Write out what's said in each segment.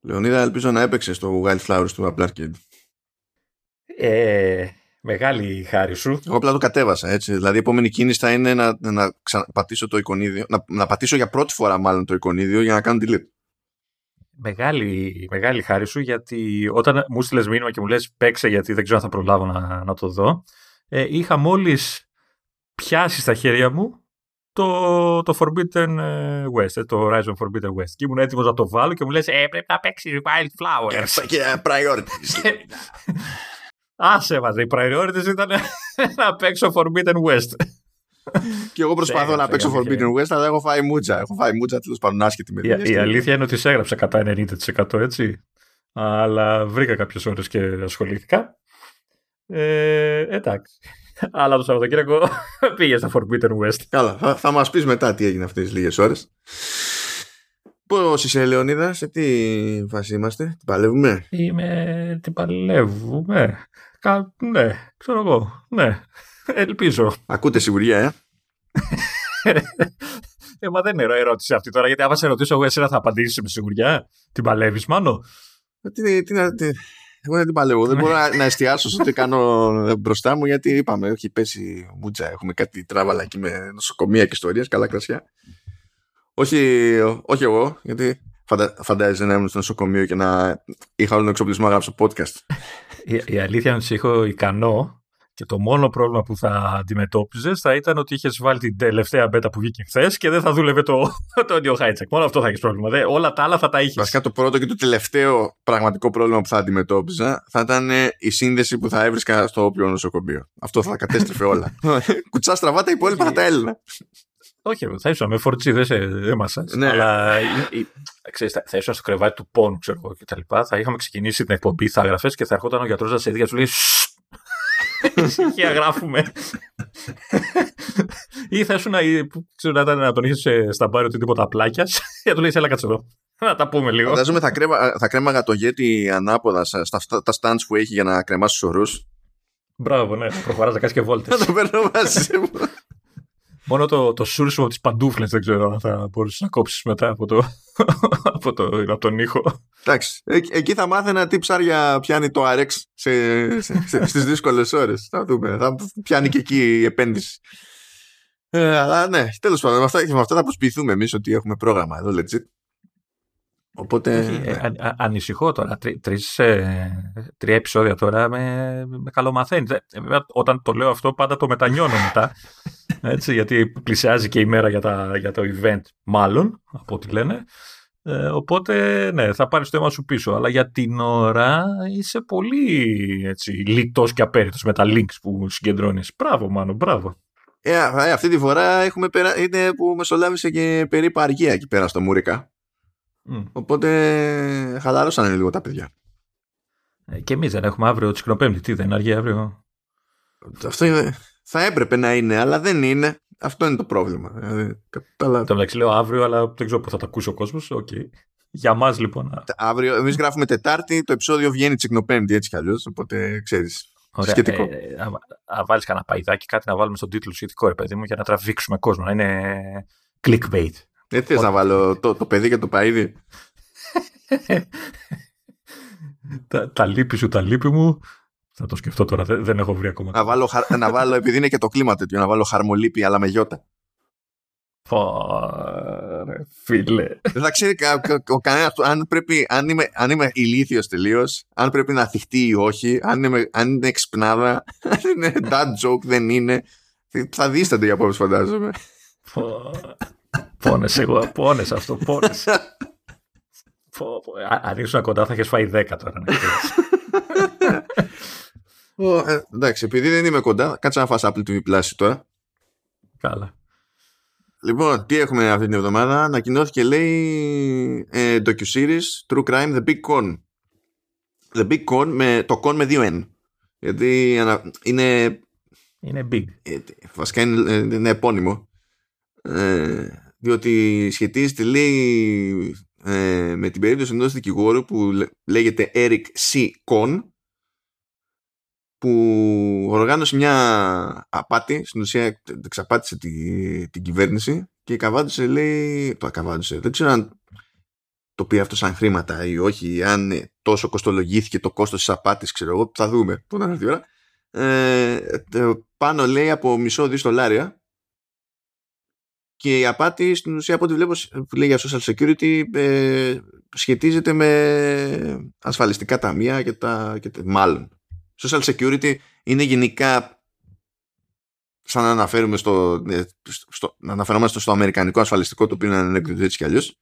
Λεωνίδα, ελπίζω να έπαιξες στο Wildflowers του Apple Arcade. Ε, μεγάλη χάρη σου. Εγώ απλά το κατέβασα έτσι. Δηλαδή, η επόμενη κίνηση θα είναι να, να πατήσω το εικονίδιο. Να, να πατήσω για πρώτη φορά, μάλλον, το εικονίδιο για να κάνω delete. Μεγάλη, μεγάλη χάρη σου γιατί όταν μου στείλες μήνυμα και μου λες παίξε γιατί δεν ξέρω αν θα προλάβω να, να το δω ε, είχα μόλις πιάσει στα χέρια μου το, το Forbidden ε, West, ε, το Horizon Forbidden West. Και ήμουν έτοιμος να το βάλω και μου λες ε, πρέπει να παίξει Wildflowers. Και priorities. Άσε μας, οι priorities ήταν να παίξω Forbidden West. και εγώ προσπαθώ να παίξω Forbidden West, αλλά έχω φάει μούτσα. Έχω φάει μούτσα τέλος πάντων άσχετη με Η, η αλήθεια είναι ότι σε έγραψα κατά 90% έτσι. Αλλά βρήκα κάποιες ώρες και ασχολήθηκα. Ε, εντάξει. Αλλά το Σαββατοκύριακο πήγε στα Forbidden West. Καλά, θα, θα μας πεις μετά τι έγινε αυτές τις λίγες ώρες. Πώς είσαι, Λεωνίδα, σε τι φάση είμαστε, την παλεύουμε; Είμαι. Την παλεύουμε. Κα... Ναι, ξέρω εγώ. Ναι, ελπίζω. Ακούτε σιγουριά, ε. ε, μα δεν είναι ερώτηση αυτή τώρα, γιατί άμα σε ρωτήσω εγώ, εσένα θα απαντήσεις με σιγουριά. Την παλεύεις, μάλλον. Ε, τι, τι, τι, εγώ δεν την παλεύω. δεν μπορώ να εστιάσω στο τι κάνω μπροστά μου, γιατί είπαμε, έχει πέσει μούτσα. Έχουμε κάτι τράβαλα εκεί με νοσοκομεία και ιστορίες, καλά κρασιά. Όχι, όχι εγώ, γιατί φαντα, φαντάζεσαι να ήμουν στο νοσοκομείο και να είχα όλο τον εξοπλισμό να γράψω podcast. η, η αλήθεια είναι ότι έχω ικανό και το μόνο πρόβλημα που θα αντιμετώπιζες θα ήταν ότι είχες βάλει την τελευταία μπέτα που βγήκε χθες και δεν θα δούλευε το, το audio hijack. Μόνο αυτό θα έχεις πρόβλημα. Δε, όλα τα άλλα θα τα είχες. Βασικά το πρώτο και το τελευταίο πραγματικό πρόβλημα που θα αντιμετώπιζα θα ήταν η σύνδεση που θα έβρισκα στο όποιο νοσοκομείο. Αυτό θα κατέστρεφε όλα. Κουτσά στραβά τα υπόλοιπα θα τα έλυνα. Όχι, θα ήσουν με φορτσί, δεν σε Ναι. Αλλά ξέρεις, θα ήσουν στο κρεβάτι του πόνου, ξέρω εγώ κτλ. Θα είχαμε ξεκινήσει την εκπομπή, θα γραφέ και θα ερχόταν ο γιατρός να σε δει και σου λέει Ησυχία γράφουμε. Ή θα σου να, ξέρω, να, να τον είχες στα μπάρι ότι τίποτα πλάκια και του λέει: Έλα, κάτσε εδώ. Να τα πούμε λίγο. Φαντάζομαι θα, κρέμα, θα κρέμαγα το γέτι ανάποδα στα, στα, τα stands που έχει για να κρεμάσει ορούς. Μπράβο, ναι. Προχωράς να κάνεις και βόλτες. Θα το παίρνω μαζί μου. Μόνο το, το σούρισμα από τις παντούφλες δεν ξέρω αν θα μπορούσες να κόψεις μετά από, το, από, το, από τον ήχο. Εντάξει. Ε, εκεί θα μάθαινα τι ψάρια πιάνει το RX σε, σε, σε, στις δύσκολες ώρες. Θα δούμε. Θα πιάνει και εκεί η επένδυση. Ε, αλλά ναι, τέλος πάντων, με αυτά, με αυτά θα προσποιηθούμε εμείς ότι έχουμε πρόγραμμα εδώ, legit. Οπότε. Ε, ναι. α, ανησυχώ τώρα. Τρι, τρεις, ε, τρία επεισόδια τώρα με, με καλομαθαίνει. Ε, όταν το λέω αυτό, πάντα το μετανιώνω μετά. Έτσι, γιατί πλησιάζει και η μέρα για, τα, για το event, μάλλον, από ό,τι λένε. Ε, οπότε, ναι, θα πάρεις το αίμα σου πίσω. Αλλά για την ώρα είσαι πολύ έτσι, λιτός και απέριτος με τα links που συγκεντρώνεις. Μπράβο, μάλλον, μπράβο. Ε, αυτή τη φορά έχουμε περα... είναι που μεσολάβησε και περίπου αργία εκεί πέρα στο Μούρικα. Mm. Οπότε χαλαρώσανε λίγο τα παιδιά. Ε, και εμείς δεν έχουμε αύριο Τσικνοπέμπτη. Τι δεν είναι αργία αύριο; Αυτό είναι, θα έπρεπε να είναι, αλλά δεν είναι. Αυτό είναι το πρόβλημα. Δηλαδή, αλλά... Το μεταξύ λέω αύριο, αλλά δεν ξέρω πού θα τα ακούσει ο κόσμος. Okay. Για μας λοιπόν. Αύριο, εμείς γράφουμε Τετάρτη, το επεισόδιο βγαίνει Τσικνοπέμπτη έτσι κι αλλιώς. Οπότε ξέρεις. Σχετικό. Ε, ε, α, βάλεις κανένα παϊδάκι, κάτι να βάλουμε στον τίτλο σχετικό, ρε παιδί μου, για να τραβήξουμε κόσμο. Να είναι clickbait. Δεν θες να βάλω το, το παιδί και το παΐδι. τα, τα λύπη σου, τα λύπη μου. Θα το σκεφτώ τώρα, δεν, δεν έχω βρει ακόμα. Να βάλω, να βάλω, επειδή είναι και το κλίμα τέτοιο, να βάλω χαρμολύπη αλλά με γιώτα. Πόρε, φίλε. Δεν θα ξέρει ο κανένας αν, πρέπει, αν είμαι, αν είμαι ηλίθιος τελείως, αν πρέπει να θυχτεί ή όχι, αν είναι, αν είναι εξυπνάδα, αν είναι dad joke, δεν είναι. Θα δίστανται οι απόψεις φαντάζομαι. Πόνες εγώ, πόνες αυτό, πόνες. Αν ήσουν κοντά θα έχεις φάει δέκα τώρα. ε, εντάξει, επειδή δεν είμαι κοντά, κάτσε να φας Apple TV Plus τώρα. Καλά. Λοιπόν, τι έχουμε αυτή την εβδομάδα; Ανακοινώθηκε, λέει, ε, docu-series True Crime The Big Con. The Big Con, με, το con με δύο N. Γιατί είναι... Είναι big. Ε, βασικά είναι, είναι επώνυμο. Ε, διότι σχετίζεται λέει ε, με την περίπτωση ενός δικηγόρου που λέγεται Eric C. Kohn που οργάνωσε μια απάτη, στην ουσία εξαπάτησε τη, την κυβέρνηση και καβάντωσε λέει, το καβάντωσε, δεν ξέρω αν το πήρε αυτό σαν χρήματα ή όχι, αν τόσο κοστολογήθηκε το κόστος της απάτης, ξέρω εγώ, θα δούμε. Πού να έρθει η ώρα. Ε, πάνω λέει από μισό δις δολάρια και η απάτη στην ουσία από ό,τι βλέπω που λέει για social security ε, σχετίζεται με ασφαλιστικά ταμεία και τα, και τα μάλλον. Social security είναι γενικά σαν να αναφέρουμε στο, ε, στο, να αναφερόμαστε στο αμερικανικό ασφαλιστικό το οποίο είναι ανέκδοτο έτσι κι αλλιώς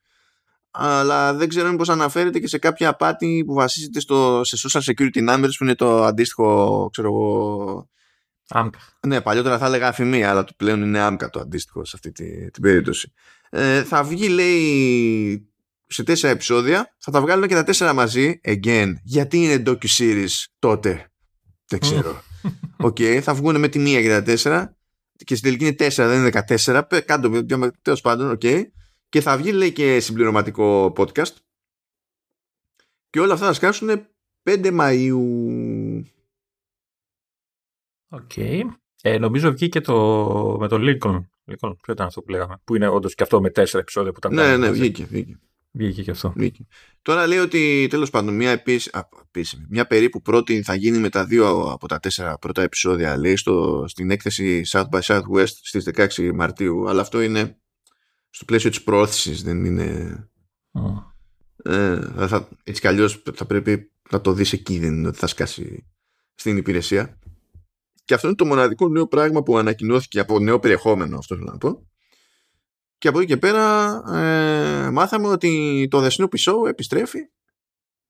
αλλά δεν ξέρω μήπως αναφέρεται και σε κάποια απάτη που βασίζεται στο, σε social security numbers που είναι το αντίστοιχο ξέρω εγώ ΑΜΚΑ. Ναι, παλιότερα θα έλεγα ΑΦΜ, αλλά το πλέον είναι ΑΜΚΑ το αντίστοιχο σε αυτή τη, την περίπτωση. Ε, θα βγει, λέει, σε τέσσερα επεισόδια. Θα τα βγάλουμε και τα τέσσερα μαζί. Again, γιατί είναι docu-series τότε; Δεν ξέρω. OK, okay, θα βγουν με τη μία και τα τέσσερα. Και στην τελική είναι τέσσερα, δεν είναι δεκατέσσερα. Κάντο, τέλος πάντων, OK. Okay. Και θα βγει, λέει, και συμπληρωματικό podcast. Και όλα αυτά θα σκάσουν 5 Μαΐου. OK. Okay. Ε, νομίζω βγήκε το, με το Lincoln. Lincoln. Ποιο ήταν αυτό που λέγαμε. Που είναι όντως και αυτό με τέσσερα επεισόδια που τα Ναι, ναι, βγήκε. βγήκε. Βγήκε και αυτό. Βγήκε. Τώρα λέει ότι τέλος πάντων μια επίσημη, μια περίπου πρώτη θα γίνει με τα δύο από τα τέσσερα πρώτα επεισόδια λέει στο, στην έκθεση South by Southwest στις 16 Μαρτίου αλλά αυτό είναι στο πλαίσιο της προώθησης δεν είναι oh. ε, θα, έτσι κι αλλιώς θα πρέπει να το δεις εκεί δεν είναι ότι θα σκάσει στην υπηρεσία και αυτό είναι το μοναδικό νέο πράγμα που ανακοινώθηκε από νέο περιεχόμενο, αυτό θέλω να πω. Και από εκεί και πέρα ε, μάθαμε ότι το The Snoopy Show επιστρέφει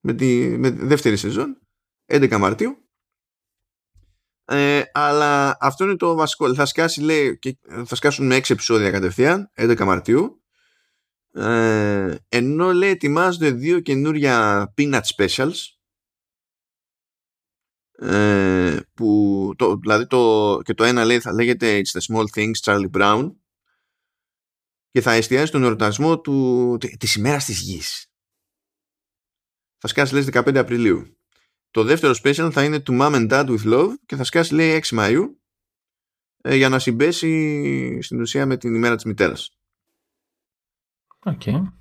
με τη με δεύτερη σεζόν 11 Μαρτίου. Ε, αλλά αυτό είναι το βασικό. Θα σκάσει λέει και θα σκάσουν με 6 επεισόδια κατευθείαν 11 Μαρτίου. Ε, ενώ λέει ετοιμάζονται δύο καινούρια peanut specials ε, που το, δηλαδή το, και το ένα λέει θα λέγεται It's the small things Charlie Brown και θα εστιάζει τον εορτασμό του, της ημέρας της γης. Θα σκάσει λέει 15 Απριλίου. Το δεύτερο special θα είναι To Mom and Dad with Love και θα σκάσει λέει 6 Μαΐου ε, για να συμπέσει στην ουσία με την ημέρα της μητέρας. OK. Okay.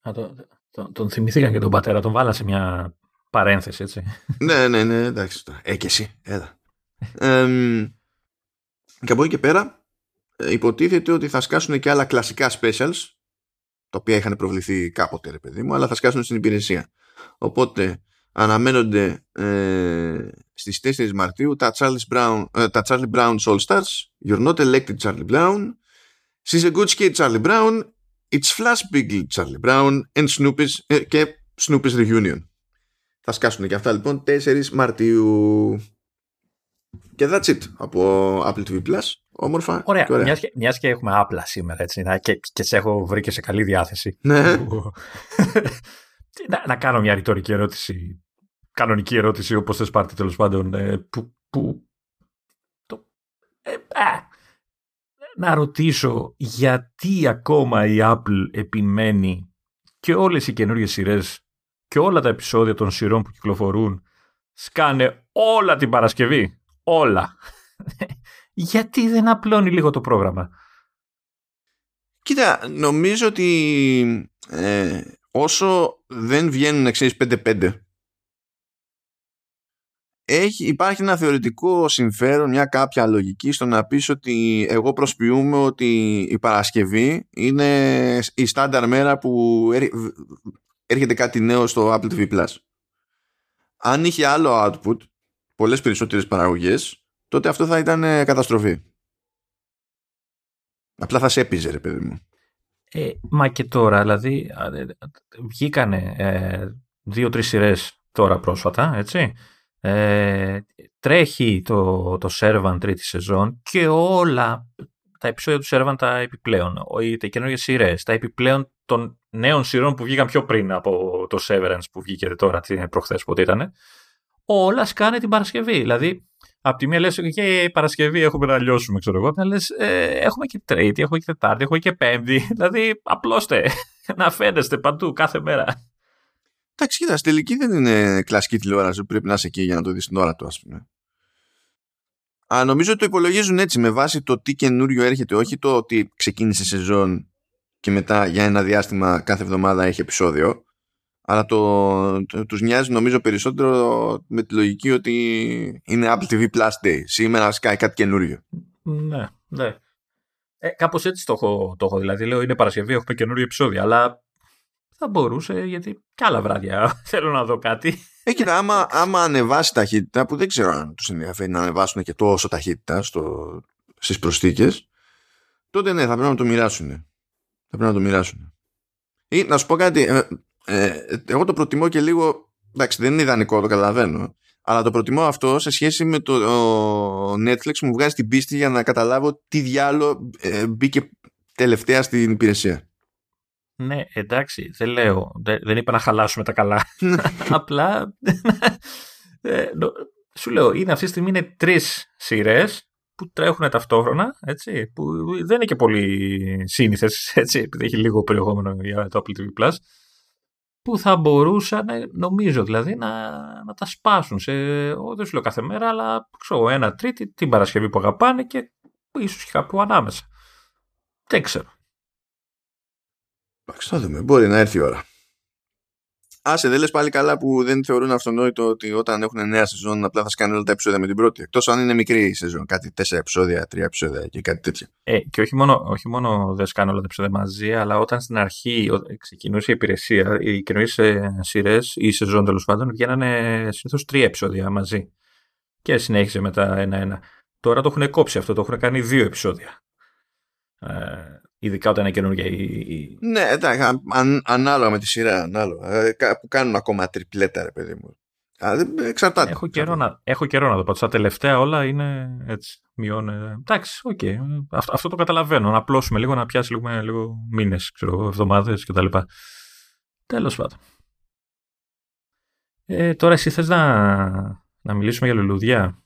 Το, το, τον θυμηθήκαν και τον πατέρα, τον βάλα σε μια Παρένθεση, έτσι. ναι, ναι, ναι, εντάξει. Ε, και εσύ, έλα. ε, και από εκεί και πέρα ε, υποτίθεται ότι θα σκάσουν και άλλα κλασικά specials τα οποία είχαν προβληθεί κάποτε ρε παιδί μου αλλά θα σκάσουν στην υπηρεσία οπότε αναμένονται ε, στις 4 Μαρτίου τα Charlie Brown, ε, τα Charlie Brown All Stars You're not elected Charlie Brown She's a good kid Charlie Brown It's Flash Big Charlie Brown and Snoopy's, ε, και Snoopy's Reunion θα σκάσουν και αυτά λοιπόν 4 Μαρτίου. Και that's it από Apple TV Plus. Όμορφα. Ωραία. ωραία. Μιας, και, μιας και έχουμε άπλα σήμερα έτσι, να, και, και σε έχω βρει και σε καλή διάθεση. Ναι. να, να, κάνω μια ρητορική ερώτηση. Κανονική ερώτηση όπως θες πάρτε τέλος πάντων. Ε, που, που, το, ε, να ρωτήσω γιατί ακόμα η Apple επιμένει και όλες οι καινούριες σειρές και όλα τα επεισόδια των σειρών που κυκλοφορούν σκάνε όλα την Παρασκευή. Όλα. Γιατί δεν απλώνει λίγο το πρόγραμμα; Κοίτα, νομίζω ότι ε, όσο δεν βγαίνουν εξής 5-5 έχει, υπάρχει ένα θεωρητικό συμφέρον, μια κάποια λογική στο να πεις ότι εγώ προσποιούμε ότι η Παρασκευή είναι η στάνταρ μέρα που έρχεται κάτι νέο στο Apple TV Plus. Αν είχε άλλο output, πολλές περισσότερες παραγωγές, τότε αυτό θα ήταν ε, καταστροφή. Απλά θα σε έπιζε, ρε παιδί μου. Ε, μα και τώρα, δηλαδή, ε, βγήκανε ε, δύο-τρεις σειρές τώρα πρόσφατα, έτσι. Ε, τρέχει το, το Servant τρίτη σεζόν και όλα τα επεισόδια του Servant τα επιπλέον, οι καινούργιες σειρές, τα επιπλέον των νέων σειρών που βγήκαν πιο πριν από το Severance που βγήκε τώρα, την προχθές πότε ήταν, όλα σκάνε την Παρασκευή. Δηλαδή, από τη μία λες και η Παρασκευή έχουμε να λιώσουμε, ξέρω εγώ, να λες ε, έχουμε και Τρίτη, έχουμε και Τετάρτη, έχουμε και Πέμπτη. Δηλαδή, απλώστε να φαίνεστε παντού κάθε μέρα. Εντάξει, κοίτας, στην τελική δεν είναι κλασική τηλεόραση που πρέπει να είσαι εκεί για να το δεις την ώρα του, ας πούμε. Α, νομίζω ότι το υπολογίζουν έτσι με βάση το τι καινούριο έρχεται, όχι το ότι ξεκίνησε σεζόν και μετά για ένα διάστημα κάθε εβδομάδα έχει επεισόδιο αλλά το, το, τους νοιάζει νομίζω περισσότερο με τη λογική ότι είναι Apple TV Plus Day. Σήμερα σκάει κάτι καινούριο. Ναι, ναι. Ε, Κάπως έτσι το έχω, το έχω. Δηλαδή, λέω είναι Παρασκευή, έχουμε καινούριο επεισόδιο. Αλλά θα μπορούσε, γιατί κι άλλα βράδια θέλω να δω κάτι. Ε, κοίτα, άμα, άμα ανεβάσει ταχύτητα, που δεν ξέρω αν τους ενδιαφέρει να ανεβάσουν και τόσο ταχύτητα στο, στις προσθήκες, τότε ναι, θα πρέπει να το μοιράσουν. Θα πρέπει να το μοιράσουν. Ή να σου πω κάτι, ε, ε, εγώ το προτιμώ και λίγο, εντάξει δεν είναι ιδανικό, το καταλαβαίνω, αλλά το προτιμώ αυτό σε σχέση με το Netflix μου βγάζει την πίστη για να καταλάβω τι διάλογο ε, μπήκε τελευταία στην υπηρεσία. Ναι, εντάξει, δεν λέω. Δεν, είπα να χαλάσουμε τα καλά. Απλά. Ε, σου λέω, είναι αυτή τη στιγμή είναι τρεις σειρές που τρέχουν ταυτόχρονα, έτσι, που δεν είναι και πολύ σύνηθες, έτσι, επειδή έχει λίγο περιεχόμενο για το Apple TV Plus, που θα μπορούσαν, νομίζω δηλαδή, να, να τα σπάσουν σε, δεν σου λέω κάθε μέρα, αλλά ξέρω, ένα τρίτη, την Παρασκευή που αγαπάνε και ίσως και κάπου ανάμεσα. Δεν ξέρω. Εντάξει, θα δούμε. Μπορεί να έρθει η ώρα. Άσε, δεν λες πάλι καλά που δεν θεωρούν αυτονόητο ότι όταν έχουν νέα σεζόν απλά θα σκάνε όλα τα επεισόδια με την πρώτη. Εκτός αν είναι μικρή η σεζόν, κάτι τέσσερα επεισόδια, τρία επεισόδια και κάτι τέτοιο. Ε, και όχι μόνο, όχι μόνο δεν σκάνε όλα τα επεισόδια μαζί, αλλά όταν στην αρχή ξεκινούσε η υπηρεσία, οι καινούριες σειρές ή η σεζόν τέλος πάντων βγαίνανε συνήθως τρία επεισόδια μαζί. Και συνέχισε μετά ένα-ένα. Τώρα το έχουν κόψει αυτό, το έχουν κάνει δύο επεισόδια. Ε, Ειδικά όταν είναι καινούργια η. Ναι, εντάξει, αν, ανάλογα με τη σειρά. Ανάλογα. Ε, που κάνουν ακόμα τριπλέτα, ρε παιδί μου. εξαρτάται. Έχω καιρό, να, έχω καιρό να δω. Πάντως τα τελευταία όλα είναι έτσι. Μειώνει. Εντάξει, OK. Okay. Αυτό, αυτό, το καταλαβαίνω. Να απλώσουμε λίγο, να πιάσει λίγο, λίγο μήνες, εβδομάδες κτλ. Τέλος πάντων. Ε, τώρα εσύ θες να, να μιλήσουμε για λουλουδιά.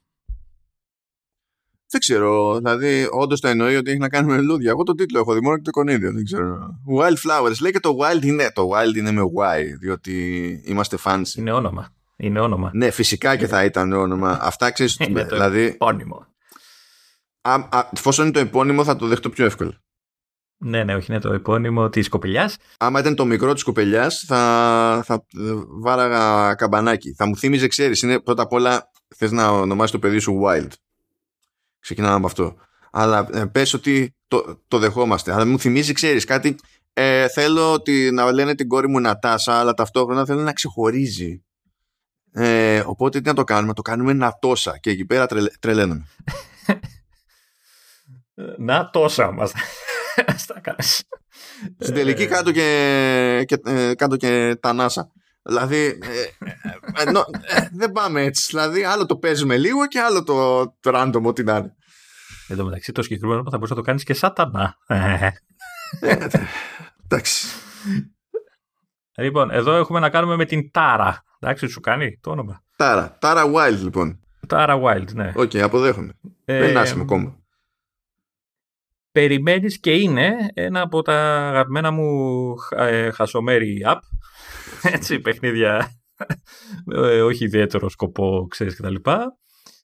Δεν ξέρω. Δηλαδή, όντως το εννοεί ότι έχει να κάνει με λουλούδια. Εγώ το τίτλο έχω δει μόνο και το κονίδιο. Δεν ξέρω. Wildflowers. Λέει και το Wild είναι. Το Wild είναι με Y, διότι είμαστε fancy. Είναι όνομα. Είναι όνομα. Ναι, φυσικά και θα ήταν όνομα. Αυτά ξέρεις. είναι το δηλαδή, επώνυμο. Εφόσον είναι το επώνυμο, θα το δεχτώ πιο εύκολα. Ναι, ναι, όχι, είναι το επώνυμο της κοπελιάς. Άμα ήταν το μικρό της κοπελιάς, θα, θα βάραγα καμπανάκι. Θα μου θύμιζε, ξέρεις, είναι πρώτα απ' όλα θες να ονομάσεις το παιδί σου Wild. Ξεκινάμε από αυτό. Αλλά ε, πες ότι το, το δεχόμαστε. Αλλά μου θυμίζει, ξέρεις, κάτι. Ε, θέλω ότι, να λένε την κόρη μου Νατάσα, αλλά ταυτόχρονα θέλω να ξεχωρίζει. Ε, οπότε τι να το κάνουμε, το κάνουμε Νατόσα και εκεί πέρα τρελ, τρελαίνουμε. να τόσα μας. Στην τελική κάτω και, και, ε, κάτω και τα νάσα. Δηλαδή, ε, ε, ε, δεν πάμε έτσι. Δηλαδή, άλλο το παίζουμε λίγο και άλλο το, το random, ό,τι να είναι. Εν τω μεταξύ, το συγκεκριμένο θα μπορούσε να το κάνεις και σατανά. Εντάξει. Λοιπόν, εδώ έχουμε να κάνουμε με την Τάρα. Εντάξει, σου κάνει το όνομα. Τάρα. Τάρα Wild, λοιπόν. Tara Wylde, ναι. OK, okay, αποδέχομαι. Ε, Δεν είναι άσχημο κόμμα. Περιμένεις και είναι ένα από τα αγαπημένα μου χασομέρι app έτσι, παιχνίδια ε, όχι ιδιαίτερο σκοπό, ξέρεις κτλ.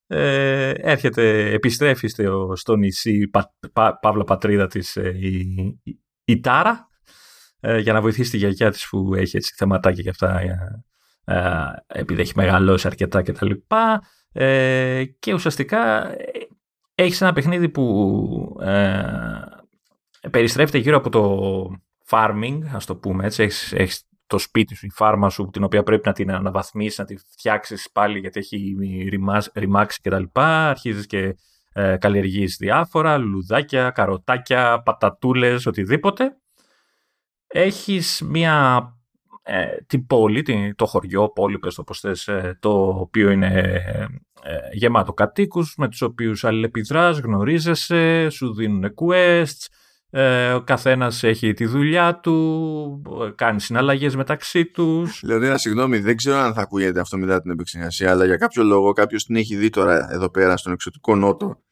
Ε, έρχεται, επιστρέφει στο, νησί πα, Παύλα πατρίδα της ε, η, η, Tara ε, για να βοηθήσει τη γιαγιά της που έχει έτσι θεματάκια και αυτά επειδή έχει μεγαλώσει αρκετά κτλ. Ε, και ουσιαστικά έχεις ένα παιχνίδι που περιστρέφεται γύρω από το farming, ας το πούμε έτσι, έχεις, το σπίτι σου, η φάρμα σου, την οποία πρέπει να την αναβαθμίσεις, να τη φτιάξεις πάλι γιατί έχει ρημάξεις κτλ. Αρχίζεις και ε, καλλιεργείς διάφορα, λουδάκια, καροτάκια, πατατούλες, οτιδήποτε. Έχεις μία. Ε, την πόλη, το χωριό, πόλη, πες το πώς ε, το οποίο είναι ε, γεμάτο κατοίκους με τους οποίους αλληλεπιδράς, γνωρίζεσαι, σου δίνουν quests, ε, ο καθένας έχει τη δουλειά του, κάνει συναλλαγές μεταξύ τους. Λεωνίδα, συγγνώμη, δεν ξέρω αν θα ακούγεται αυτό μετά την επεξεργασία, αλλά για κάποιο λόγο κάποιος την έχει δει τώρα εδώ πέρα στον εξωτικό νότο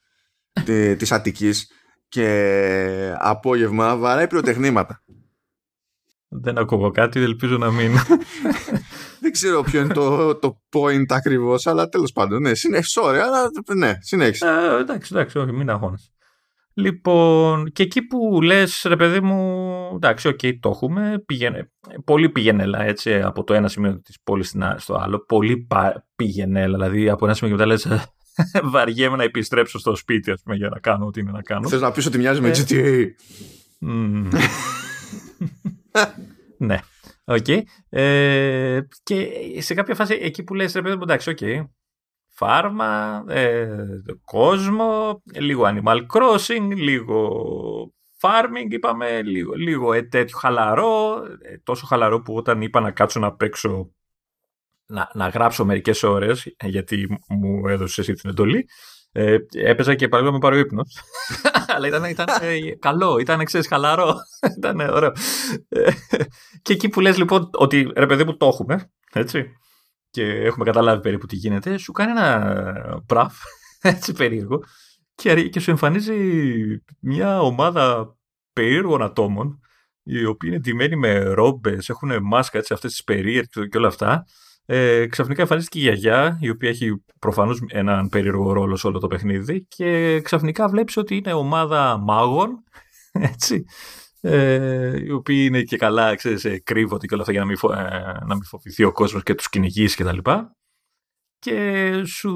τη Αττικής και απόγευμα βαράει πυροτεχνήματα. Δεν ακούω κάτι, ελπίζω να μην. δεν ξέρω ποιο είναι το, το point ακριβώς, αλλά τέλος πάντων, ναι, συνέχισε. Ωραία, αλλά ναι, συνέχισε. Ε, εντάξει, εντάξει, όχι, μην αγώνε. Λοιπόν, και εκεί που λες, ρε παιδί μου, εντάξει, οκ, το έχουμε, πήγαινε, πολύ πηγαινέλα, έτσι, από το ένα σημείο της πόλης στο άλλο, πολύ πηγαινέλα, δηλαδή από ένα σημείο και μετά λες, βαριέμαι να επιστρέψω στο σπίτι, ας πούμε, για να κάνω ό,τι είναι να κάνω. Θες να πεις ότι μοιάζει με ε. GTA. ναι. OK. Okay. Ε, και σε κάποια φάση εκεί που λες ρε παιδί μου εντάξει, OK. Okay. Φάρμα, ε, κόσμο, λίγο Animal Crossing, λίγο farming είπαμε, λίγο, λίγο ε, τέτοιο χαλαρό, ε, τόσο χαλαρό που όταν είπα να κάτσω να παίξω να, να γράψω μερικές ώρες γιατί μου έδωσες εσύ την εντολή ε, έπαιζα και παρόλο με πάρει ο ύπνος. Αλλά ήταν, ήταν ε, καλό, ήταν ξέρεις χαλαρό. ήταν ωραίο. Ε, και εκεί που λες λοιπόν ότι ρε παιδί μου το έχουμε, έτσι, και έχουμε καταλάβει περίπου τι γίνεται, σου κάνει ένα μπραφ, έτσι περίεργο, και, και σου εμφανίζει μια ομάδα περίεργων ατόμων, οι οποίοι είναι ντυμένοι με ρόμπες, έχουν μάσκα, έτσι, αυτές τις περίεργες και όλα αυτά, ε, ξαφνικά εμφανίστηκε η γιαγιά, η οποία έχει προφανώς έναν περίεργο ρόλο σε όλο το παιχνίδι και ξαφνικά βλέπεις ότι είναι ομάδα μάγων, έτσι, ε, οι οποίοι είναι και καλά, ξέρεις, ε, κρύβονται και όλα αυτά για να μην, φο, ε, να μην φοβηθεί ο κόσμος και τους κυνηγήσει και τα λοιπά. Και σου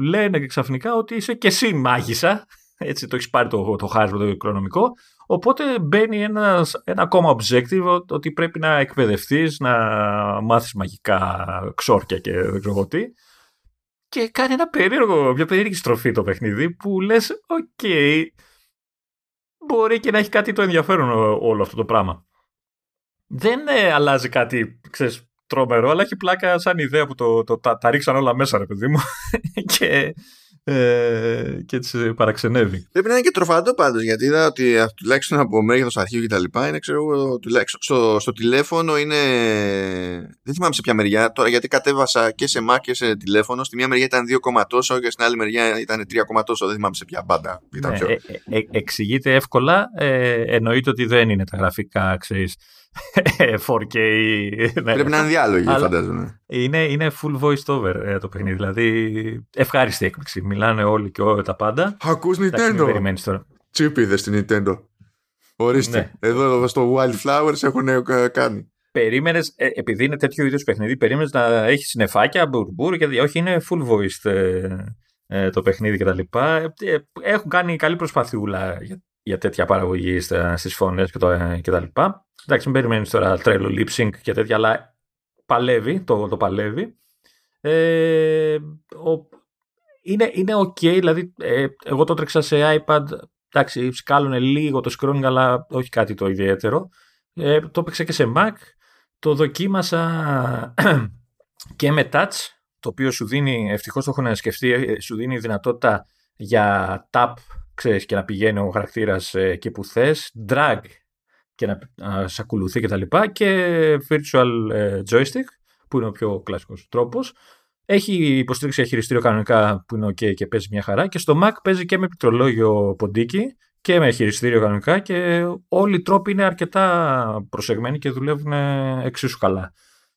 λένε και ξαφνικά ότι είσαι και εσύ μάγισσα, έτσι το έχεις πάρει το, το χάρισμα το οικονομικό, Οπότε μπαίνει ένας, ένα ακόμα objective ότι πρέπει να εκπαιδευτείς, να μάθεις μαγικά ξόρκια και δεν ξέρω τι. Και κάνει ένα περίεργο, μια περίεργη στροφή το παιχνίδι που λες, οκ, μπορεί και να έχει κάτι το ενδιαφέρον όλο αυτό το πράγμα. Δεν ε, αλλάζει κάτι, ξέρεις, τρομερό, αλλά έχει πλάκα σαν ιδέα που το, το, τα, τα ρίξαν όλα μέσα, ρε παιδί μου. και ε, και έτσι παραξενεύει. Πρέπει να είναι και τροφαντό πάντως, γιατί είδα ότι τουλάχιστον από μέγεθο αρχείου και τα λοιπά είναι, ξέρω εγώ, τουλάχιστον στο, στο τηλέφωνο είναι. Δεν θυμάμαι σε ποια μεριά τώρα, γιατί κατέβασα και σε Mac και σε τηλέφωνο. Στη μία μεριά ήταν 2, τόσο και στην άλλη μεριά ήταν 3, τόσο. Δεν θυμάμαι σε ποια μπάντα ήταν ναι, πιο. Ε, ε, ε, εξηγείται εύκολα. Ε, εννοείται ότι δεν είναι τα γραφικά, ξέρεις 4K. Ναι. Πρέπει να είναι διάλογοι, φαντάζομαι. Είναι, είναι full voice over ε, το παιχνίδι. Δηλαδή, ευχάριστη έκπληξη. Μιλάνε όλοι και όλα τα πάντα. Ακούς Nintendo. Τσίπ είδες στην Nintendo. Ορίστε. Ναι. Εδώ στο Wildflowers έχουν ε, κάνει. Περίμενες, ε, επειδή είναι τέτοιο είδου παιχνίδι, περίμενες να έχεις συνεφάκια, μπουρμπούρ, γιατί όχι, είναι full voice ε, το παιχνίδι κτλ. Έχουν κάνει καλή προσπαθιούλα για, για τέτοια παραγωγή στις φωνές κτλ. Εντάξει, μην περιμένεις τώρα τρέλο lip sync και τέτοια, αλλά παλεύει, το, το παλεύει. Ε, ο, είναι, είναι ok, δηλαδή ε, εγώ το τρέξα σε iPad, εντάξει, σκάλουν λίγο το scrolling, αλλά όχι κάτι το ιδιαίτερο. Ε, το έπαιξα και σε Mac, το δοκίμασα και με touch, το οποίο σου δίνει, ευτυχώς το έχουν σκεφτεί, ε, σου δίνει δυνατότητα για tap, ξέρεις, και να πηγαίνει ο χαρακτήρας εκεί που θες, drag και να, να σε ακολουθεί και τα λοιπά και virtual ε, joystick που είναι ο πιο κλασικός τρόπος. Έχει υποστήριξη για χειριστήριο κανονικά που είναι ok και παίζει μια χαρά και στο Mac παίζει και με πληκτρολόγιο ποντίκι και με χειριστήριο κανονικά και όλοι οι τρόποι είναι αρκετά προσεγμένοι και δουλεύουν εξίσου καλά.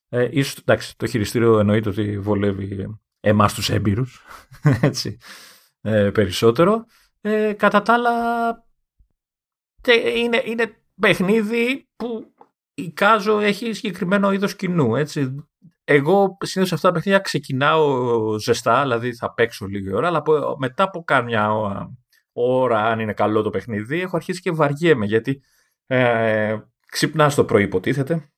Ε, ίσως, εντάξει, το χειριστήριο εννοείται ότι βολεύει εμάς τους έμπειρους, έτσι, ε, περισσότερο. Ε, κατά τα άλλα, είναι, είναι παιχνίδι που η Κάζο έχει συγκεκριμένο είδος κοινού. Έτσι. Εγώ συνήθως σε αυτά τα παιχνίδια ξεκινάω ζεστά, δηλαδή θα παίξω λίγη ώρα, αλλά μετά από κάμια ώρα, αν είναι καλό το παιχνίδι, έχω αρχίσει και βαριέμαι γιατί ε, ξυπνάς το πρωί, υποτίθεται.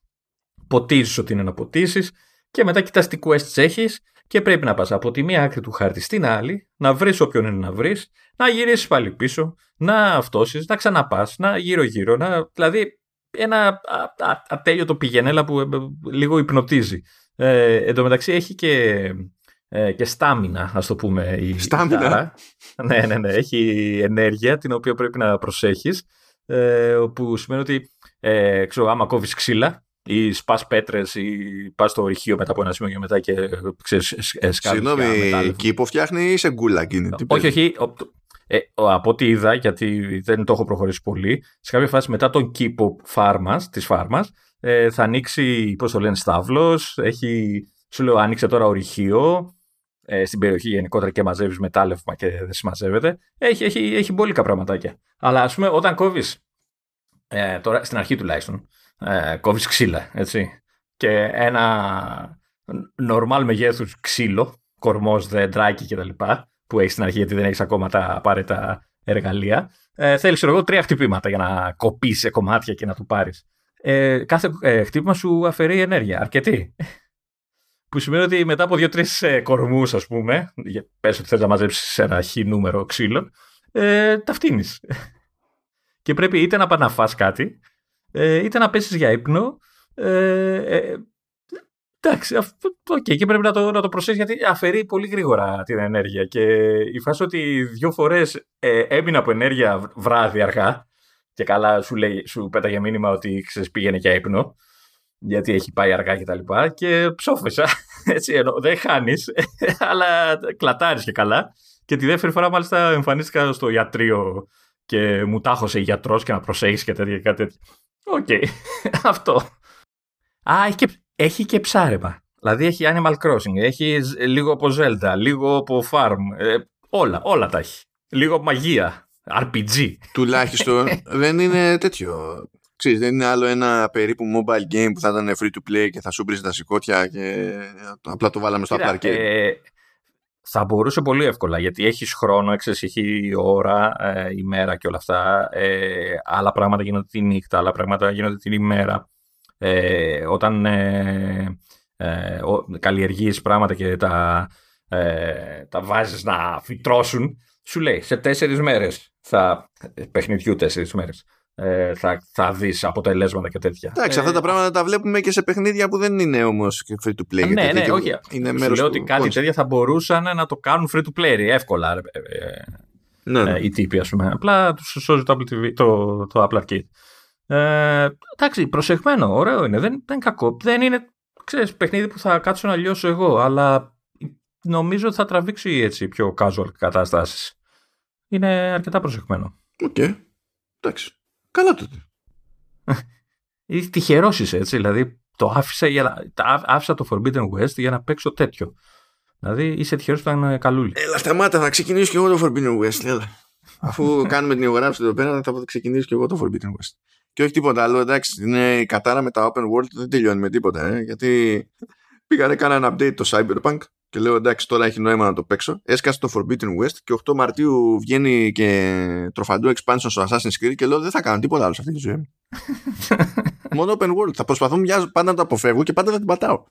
Ποτίζεις ότι είναι να ποτίσει και μετά κοιτάς τι quests έχεις και πρέπει να πας από τη μία άκρη του χάρτη στην άλλη, να βρεις όποιον είναι να βρεις, να γυρίσεις πάλι πίσω, να αυτόσει, να ξαναπάς, να γύρω-γύρω. Να... Δηλαδή ένα ατέλειωτο πηγενέλα που ε, λίγο υπνοτίζει. Ε, εν τω μεταξύ έχει και, ε, και στάμινα, ας το πούμε. Η στάμινα; ναι, ναι, ναι. Έχει ενέργεια την οποία πρέπει να προσέχεις. Ε, που σημαίνει ότι ε, ξέρω, άμα κόβεις ξύλα, ή σπα πέτρες ή πας στο ορυχείο μετά από ένα σημείο και μετά και ξέρεις. Συγγνώμη, κήπο φτιάχνει ή σε γκούλα εκείνη. Όχι, όχι. Ε, από ό,τι είδα, γιατί δεν το έχω προχωρήσει πολύ, σε κάποια φάση μετά τον κήπο φάρμας, της φάρμας, ε, θα ανοίξει, πώς το λένε, στάβλος, έχει, σου λέω, άνοιξε τώρα ορυχείο, ε, στην περιοχή γενικότερα και μαζεύεις μετάλλευμα και δεν συμμαζεύεται. Έχει, έχει, έχει μπόλικα πραγματάκια. Αλλά ας πούμε, όταν κόβεις. Ε, τώρα, στην αρχή τουλάχιστον, ε, κόβεις ξύλα, έτσι. Και ένα normal μεγέθους ξύλο, κορμός, δεντράκι κτλ. που έχεις στην αρχή γιατί δεν έχεις ακόμα τα απαραίτητα εργαλεία. Ε, Θέλεις, εγώ, τρία χτυπήματα για να κοπείς σε κομμάτια και να του πάρεις. Ε, κάθε ε, χτύπημα σου αφαιρεί ενέργεια. Αρκετή. Που σημαίνει ότι μετά από δύο-τρεις ε, κορμούς, ας πούμε, πες ότι θες να μαζέψεις ένα χ νούμερο ξύλων, ε, τα φτύνεις. και πρέπει είτε να πας να κάτι, ε, είτε να πέσεις για ύπνο. Ε, ε, εντάξει, αυτό, okay, και πρέπει να το, να το προσέξει γιατί αφαιρεί πολύ γρήγορα την ενέργεια. Και η φάση ότι δύο φορές ε, έμεινα από ενέργεια βράδυ αργά και καλά σου, λέει, σου πέταγε μήνυμα ότι ξέρεις, πήγαινε για ύπνο γιατί έχει πάει αργά και τα λοιπά και ψόφισα, έτσι ενώ δεν χάνεις αλλά κλατάρεις και καλά και τη δεύτερη φορά μάλιστα εμφανίστηκα στο ιατρείο και μου τα 'χωσε η γιατρός και να προσέχεις και τέτοια κάτι τέτοιο. OK, okay. αυτό. Α, έχει και, έχει και ψάρεμα. Δηλαδή έχει Animal Crossing, έχει λίγο από Zelda, λίγο από Farm, ε, όλα, όλα τα έχει. Λίγο μαγεία, RPG. Τουλάχιστον δεν είναι τέτοιο. Ξέρεις, δεν είναι άλλο ένα περίπου mobile game που θα ήταν free to play και θα σου πρήζει τα σηκώτια και απλά το βάλαμε στο Apple ε, θα μπορούσε πολύ εύκολα γιατί έχεις χρόνο, ξέρεις, έχει ώρα, ε, ημέρα και όλα αυτά. Ε, άλλα πράγματα γίνονται τη νύχτα, άλλα πράγματα γίνονται την ημέρα. Ε, όταν ε, ε, καλλιεργείς πράγματα και τα, ε, τα βάζεις να φυτρώσουν, σου λέει σε τέσσερις μέρες θα, παιχνιδιού τέσσερις μέρες, ε, θα, θα δεις αποτελέσματα και τέτοια. Εντάξει, αυτά τα πράγματα τα βλέπουμε και σε παιχνίδια που δεν είναι όμως free to play. Ναι, ναι, όχι. Είναι μέρος λέω ότι κάτι τέτοια θα μπορούσαν να το κάνουν free to play εύκολα. ναι, ναι. οι τύποι, ας πούμε. Απλά τους σώζει το, το, το Apple Arcade. Ε, εντάξει, προσεχμένο, ωραίο είναι. Δεν, δεν είναι κακό. Δεν είναι ξέρεις, παιχνίδι που θα κάτσω να λιώσω εγώ, αλλά νομίζω ότι θα τραβήξει έτσι πιο casual καταστάσεις. Είναι αρκετά προσεχμένο. OK. Okay. Εντάξει. Καλά τότε. Ή τυχερός είσαι έτσι. Δηλαδή το άφησα, για να, άφησα το Forbidden West για να παίξω τέτοιο. Δηλαδή είσαι τυχερός που ήταν καλούλι. Έλα, σταμάτα, θα ξεκινήσω και εγώ το Forbidden West. Έλα. Αφού κάνουμε την ηχογράφηση εδώ πέρα, θα ξεκινήσω και εγώ το Forbidden West. Και όχι τίποτα άλλο, εντάξει, είναι η κατάρα με τα open world, δεν τελειώνει με τίποτα, ε, γιατί πήγα να ένα update το Cyberpunk και λέω εντάξει τώρα έχει νόημα να το παίξω. Έσκασε το Forbidden West και 8 Μαρτίου βγαίνει και τροφαντού expansion στο Assassin's Creed και λέω δεν θα κάνω τίποτα άλλο σε αυτή τη ζωή μου. Μόνο open world. Θα προσπαθώ μια, πάντα να το αποφεύγω και πάντα θα την πατάω.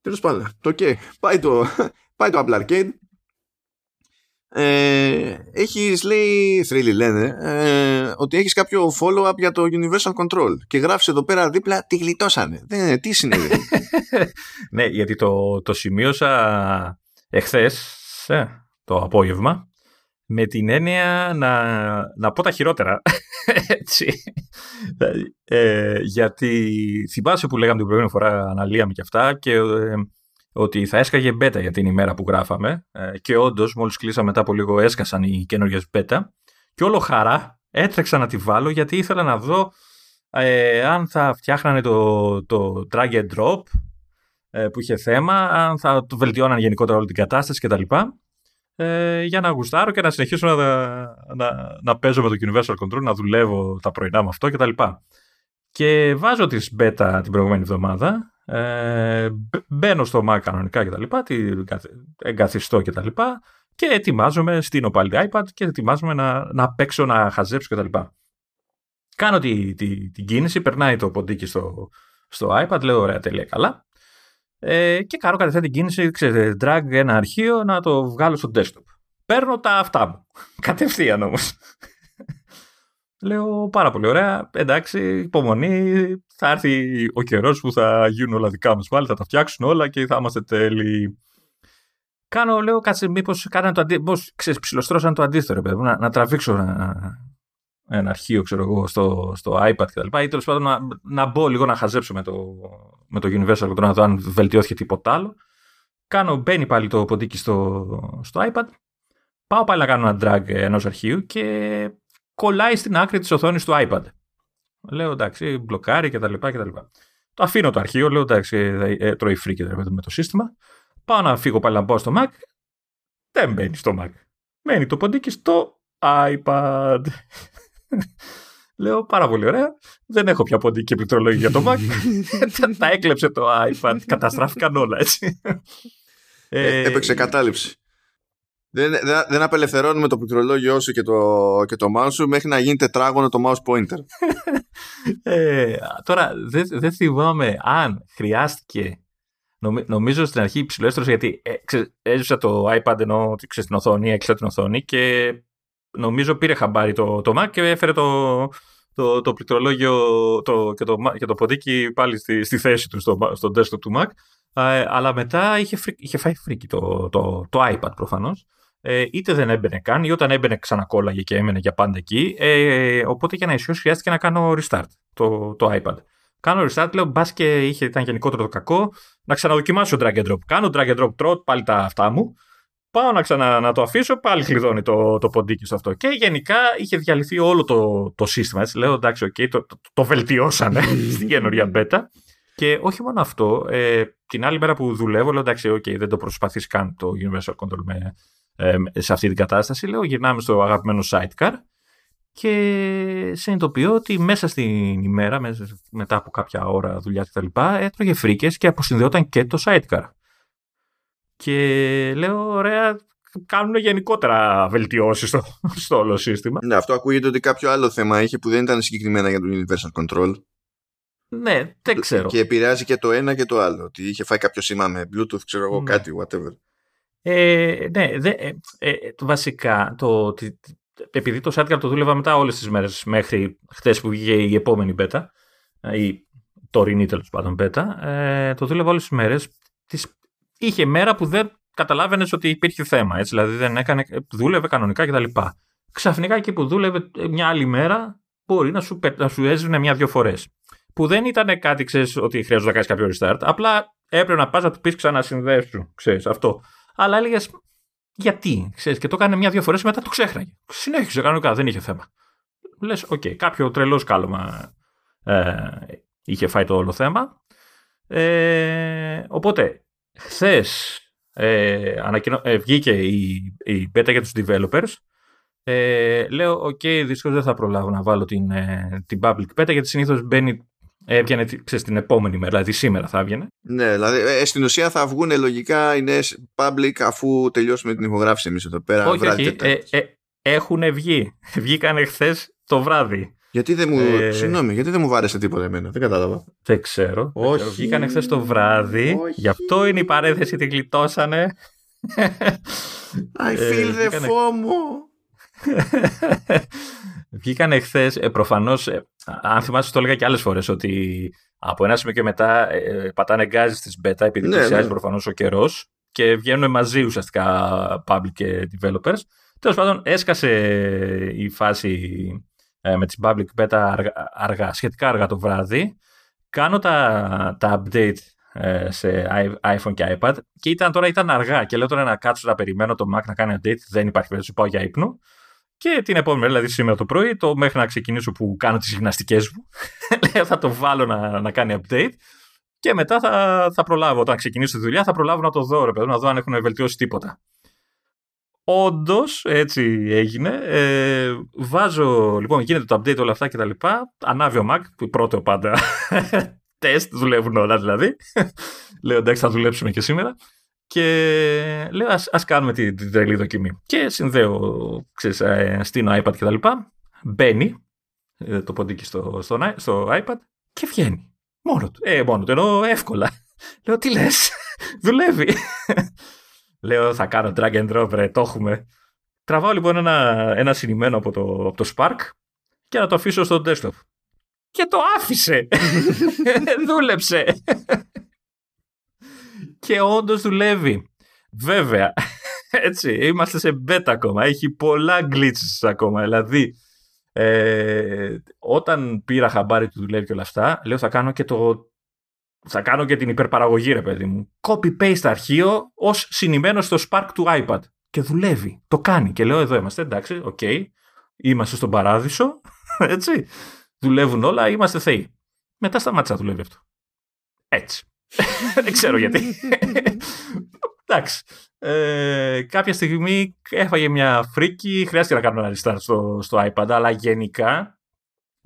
Τέλος πάντων. Το okay. Πάει το, πάει το Apple Arcade. Ε, έχεις λέει θρύλοι λένε ε, ότι έχεις κάποιο follow-up για το Universal Control. Και γράφεις εδώ πέρα δίπλα τι γλιτώσανε δεν, τι συνέβη. Ναι γιατί το, το σημείωσα εχθές ε, το απόγευμα με την έννοια να, να πω τα χειρότερα έτσι. Ε, γιατί θυμάσαι που λέγαμε την προηγούμενη φορά αναλύαμε και αυτά και ε, ότι θα έσκαγε μπέτα για την ημέρα που γράφαμε ε, και όντως, μόλις κλείσαμε μετά από λίγο, έσκασαν οι καινούργιε μπέτα. Και όλο χαρά έτρεξα να τη βάλω γιατί ήθελα να δω ε, αν θα φτιάχνανε το, το drag and drop ε, που είχε θέμα, αν θα το βελτιώναν γενικότερα όλη την κατάσταση κτλ. Ε, για να γουστάρω και να συνεχίσω να, να, να παίζω με το Universal Control, να δουλεύω τα πρωινά με αυτό κτλ. Και βάζω τη beta την προηγούμενη εβδομάδα ε, μπαίνω στο Mac κανονικά και τα λοιπά, εγκαθιστώ και τα λοιπά και ετοιμάζομαι, στείνω πάλι το iPad και ετοιμάζομαι να, να παίξω, να χαζέψω και τα λοιπά. Κάνω τη, τη, την κίνηση, περνάει το ποντίκι στο, στο iPad, λέω ωραία τέλεια καλά ε, και κάνω κατευθείαν την κίνηση, ξέρετε, drag ένα αρχείο να το βγάλω στο desktop. Παίρνω τα αυτά μου, κατευθείαν όμως. Λέω πάρα πολύ ωραία. Εντάξει, υπομονή. Θα έρθει ο καιρός που θα γίνουν όλα δικά μας πάλι, θα τα φτιάξουν όλα και θα είμαστε τέλειοι. Κάνω, λέω, κάτσε, μήπως κάνανε το αντίθετο. Πώ ξέρεις, ψιλοστρώσαν το αντίθετο, παιδί να, να τραβήξω ένα, ένα αρχείο, ξέρω εγώ, στο, στο iPad κτλ. Ή τέλος πάντων να, να μπω λίγο να χαζέψω με το, με το Universal Control, να δω αν βελτιώθηκε τίποτα άλλο. Κάνω, μπαίνει πάλι το ποντίκι στο, στο iPad. Πάω πάλι να κάνω ένα drag ενός αρχείου και κολλάει στην άκρη της οθόνης του iPad. Λέω εντάξει, μπλοκάρει κτλ. Το αφήνω το αρχείο, λέω εντάξει, ε, ε, τρώει free με το σύστημα. Πάω να φύγω πάλι να μπω στο Mac. Δεν μπαίνει στο Mac. Μένει το ποντίκι στο iPad. Λέω πάρα πολύ ωραία. Δεν έχω πια ποντίκι πληκτρολόγιο για το Mac. Τα έκλεψε το iPad. Καταστράφηκαν όλα έτσι. Ε, έπαιξε κατάληψη. Δεν, δεν, δεν απελευθερώνουμε το πληκτρολόγιο σου και το, και το mouse σου μέχρι να γίνει τετράγωνο το mouse pointer. ε, τώρα δεν, δεν θυμάμαι αν χρειάστηκε νομίζω στην αρχή υψηλό γιατί ε, έζησα το iPad ενώ ξέρεις, την οθόνη, έκλεισα την οθόνη και νομίζω πήρε χαμπάρι το, το Mac και έφερε το, το, το πληκτρολόγιο το, και, το, και το ποντίκι πάλι στη, στη θέση του στο, στο desktop του Mac. Ε, αλλά μετά είχε, είχε φάει φρίκι το, το, το iPad προφανώς. Ε, είτε δεν έμπαινε καν ή όταν έμπαινε ξανακόλλαγε και έμενε για πάντα εκεί. Ε, οπότε για να ισιώσει χρειάστηκε να κάνω restart το, το iPad. Κάνω restart, λέω μπας και είχε, ήταν γενικότερο το κακό, να ξαναδοκιμάσω drag and drop. Κάνω drag and drop, τρώω πάλι τα αυτά μου. Πάω να, ξανα, να το αφήσω, πάλι κλειδώνει το, το ποντίκι στο αυτό. Και γενικά είχε διαλυθεί όλο το, το σύστημα. Έτσι. Λέω εντάξει, okay, το, το, το βελτιώσανε στην καινούργια beta. Και όχι μόνο αυτό, ε, την άλλη μέρα που δουλεύω, λέω εντάξει, okay, δεν το προσπαθείς καν το Universal Control με, ε, σε αυτή την κατάσταση. Λέω γυρνάμε στο αγαπημένο sidecar και συνειδητοποιώ ότι μέσα στην ημέρα, μετά από κάποια ώρα δουλειάς κτλ., έτρωγε φρίκες και αποσυνδεόταν και το sidecar. Και λέω, ωραία, κάνουν γενικότερα βελτιώσεις στο, στο όλο σύστημα. Ναι, αυτό ακούγεται ότι κάποιο άλλο θέμα είχε που δεν ήταν συγκεκριμένα για το Universal Control. Ναι, δεν ξέρω. Και επηρεάζει και το ένα και το άλλο. Ότι είχε φάει κάποιο σήμα με Bluetooth, ξέρω εγώ, ναι. κάτι, whatever. Ε, ναι, δε, ε, ε, βασικά το, επειδή το sidecar το δούλευα μετά όλες τις μέρες μέχρι χτες που βγήκε η επόμενη beta η τωρινή τέλος πάντων beta ε, το δούλευα όλες τις μέρες τις... είχε μέρα που δεν καταλάβαινες ότι υπήρχε θέμα έτσι, δηλαδή δεν έκανε, δούλευε κανονικά κτλ. Ξαφνικά εκεί που δούλευε μια άλλη μέρα μπορεί να σου, να σου έσβηνε μια-δυο φορές που δεν ήταν κάτι ξέρεις, ότι χρειάζεται να κάνεις κάποιο restart απλά έπρεπε να πας να του πεις ξανασυνδέσου ξέρεις αυτό αλλά έλεγες γιατί, ξέρεις, και το έκανε μια-δύο φορές μετά το ξέχναγε. Συνέχισε κανονικά, δεν είχε θέμα. Λες, OK, okay, κάποιο τρελό σκάλωμα ε, είχε φάει το όλο θέμα. Ε, οπότε, χθες ε, ε, βγήκε η, η beta για τους developers. Ε, λέω, OK, okay, δυστυχώς δεν θα προλάβω να βάλω την, ε, την public beta γιατί συνήθως μπαίνει Έβγαινε ξέρεις, την επόμενη μέρα, δηλαδή σήμερα θα έβγαινε. Ναι, δηλαδή ε, στην ουσία θα βγουν λογικά οι νέες public αφού τελειώσουμε την ηχογράφηση εμείς εδώ πέρα. Όχι, όχι. Ε, ε, έχουν βγει. Βγήκαν χθες το βράδυ. Γιατί δεν μου. Ε... Συγγνώμη, γιατί δεν μου βάρεσε τίποτα εμένα, δεν κατάλαβα. Δεν ξέρω. Όχι. Βγήκαν χθες το βράδυ. Όχι. Γι' αυτό είναι η παρέθεση, την γλιτώσανε. I feel the FOMO. Βγήκαν εχθέ, ε, προφανώς, ε, αν θυμάσαι, το έλεγα και άλλες φορές, ότι από ένα σημείο και μετά ε, πατάνε γκάζι στις beta επειδή ναι, πλησιάζει ναι. προφανώς ο καιρός και βγαίνουν μαζί ουσιαστικά public και developers. Τέλος πάντων, έσκασε η φάση ε, με τις public beta αργά, σχετικά αργά το βράδυ. Κάνω τα, τα update ε, σε iPhone και iPad και ήταν, τώρα ήταν αργά και λέω τώρα να κάτσω να περιμένω το Mac να κάνει update, δεν υπάρχει περίπτωση, πάω για ύπνο. Και την επόμενη μέρα, δηλαδή σήμερα το πρωί, το μέχρι να ξεκινήσω που κάνω τις γυμναστικές μου, λέω θα το βάλω να, να κάνει update και μετά θα, θα προλάβω, όταν ξεκινήσω τη δουλειά, θα προλάβω να το δω, ρε παιδί, να δω αν έχουν βελτιώσει τίποτα. Όντως, έτσι έγινε. Ε, βάζω, λοιπόν, γίνεται το update όλα αυτά και τα λοιπά. Ανάβει ο Mac, που πρώτο πάντα τεστ, δουλεύουν όλα δηλαδή. Λέω εντάξει, θα δουλέψουμε και σήμερα. Και λέω ας, ας κάνουμε την, την τρελή δοκιμή. Και συνδέω, ξέρεις, ε, στείνω iPad και τα λοιπά. Μπαίνει ε, το ποντίκι στο, στο, στο iPad και βγαίνει. Μόνο του. Ε, μόνο του, ενώ εύκολα. Λέω, τι λες, δουλεύει. Λέω, θα κάνω drag and drop, ρε, το έχουμε. Τραβάω λοιπόν ένα, ένα συνημένο από το, από το Spark και να το αφήσω στο desktop. Και το άφησε. Δούλεψε και όντως δουλεύει. Βέβαια, έτσι, είμαστε σε beta ακόμα. Έχει πολλά glitches ακόμα. Δηλαδή, ε, όταν πήρα χαμπάρι του δουλεύει και όλα αυτά, λέω θα κάνω και το. Θα κάνω και την υπερπαραγωγή, ρε παιδί μου. Copy-paste αρχείο ως συνημένο στο Spark του iPad. Και δουλεύει. Το κάνει. Και λέω: Εδώ είμαστε. Εντάξει, ok. Okay. Είμαστε στον παράδεισο. Έτσι. Δουλεύουν όλα. Είμαστε θεοί. Μετά σταμάτησε να δουλεύει αυτό. Έτσι. Δεν ξέρω γιατί. Εντάξει. Ε, κάποια στιγμή έφαγε μια φρίκη, χρειάστηκε να κάνω ένα restart στο, στο iPad, αλλά γενικά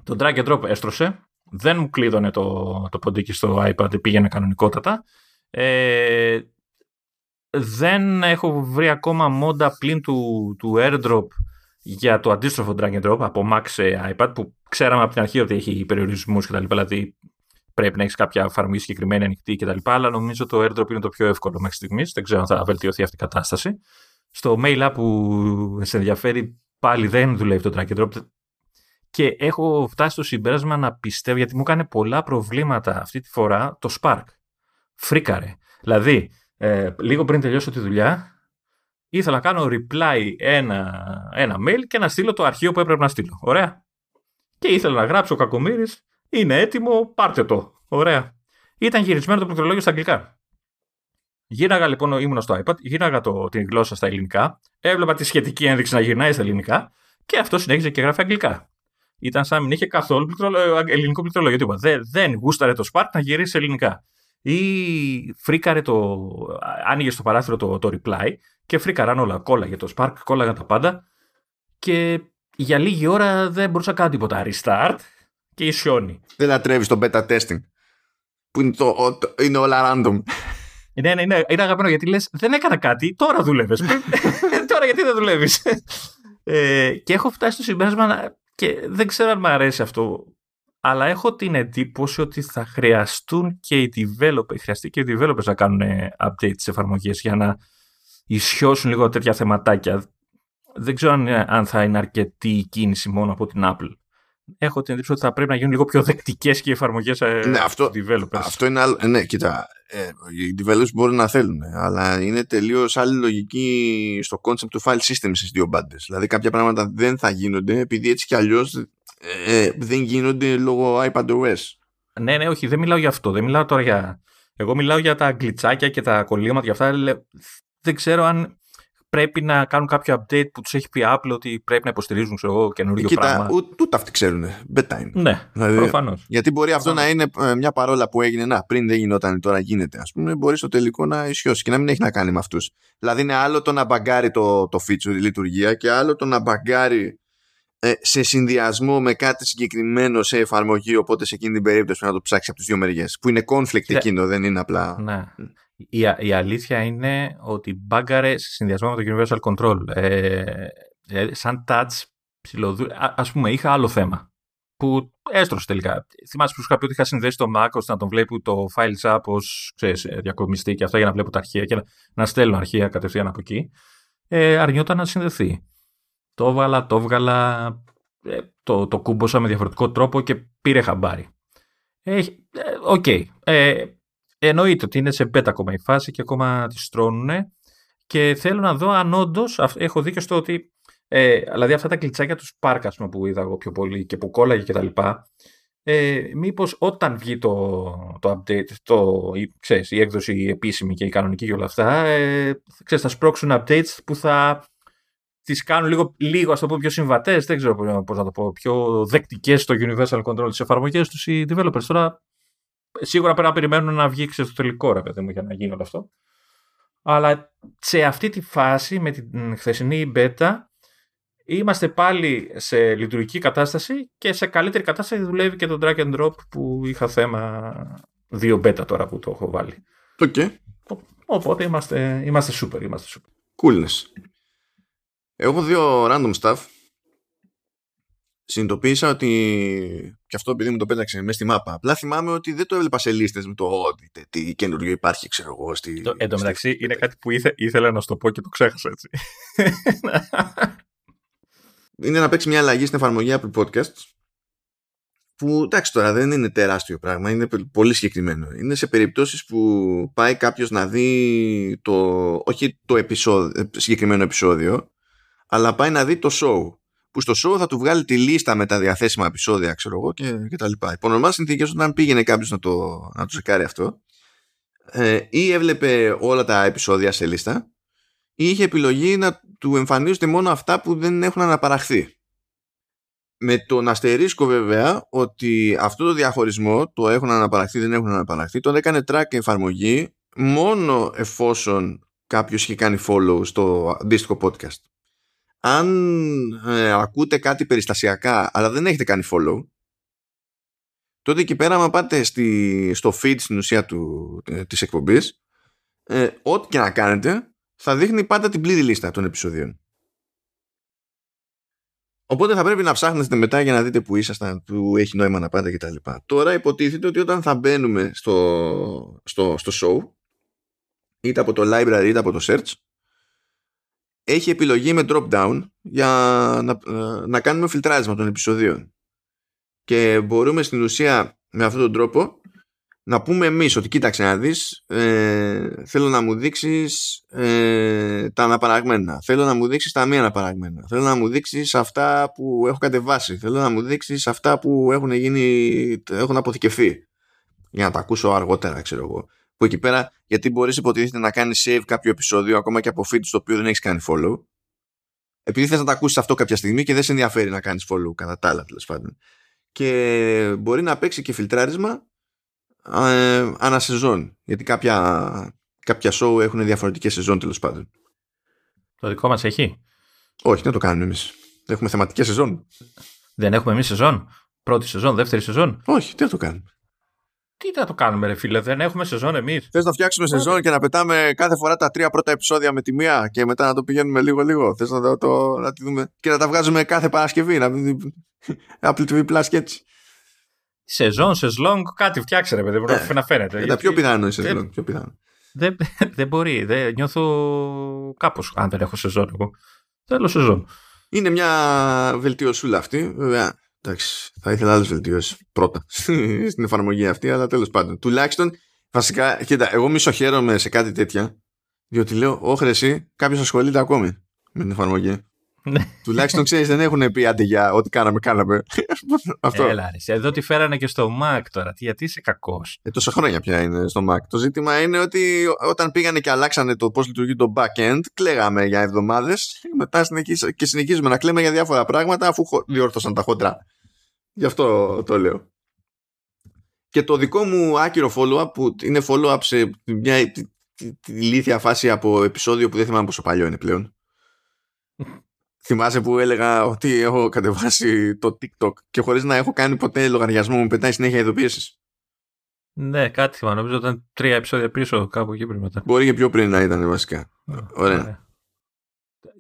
το drag and drop έστρωσε. Δεν μου κλείδωνε το, το ποντίκι στο iPad, πήγαινε κανονικότατα. Ε, δεν έχω βρει ακόμα μόντα πλην του, του AirDrop για το αντίστροφο drag and drop από Mac σε iPad που ξέραμε από την αρχή ότι έχει περιορισμούς κτλ. Δηλαδή πρέπει να έχεις κάποια εφαρμογή συγκεκριμένη ανοιχτή κτλ. Αλλά νομίζω το AirDrop είναι το πιο εύκολο μέχρι στιγμής. Δεν ξέρω αν θα βελτιωθεί αυτή η κατάσταση. Στο mail app που σε ενδιαφέρει πάλι δεν δουλεύει το drag and drop. Και έχω φτάσει στο συμπέρασμα να πιστεύω γιατί μου έκανε πολλά προβλήματα αυτή τη φορά το Spark. Φρίκαρε. Δηλαδή, ε, λίγο πριν τελειώσω τη δουλειά, ήθελα να κάνω reply ένα, ένα mail και να στείλω το αρχείο που έπρεπε να στείλω. Ωραία. Και ήθελα να γράψω κακομύρι, είναι έτοιμο, πάρτε το. Ωραία. Ήταν γυρισμένο το πληκτρολόγιο στα αγγλικά. Γύραγα λοιπόν, ήμουν στο iPad, γύραγα το, την γλώσσα στα ελληνικά, έβλεπα τη σχετική ένδειξη να γυρνάει στα ελληνικά και αυτό συνέχιζε και γράφει αγγλικά. Ήταν σαν να μην είχε καθόλου ελληνικό πληκτρολόγιο. Τίποτα. Δεν, δεν γούσταρε το Spark να γυρίσει ελληνικά ή φρίκαρε το. άνοιγε στο παράθυρο το, το reply και φρίκαραν όλα. Κόλλαγε το Spark, κόλλαγαν τα πάντα. Και για λίγη ώρα δεν μπορούσα να κάνω τίποτα. Restart και ισιώνει. Δεν λατρεύεις το beta testing. Που είναι, το, είναι όλα random. Ναι, ναι, ναι, είναι αγαπημένο γιατί λες: Δεν έκανα κάτι, τώρα δουλεύει. τώρα γιατί δεν δουλεύεις; ε, και έχω φτάσει στο συμπέρασμα και δεν ξέρω αν μου αρέσει αυτό αλλά έχω την εντύπωση ότι θα χρειαστούν και οι developers, χρειαστεί και οι developers να κάνουν update στις εφαρμογές για να ισιώσουν λίγο τέτοια θεματάκια. Δεν ξέρω αν, αν θα είναι αρκετή η κίνηση μόνο από την Apple. Έχω την εντύπωση ότι θα πρέπει να γίνουν λίγο πιο δεκτικές και οι εφαρμογές ε, ναι, αυτό, developers. Αυτό είναι άλλο. Ναι, κοίτα, ε, οι developers μπορούν να θέλουν, αλλά είναι τελείως άλλη λογική στο concept του file system στις δύο μπάντες. Δηλαδή κάποια πράγματα δεν θα γίνονται επειδή έτσι κι αλλιώς ε, δεν γίνονται λόγω iPadOS. Ναι, ναι, όχι, δεν μιλάω για αυτό. Δεν μιλάω τώρα για. Εγώ μιλάω για τα γκλιτσάκια και τα κολλήματα και αυτά. Δεν ξέρω αν πρέπει να κάνουν κάποιο update που τους έχει πει Apple ότι πρέπει να υποστηρίζουν ξέρω εγώ, καινούριο Κοίτα, πράγμα. Ούτε αυτοί ξέρουν. Bedtime. Ναι, δηλαδή, προφανώς. Γιατί μπορεί αυτό να είναι ε, μια παρόλα που έγινε να, πριν δεν γινόταν, τώρα γίνεται. Α πούμε, μπορεί στο τελικό να ισιώσει και να μην έχει να κάνει με αυτούς. Δηλαδή, είναι άλλο το να μπαγκάρει το, το feature, η λειτουργία, και άλλο το να μπαγκάρει ε, σε συνδυασμό με κάτι συγκεκριμένο σε εφαρμογή, οπότε σε εκείνη την περίπτωση πρέπει να το ψάξει από τις δύο μεριές. Που είναι conflict ναι. εκείνο, δεν είναι απλά. Ναι. Η, η αλήθεια είναι ότι μπάγκαρε σε συνδυασμό με το Universal Control. Ε, ε, σαν touch ψηλοδου... Α πούμε, είχα άλλο θέμα. Που έστρωσε τελικά. Θυμάσαι που σου είχα πει ότι είχα συνδέσει το Mac ώστε να τον βλέπω το files app ως διακομιστή και αυτά για να βλέπω τα αρχεία και να, να στέλνω αρχεία κατευθείαν από εκεί. Ε, αρνιόταν να συνδεθεί. Το έβαλα, το έβγαλα, ε, το, το κούμπωσα με διαφορετικό τρόπο και πήρε χαμπάρι. Ε, οκ. Ε, ε, εννοείται ότι είναι σε beta ακόμα η φάση και ακόμα τη στρώνουν και θέλω να δω αν όντως έχω δίκιο στο ότι ε, δηλαδή αυτά τα γκλιτσάκια τους Spark που είδα εγώ πιο πολύ και που κόλλαγε κτλ. Ε, μήπως όταν βγει το, το update, το, ξέρεις, η έκδοση επίσημη και η κανονική και όλα αυτά, ε, ξέρεις, θα σπρώξουν updates που θα τις κάνουν λίγο, λίγο ας το πω, πιο συμβατές, δεν ξέρω πώς να το πω, πιο δεκτικές στο Universal Control τις εφαρμογές τους οι developers. Τώρα σίγουρα πρέπει να περιμένουν να βγει στο τελικό ρε παιδί μου για να γίνει όλο αυτό. Αλλά σε αυτή τη φάση με την χθεσινή beta είμαστε πάλι σε λειτουργική κατάσταση και σε καλύτερη κατάσταση δουλεύει και το drag and drop που είχα θέμα δύο beta τώρα που το έχω βάλει. Okay. Οπότε είμαστε, είμαστε super, είμαστε super. Coolness. Έχω δύο random stuff. Συνειδητοποίησα ότι. και αυτό επειδή μου το πέταξε μέσα στη μάπα. Απλά θυμάμαι ότι δεν το έβλεπα σε λίστες με το ότι τι καινούριο υπάρχει, ξέρω εγώ. Στη, το, εν τω μεταξύ είναι κάτι που ήθε, ήθελα να σου το πω και το ξέχασα έτσι. είναι να παίξει μια αλλαγή στην εφαρμογή Apple Podcast που εντάξει τώρα δεν είναι τεράστιο πράγμα, είναι πολύ συγκεκριμένο. Είναι σε περιπτώσεις που πάει κάποιος να δει το, όχι το επεισόδιο, συγκεκριμένο επεισόδιο, αλλά πάει να δει το show. Που στο show θα του βγάλει τη λίστα με τα διαθέσιμα επεισόδια, ξέρω εγώ και, και τα λοιπά. Υπό νορμάλ συνθήκες, όταν πήγαινε κάποιος να το, να το σεκάρει αυτό, ε, ή έβλεπε όλα τα επεισόδια σε λίστα, ή είχε επιλογή να του εμφανίζονται μόνο αυτά που δεν έχουν αναπαραχθεί. Με τον αστερίσκο βέβαια ότι αυτό το διαχωρισμό, το έχουν αναπαραχθεί, δεν έχουν αναπαραχθεί, τον έκανε track εφαρμογή μόνο εφόσον κάποιος είχε κάνει follow στο αντίστοιχο podcast. Αν ε, ακούτε κάτι περιστασιακά αλλά δεν έχετε κάνει follow τότε εκεί πέρα άμα πάτε στη, στο feed στην ουσία του, ε, της εκπομπής ε, ό,τι και να κάνετε θα δείχνει πάντα την πλήρη λίστα των επεισοδίων. Οπότε θα πρέπει να ψάχνετε μετά για να δείτε που ήσασταν, που έχει νόημα να πάτε κτλ. Τώρα υποτίθεται ότι όταν θα μπαίνουμε στο, στο, στο show, είτε από το library είτε από το search, έχει επιλογή με drop down για να, να κάνουμε φιλτράρισμα των επεισοδίων. Και μπορούμε στην ουσία με αυτόν τον τρόπο να πούμε εμείς ότι κοίταξε να δεις, ε, θέλω να μου δείξεις ε, τα αναπαραγμένα. Θέλω να μου δείξεις τα μη αναπαραγμένα. Θέλω να μου δείξεις αυτά που έχω κατεβάσει. Θέλω να μου δείξεις αυτά που έχουν, γίνει, έχουν αποθηκευθεί. Για να τα ακούσω αργότερα, ξέρω εγώ. Που εκεί πέρα, γιατί μπορείς υποτίθεται να κάνεις save κάποιο επεισόδιο ακόμα και από feed στο οποίο δεν έχεις κάνει follow. Επειδή θες να τα ακούσεις αυτό κάποια στιγμή και δεν σε ενδιαφέρει να κάνεις follow κατά τα άλλα τέλος πάντων. Και μπορεί να παίξει και φιλτράρισμα ε, ανά σεζόν. Γιατί κάποια, κάποια show έχουν διαφορετικές σεζόν τέλος πάντων. Το δικό μας έχει; Όχι, δεν το κάνουμε εμείς. Έχουμε θεματικές σεζόν. Δεν έχουμε εμείς σεζόν; Πρώτη σεζόν, δεύτερη σεζόν; Όχι, δεν το κάνουμε. Τι θα το κάνουμε, ρε φίλε, δεν έχουμε σεζόν εμείς; Θες να φτιάξουμε σεζόν και να πετάμε κάθε φορά τα τρία πρώτα επεισόδια με τη μία και μετά να το πηγαίνουμε λίγο-λίγο. Θες να, το, το, να τη δούμε και να τα βγάζουμε κάθε Παρασκευή. Να... Apple TV Plus και έτσι σεζόν, σεζόν, κάτι φτιάξε ρε παιδί μου, ε, να φαίνεται. Ε, γιατί... Πιο πιθανό είναι σεζόν, πιο πιθανό. Δεν, δεν μπορεί, δεν, νιώθω κάπως αν δεν έχω σεζόν εγώ. Θέλω σεζόν. Είναι μια βελτιωσούλα αυτή, βέβαια. Εντάξει, θα ήθελα άλλες βελτιώσεις πρώτα στην εφαρμογή αυτή, αλλά τέλος πάντων. Τουλάχιστον, βασικά, κοίτα, εγώ μισοχαίρομαι σε κάτι τέτοια, διότι λέω, Όχι, εσύ, κάποιος ασχολείται ακόμη με την εφαρμογή. Ναι. Τουλάχιστον ξέρεις, δεν έχουν πει άντε για ό,τι κάναμε, κάναμε. Αυτό. Έλα, ρε, εδώ τη φέρανε και στο Mac τώρα. Γιατί είσαι κακός; Ε, τόσα χρόνια πια είναι στο Mac. Το ζήτημα είναι ότι όταν πήγανε και αλλάξανε το πώς λειτουργεί το backend, κλαίγαμε για εβδομάδες. Μετά και συνεχίζουμε να κλαίμε για διάφορα πράγματα αφού διόρθωσαν τα χοντρά. Γι' αυτό το λέω. Και το δικό μου άκυρο follow-up που είναι follow-up σε μια ηλίθια φάση από επεισόδιο που δεν θυμάμαι πόσο παλιό είναι πλέον Θυμάσαι που έλεγα ότι έχω κατεβάσει το TikTok και χωρίς να έχω κάνει ποτέ λογαριασμό μου πετάει συνέχεια ειδοποίησεις. Ναι, κάτι θυμάμαι. Νομίζω ήταν τρία επεισόδια πίσω, κάπου εκεί πριν μετά. Μπορεί και πιο πριν να ήταν βασικά. Ωραία.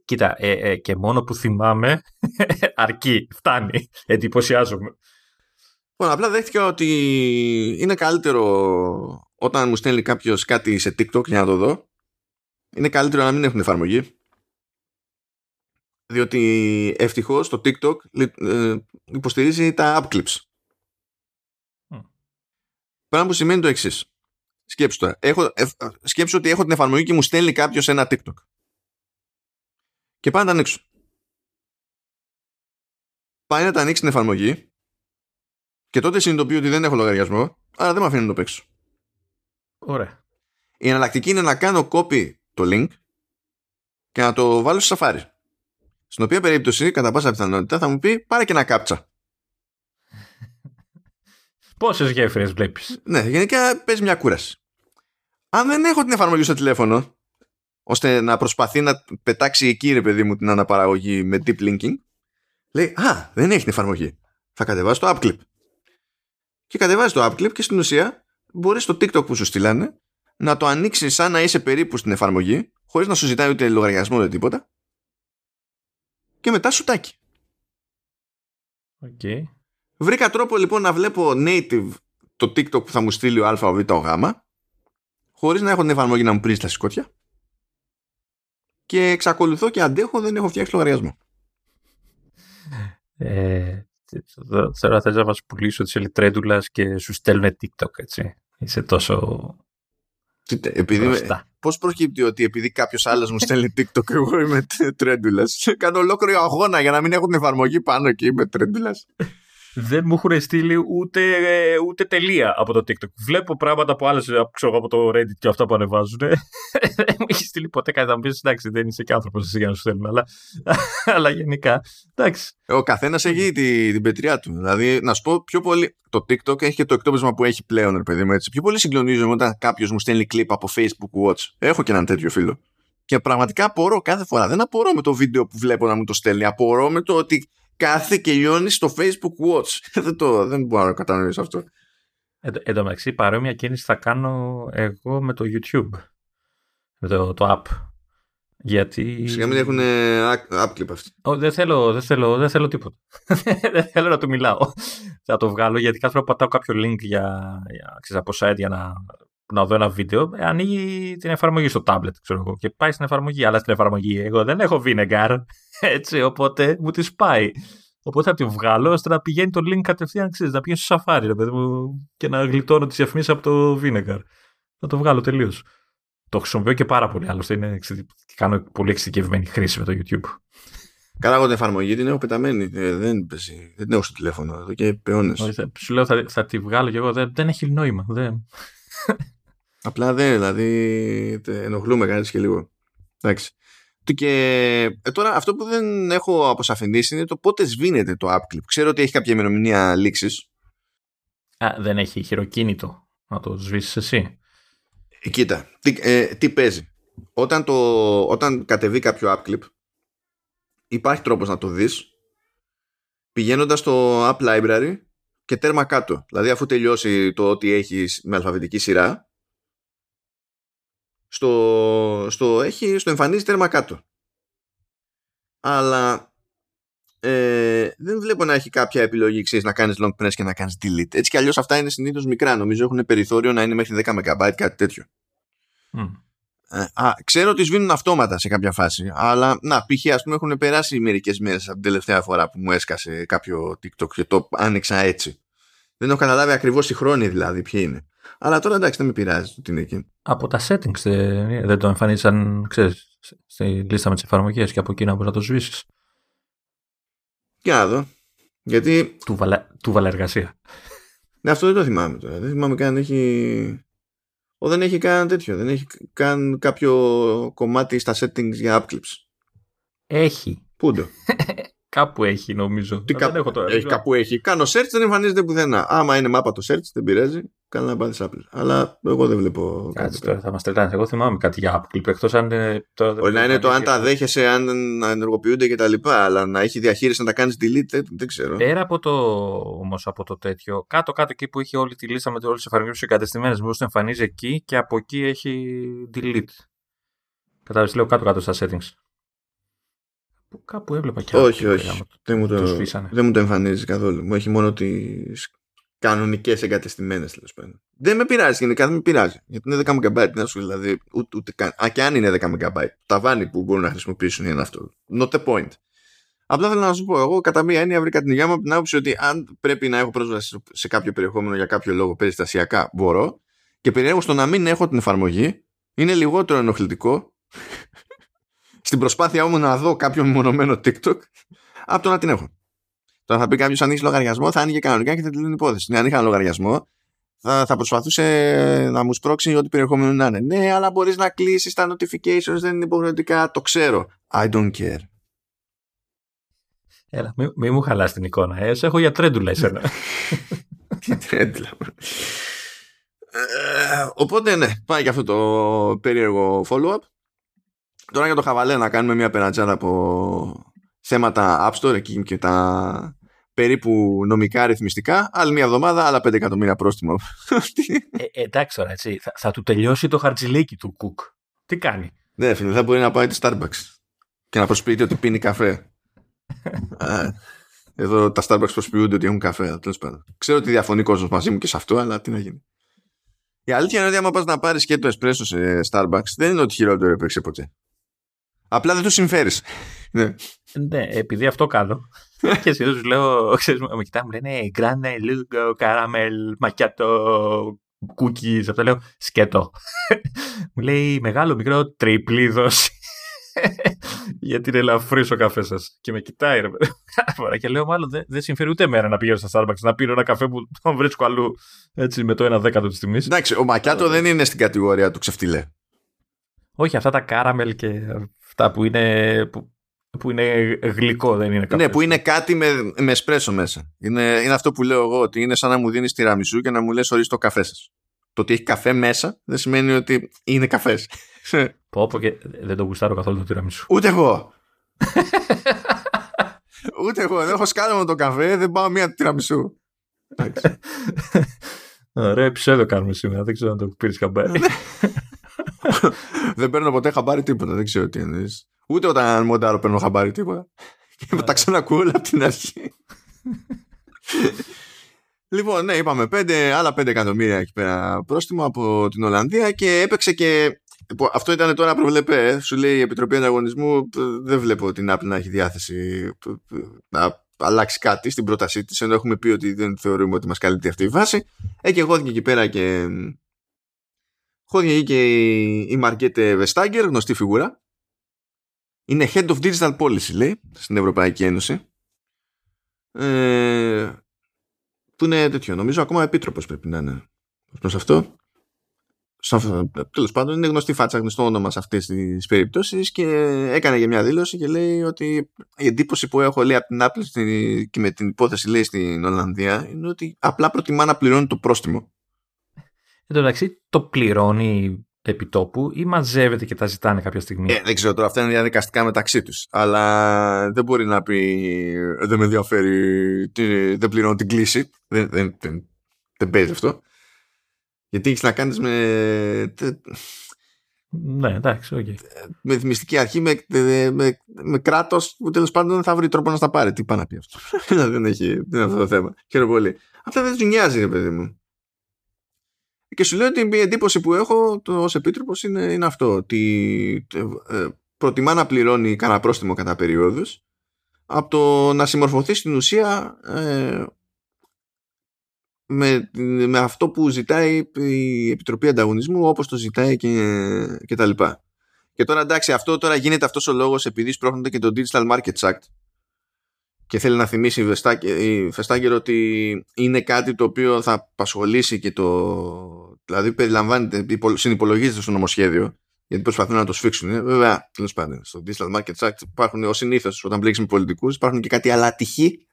Κοίτα, ε, ε, και μόνο που θυμάμαι αρκεί, φτάνει. Εντυπωσιάζομαι. Λοιπόν, απλά δέχτηκα ότι είναι καλύτερο όταν μου στέλνει κάποιος κάτι σε TikTok για να το δω. Είναι καλύτερο να μην έχουν εφαρμογή διότι ευτυχώς το TikTok ε, υποστηρίζει τα app clips. Mm. Πράγμα που σημαίνει το εξής. Σκέψου τώρα. Έχω, ε, σκέψου ότι έχω την εφαρμογή και μου στέλνει κάποιος ένα TikTok. Και πάει να τα ανοίξω. Πάει να τα ανοίξει την εφαρμογή και τότε συνειδητοποιεί ότι δεν έχω λογαριασμό, άρα δεν με αφήνει να το παίξω. Ωραία. Η εναλλακτική είναι να κάνω copy το link και να το βάλω στο Safari. Στην οποία περίπτωση, κατά πάσα πιθανότητα, θα μου πει πάρε και ένα κάψα. Πόσες γέφυρες βλέπεις; Ναι, γενικά παίζει μια κούραση. Αν δεν έχω την εφαρμογή στο τηλέφωνο, ώστε να προσπαθεί να πετάξει εκεί, ρε παιδί μου, την αναπαραγωγή με deep linking, λέει Α, δεν έχει την εφαρμογή. Θα κατεβάσει το AppClip. Και κατεβάζει το AppClip και στην ουσία μπορείς στο TikTok που σου στείλανε να το ανοίξεις σαν να είσαι περίπου στην εφαρμογή, χωρίς να σου ζητάει ούτε λογαριασμό ούτε τίποτα, και μετά σουτάκι. Okay. Βρήκα τρόπο λοιπόν να βλέπω native το TikTok που θα μου στείλει ο Α, ο Β, ο Γ, χωρίς να έχω την εφαρμογή να μου πρίζει τα σηκώτια. Και εξακολουθώ και αντέχω, δεν έχω φτιάξει λογαριασμό. Ε, θέλω να να μας πουλήσω τη ελιτρέντουλας και σου στέλνουν TikTok, έτσι. Είσαι τόσο επειδή Πώς προκύπτει ότι επειδή κάποιος άλλος μου στέλνει TikTok, εγώ είμαι τρέντουλας. Κάνω ολόκληρο αγώνα για να μην έχω την εφαρμογή πάνω και είμαι τρέντουλας δεν μου έχουν στείλει ούτε, ούτε τελεία από το TikTok. Βλέπω πράγματα από άλλες, ξέρω από το Reddit και αυτά που ανεβάζουν. δεν μου έχει στείλει ποτέ κάτι. Θα μου πεις εντάξει, δεν είσαι και άνθρωπος εσύ για να σου στέλνουν, αλλά, αλλά γενικά. Εντάξει. Ο καθένας έχει την, την πετριά του. Δηλαδή, να σου πω πιο πολύ. Το TikTok έχει και το εκτόπισμα που έχει πλέον, ρε παιδί μου έτσι. Πιο πολύ συγκλονίζομαι όταν κάποιος μου στέλνει κλειπ από Facebook Watch. Έχω και έναν τέτοιο φίλο. Και πραγματικά απορώ κάθε φορά. Δεν απορώ με το βίντεο που βλέπω να μου το στέλνει. Απορώ με το ότι κάθε και λιώνει στο Facebook Watch. δεν, το, δεν μπορώ να κατανοήσω αυτό. Εν τω μεταξύ, παρόμοια κίνηση θα κάνω εγώ με το YouTube. Με το, το app. Γιατί. Σιγά μην έχουν app clip αυτοί. δεν, θέλω, δεν, θέλω, δεν θέλω τίποτα. δεν θέλω να του μιλάω. θα το βγάλω γιατί κάθε φορά που πατάω κάποιο link για, για, ξέρεις, από site για να, να δω ένα βίντεο, ανοίγει την εφαρμογή στο tablet, ξέρω εγώ, και πάει στην εφαρμογή. Αλλά στην εφαρμογή εγώ δεν έχω vinegar. Έτσι, οπότε μου τη πάει. Οπότε θα τη βγάλω ώστε να πηγαίνει το link κατευθείαν, ξέρεις, να πηγαίνει στο σαφάρι, ρε παιδί μου, και να γλιτώνω τις διαφημίσει από το Vinegar. Θα το βγάλω τελείως. Το χρησιμοποιώ και πάρα πολύ. Άλλωστε, είναι, κάνω πολύ εξειδικευμένη χρήση με το YouTube. Καλά, εγώ την εφαρμογή την έχω πεταμένη. Ε, δεν, πέσει, δεν την έχω στο τηλέφωνο εδώ και αιώνε. Σου λέω θα, θα τη βγάλω και εγώ. Δεν, δεν έχει νόημα. Δεν... Απλά δεν, δηλαδή ενοχλούμε κάτι και λίγο. Εντάξει. Και ε, τώρα αυτό που δεν έχω αποσαφηνίσει είναι το πότε σβήνεται το app clip. Ξέρω ότι έχει κάποια ημερομηνία λήξης. Α, δεν έχει χειροκίνητο να το σβήσεις εσύ; Ε, κοίτα, τι, ε, τι παίζει. Όταν, το, όταν κατεβεί κάποιο app clip, υπάρχει τρόπος να το δεις πηγαίνοντας στο app library και τέρμα κάτω. Δηλαδή αφού τελειώσει το ότι έχεις με αλφαβητική σειρά, στο, στο, έχει, στο εμφανίζει τέρμα κάτω. Αλλά ε, δεν βλέπω να έχει κάποια επιλογή ξέρεις, να κάνεις long press και να κάνεις delete. Έτσι κι αλλιώς αυτά είναι συνήθως μικρά. Νομίζω έχουν περιθώριο να είναι μέχρι 10 MB κάτι τέτοιο. Ε, α, ξέρω ότι σβήνουν αυτόματα σε κάποια φάση, αλλά να, π.χ. ας πούμε έχουν περάσει μερικές μέρες από την τελευταία φορά που μου έσκασε κάποιο TikTok και το άνοιξα έτσι. Δεν έχω καταλάβει ακριβώς η χρόνη δηλαδή ποιοι είναι. Αλλά τώρα εντάξει δεν με πειράζει ότι είναι εκεί. Από τα settings δεν, δεν το εμφανίζαν, ξέρεις, στη λίστα με τις εφαρμογές και από εκεί να μπορείς να το σβήσεις. Για να δω. Γιατί... Του, βαλε... του εργασία. Ναι, αυτό δεν το θυμάμαι τώρα. Δεν θυμάμαι καν έχει... Ο, δεν έχει καν τέτοιο. Δεν έχει καν κάποιο κομμάτι στα settings για app clips. Έχει. Πού το; Κάπου έχει νομίζω. Τι κάπου, έχω Έχει, κάπου έχει. Κάνω search δεν εμφανίζεται πουθενά. Άμα είναι μάπα το search δεν πειράζει. Καλά να πάρει Apple. Αλλά εγώ δεν βλέπω. Κάτσε τώρα, θα μας τρελάνε. Εγώ θυμάμαι κάτι για Apple. Εκτός αν. Μπορεί να είναι το αν τα δέχεσαι, αν ενεργοποιούνται κτλ. Αλλά να έχει διαχείριση να τα κάνεις delete, δεν ξέρω. Πέρα από το όμως από το τέτοιο, κάτω-κάτω εκεί που έχει όλη τη λίστα με όλες τις εφαρμογές εγκατεστημένες, μήπως το εμφανίζει εκεί και από εκεί έχει delete. Κατάλαβες, λέω κάτω-κάτω στα settings. Κάπου έβλεπα και Όχι, όχι. Δεν μου, το, δεν μου το εμφανίζει καθόλου. Μου έχει μόνο τις κανονικές εγκατεστημένες τέλος πάντων. Δεν με πειράζει γενικά, δεν με πειράζει. Γιατί είναι 10 MB. Να σου δηλαδή, ούτε, ούτε καν. Α, και αν είναι 10 MB. Τα βάνη που μπορούν να χρησιμοποιήσουν είναι αυτό. Not the point. Απλά θέλω να σου πω, εγώ κατά μία έννοια βρήκα την υγεία μου από την άποψη ότι αν πρέπει να έχω πρόσβαση σε κάποιο περιεχόμενο για κάποιο λόγο περιστασιακά, μπορώ. Και περιέργω στο να μην έχω την εφαρμογή είναι λιγότερο ενοχλητικό στην προσπάθειά μου να δω κάποιο μονομένο TikTok από το να την έχω. Τώρα θα πει κάποιος αν έχει λογαριασμό, θα άνοιγε κανονικά και θα την υπόθεση. Ναι, αν είχα λογαριασμό, θα, θα προσπαθούσε να μου σπρώξει ό,τι περιεχόμενο να είναι. Ναι, αλλά μπορείς να κλείσεις τα notifications, δεν είναι υποχρεωτικά. Το ξέρω. I don't care. Έλα, μη, μη μου χαλάς την εικόνα. Ε, σε έχω για τρέντουλα εσένα. Τι τρέντουλα. Ε, οπότε ναι, πάει και αυτό το περίεργο follow-up. Τώρα για το χαβαλέ να κάνουμε μια περατζάδα από θέματα App Store εκεί και τα περίπου νομικά ρυθμιστικά. Άλλη μια εβδομάδα, άλλα 5 εκατομμύρια πρόστιμο. ε, ε, εντάξει τώρα, έτσι. Θα, θα, του τελειώσει το χαρτζιλίκι του Κουκ. Τι κάνει; Ναι, φίλε, θα μπορεί να πάει τη Starbucks και να προσποιείται ότι πίνει καφέ. Εδώ τα Starbucks προσποιούνται ότι έχουν καφέ. Τέλος πάντων. Ξέρω ότι διαφωνεί κόσμος μαζί μου και σε αυτό, αλλά τι να γίνει. Η αλήθεια είναι ότι άμα πας να πάρεις και το εσπρέσο σε Starbucks, δεν είναι ότι χειρότερο έπαιξε ποτέ. Απλά δεν τους συμφέρεις. ναι. ναι, επειδή αυτό κάνω. και συνήθω λέω, ξέρεις, με κοιτάνε, μου λένε γκράνε, λίγο, καραμέλ, μακιάτο, cookies. Αυτό λέω σκέτο. μου λέει μεγάλο, μικρό, τριπλή δόση. Γιατί είναι ελαφρύς ο καφέ σας. Και με κοιτάει, ρε παιδί. και λέω, μάλλον δεν, δεν συμφέρει ούτε μέρα να πηγαίνω στα Starbucks να πίνω ένα καφέ που τον βρίσκω αλλού έτσι με το ένα δέκατο της τιμής. Εντάξει, ο Μακιάτο δεν είναι στην κατηγορία του ξεφτιλέ. Όχι, αυτά τα κάραμελ και αυτά που είναι, που, που είναι γλυκό, δεν είναι καφέ. Ναι, που είναι κάτι με, με σπρέσο μέσα. Είναι, είναι αυτό που λέω εγώ, ότι είναι σαν να μου δίνεις τη ραμισού και να μου λες ορίστε το καφέ σας. Το ότι έχει καφέ μέσα δεν σημαίνει ότι είναι καφές. Πω, πω και δεν το γουστάρω καθόλου το τυραμισού. Ούτε εγώ. Ούτε εγώ. Δεν έχω σκάλωμα το καφέ, δεν πάω μία τυραμισού. Ωραία επεισόδιο κάνουμε σήμερα. Δεν ξέρω αν το πήρες χαμπάρι. Δεν παίρνω ποτέ χαμπάρι τίποτα. Δεν ξέρω τι είναι. Ούτε όταν μοντάρω παίρνω χαμπάρι τίποτα. Και τα ξανακούω όλα από την αρχή. λοιπόν, ναι, είπαμε πέντε, άλλα 5 εκατομμύρια εκεί πέρα πρόστιμο από την Ολλανδία και έπαιξε και. Αυτό ήταν τώρα προβλεπέ. Σου λέει η Επιτροπή Ανταγωνισμού. Δεν βλέπω την Apple να έχει διάθεση να αλλάξει κάτι στην πρότασή της, ενώ έχουμε πει ότι δεν θεωρούμε ότι μας καλύπτει αυτή η βάση. Ε, και εγώ εκεί πέρα και. Χώθηκε εκεί και η Μαρκέτε Βεστάγκερ, γνωστή φιγούρα. Είναι Head of Digital Policy, λέει, στην Ευρωπαϊκή Ένωση. Ε, που είναι τέτοιο. Νομίζω ακόμα επίτροπος πρέπει να είναι προς αυτό. Τέλος πάντων, είναι γνωστή φάτσα, γνωστό όνομα σε αυτές τις περιπτώσεις και έκανε για μια δήλωση και λέει ότι η εντύπωση που έχω λέει από την Apple και με την υπόθεση λέει στην Ολλανδία είναι ότι απλά προτιμά να πληρώνει το πρόστιμο. Εν τω μεταξύ, το πληρώνει επιτόπου ή μαζεύεται και τα ζητάνε κάποια στιγμή; Ε, δεν ξέρω τώρα, αυτά είναι διαδικαστικά μεταξύ τους. Αλλά δεν μπορεί να πει δεν με ενδιαφέρει, δεν πληρώνω την κλίση. Δεν, δεν, δεν, δεν παίζει αυτό. Γιατί έχεις να κάνεις με. Ναι, εντάξει, okay. Με θυμιστική αρχή, με, με, με κράτος που τέλος πάντων δεν θα βρει τρόπο να στα πάρει. Τι πάει να πει αυτό. δεν, έχει, δεν είναι αυτό το θέμα. Χαίρομαι πολύ. Αυτά δεν τους νοιάζει, ρε παιδί μου. Και σου λέω ότι η εντύπωση που έχω ως επίτροπος είναι, είναι αυτό. Ότι ε, προτιμά να πληρώνει κανένα πρόστιμο κατά περίοδου από το να συμμορφωθεί στην ουσία ε, με, με αυτό που ζητάει η Επιτροπή Ανταγωνισμού όπως το ζητάει και, και τα λοιπά. Και τώρα εντάξει αυτό τώρα γίνεται αυτός ο λόγος επειδή σπρώχνονται και το Digital Markets Act και θέλει να θυμίσει η Φεστάγκερ ότι είναι κάτι το οποίο θα απασχολήσει και το δηλαδή περιλαμβάνεται συνυπολογίζεται στο νομοσχέδιο γιατί προσπαθούν να το σφίξουν. Ε, βέβαια, τέλος πάντων, στο Digital Markets Act υπάρχουν ως συνήθως όταν μπλέξει με πολιτικούς, υπάρχουν και κάτι άλλα τυχή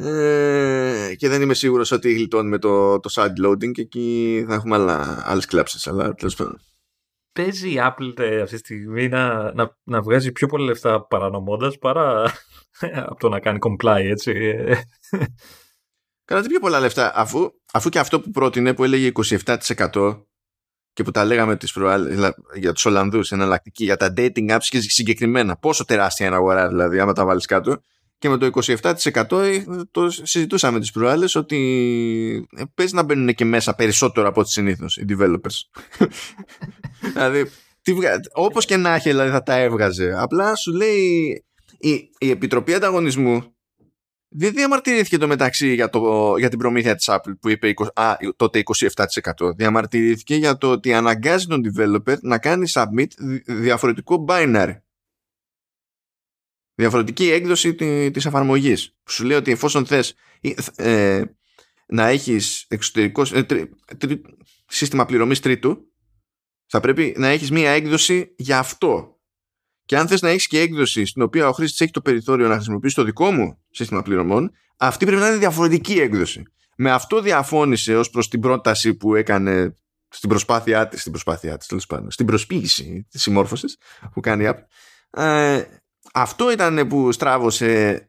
ε, και δεν είμαι σίγουρος ότι γλιτώνει με το, το side loading και εκεί θα έχουμε άλλα, άλλες κλάψεις αλλά τέλος πάντων. Παίζει η Apple ε, αυτή τη στιγμή να, να, να βγάζει πιο πολλά λεφτά παρανομώντας παρά από το να κάνει comply έτσι. Κάνατε πιο πολλά λεφτά αφού, αφού και αυτό που πρότεινε που έλεγε 27% και που τα λέγαμε τις προάλλες, για τους Ολλανδούς εναλλακτική για τα dating apps και συγκεκριμένα πόσο τεράστια είναι αγορά δηλαδή άμα τα βάλεις κάτω και με το 27% ε, το συζητούσαμε τις προάλλες ότι ε, παίζει να μπαίνουν και μέσα περισσότερο από ό,τι συνήθως οι developers. δηλαδή, όπως και να έχει δηλαδή θα τα έβγαζε. Απλά σου λέει η, η Επιτροπή Ανταγωνισμού δεν διαμαρτυρήθηκε το μεταξύ για, το, για την προμήθεια της Apple που είπε α, τότε 27%. Διαμαρτυρήθηκε για το ότι αναγκάζει τον developer να κάνει submit διαφορετικό binary διαφορετική έκδοση της εφαρμογής. Που σου λέει ότι εφόσον θες ε, να έχεις εξωτερικό ε, σύστημα πληρωμής τρίτου, θα πρέπει να έχεις μία έκδοση για αυτό. Και αν θες να έχεις και έκδοση στην οποία ο χρήστης έχει το περιθώριο να χρησιμοποιήσει το δικό μου σύστημα πληρωμών, αυτή πρέπει να είναι διαφορετική έκδοση. Με αυτό διαφώνησε ως προς την πρόταση που έκανε στην προσπάθειά της, στην προσπάθειά της, τέλος πάντων, στην προσποίηση της συμμόρφωσης που κάνει η ε, αυτό ήταν που στράβωσε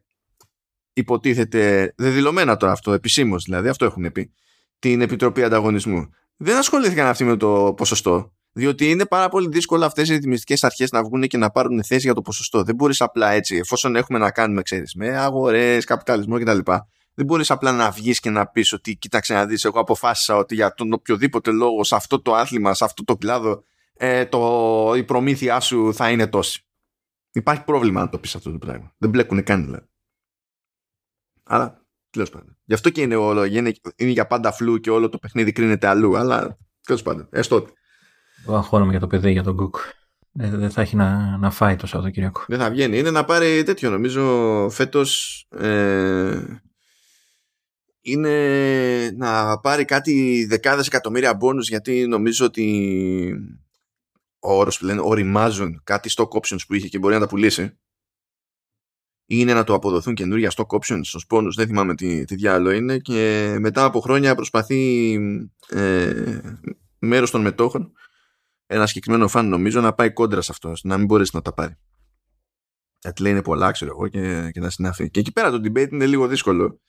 υποτίθεται δεδηλωμένα τώρα αυτό επισήμως δηλαδή αυτό έχουν πει την Επιτροπή Ανταγωνισμού δεν ασχολήθηκαν αυτοί με το ποσοστό διότι είναι πάρα πολύ δύσκολο αυτές οι ρυθμιστικές αρχές να βγουν και να πάρουν θέση για το ποσοστό. Δεν μπορείς απλά έτσι, εφόσον έχουμε να κάνουμε, ξέρεις, με αγορές, καπιταλισμό κτλ. Δεν μπορείς απλά να βγεις και να πεις ότι κοίταξε να δεις, εγώ αποφάσισα ότι για τον οποιοδήποτε λόγο σε αυτό το άθλημα, σε αυτό το κλάδο, ε, το, η προμήθειά σου θα είναι τόση. Υπάρχει πρόβλημα να το πεις αυτό το πράγμα. Δεν μπλέκουν καν δηλαδή. Αλλά τέλος πάντων. Γι' αυτό και είναι όλο. Είναι, είναι για πάντα φλού και όλο το παιχνίδι κρίνεται αλλού. Αλλά τέλος πάντων. Έστω ότι. Εγώ αγχώνομαι για το παιδί, για τον Κουκ. Δεν θα έχει να, να φάει το Σαββατοκύριακο. Δεν θα βγαίνει. Είναι να πάρει τέτοιο. Νομίζω φέτος. Ε, είναι να πάρει κάτι δεκάδες εκατομμύρια μπόνους γιατί νομίζω ότι ο όρος που λένε οριμάζουν κάτι stock options που είχε και μπορεί να τα πουλήσει είναι να το αποδοθούν καινούργια stock options στους πόνους, δεν θυμάμαι τι, τι διάλογο είναι και μετά από χρόνια προσπαθεί ε, μέρος των μετόχων ένα συγκεκριμένο φαν νομίζω να πάει κόντρα σε αυτός, να μην μπορέσει να τα πάρει. Γιατί λέει είναι πολλά, ξέρω εγώ, και, και να συνάφει. Και εκεί πέρα το debate είναι λίγο δύσκολο.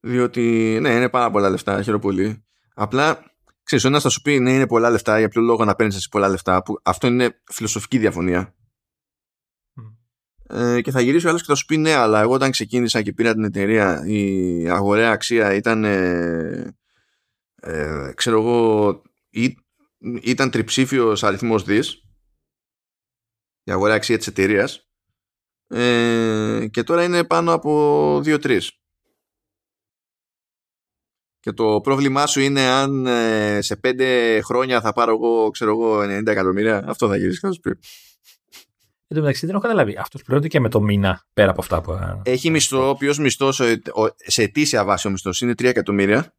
Διότι, ναι, είναι πάρα πολλά λεφτά, χαίρομαι πολύ. Απλά, ξέρεις, ο ένας θα σου πει, ναι, είναι πολλά λεφτά, για ποιο λόγο να παίρνεις εσύ πολλά λεφτά, που αυτό είναι φιλοσοφική διαφωνία. Ε, και θα γυρίσει ο άλλος και θα σου πει, ναι, αλλά εγώ όταν ξεκίνησα και πήρα την εταιρεία, η αγοραία αξία ήταν, ε, ε, ξέρω εγώ, ήταν τριψήφιος αριθμός δις η αγορά αξία της εταιρείας. Ε, και τώρα είναι πάνω από 2-3 και το πρόβλημά σου είναι αν ε, σε 5 χρόνια θα πάρω εγώ, ξέρω εγώ, 90 εκατομμύρια. Αυτό θα γυρίσεις θα σου πει. Εν τω μεταξύ δεν έχω καταλάβει. Αυτός πληρώνεται και με το μήνα πέρα από αυτά που. Ε, Έχει μισθό, ο οποίος μισθός σε αιτήσια βάση ο μισθός είναι 3 εκατομμύρια.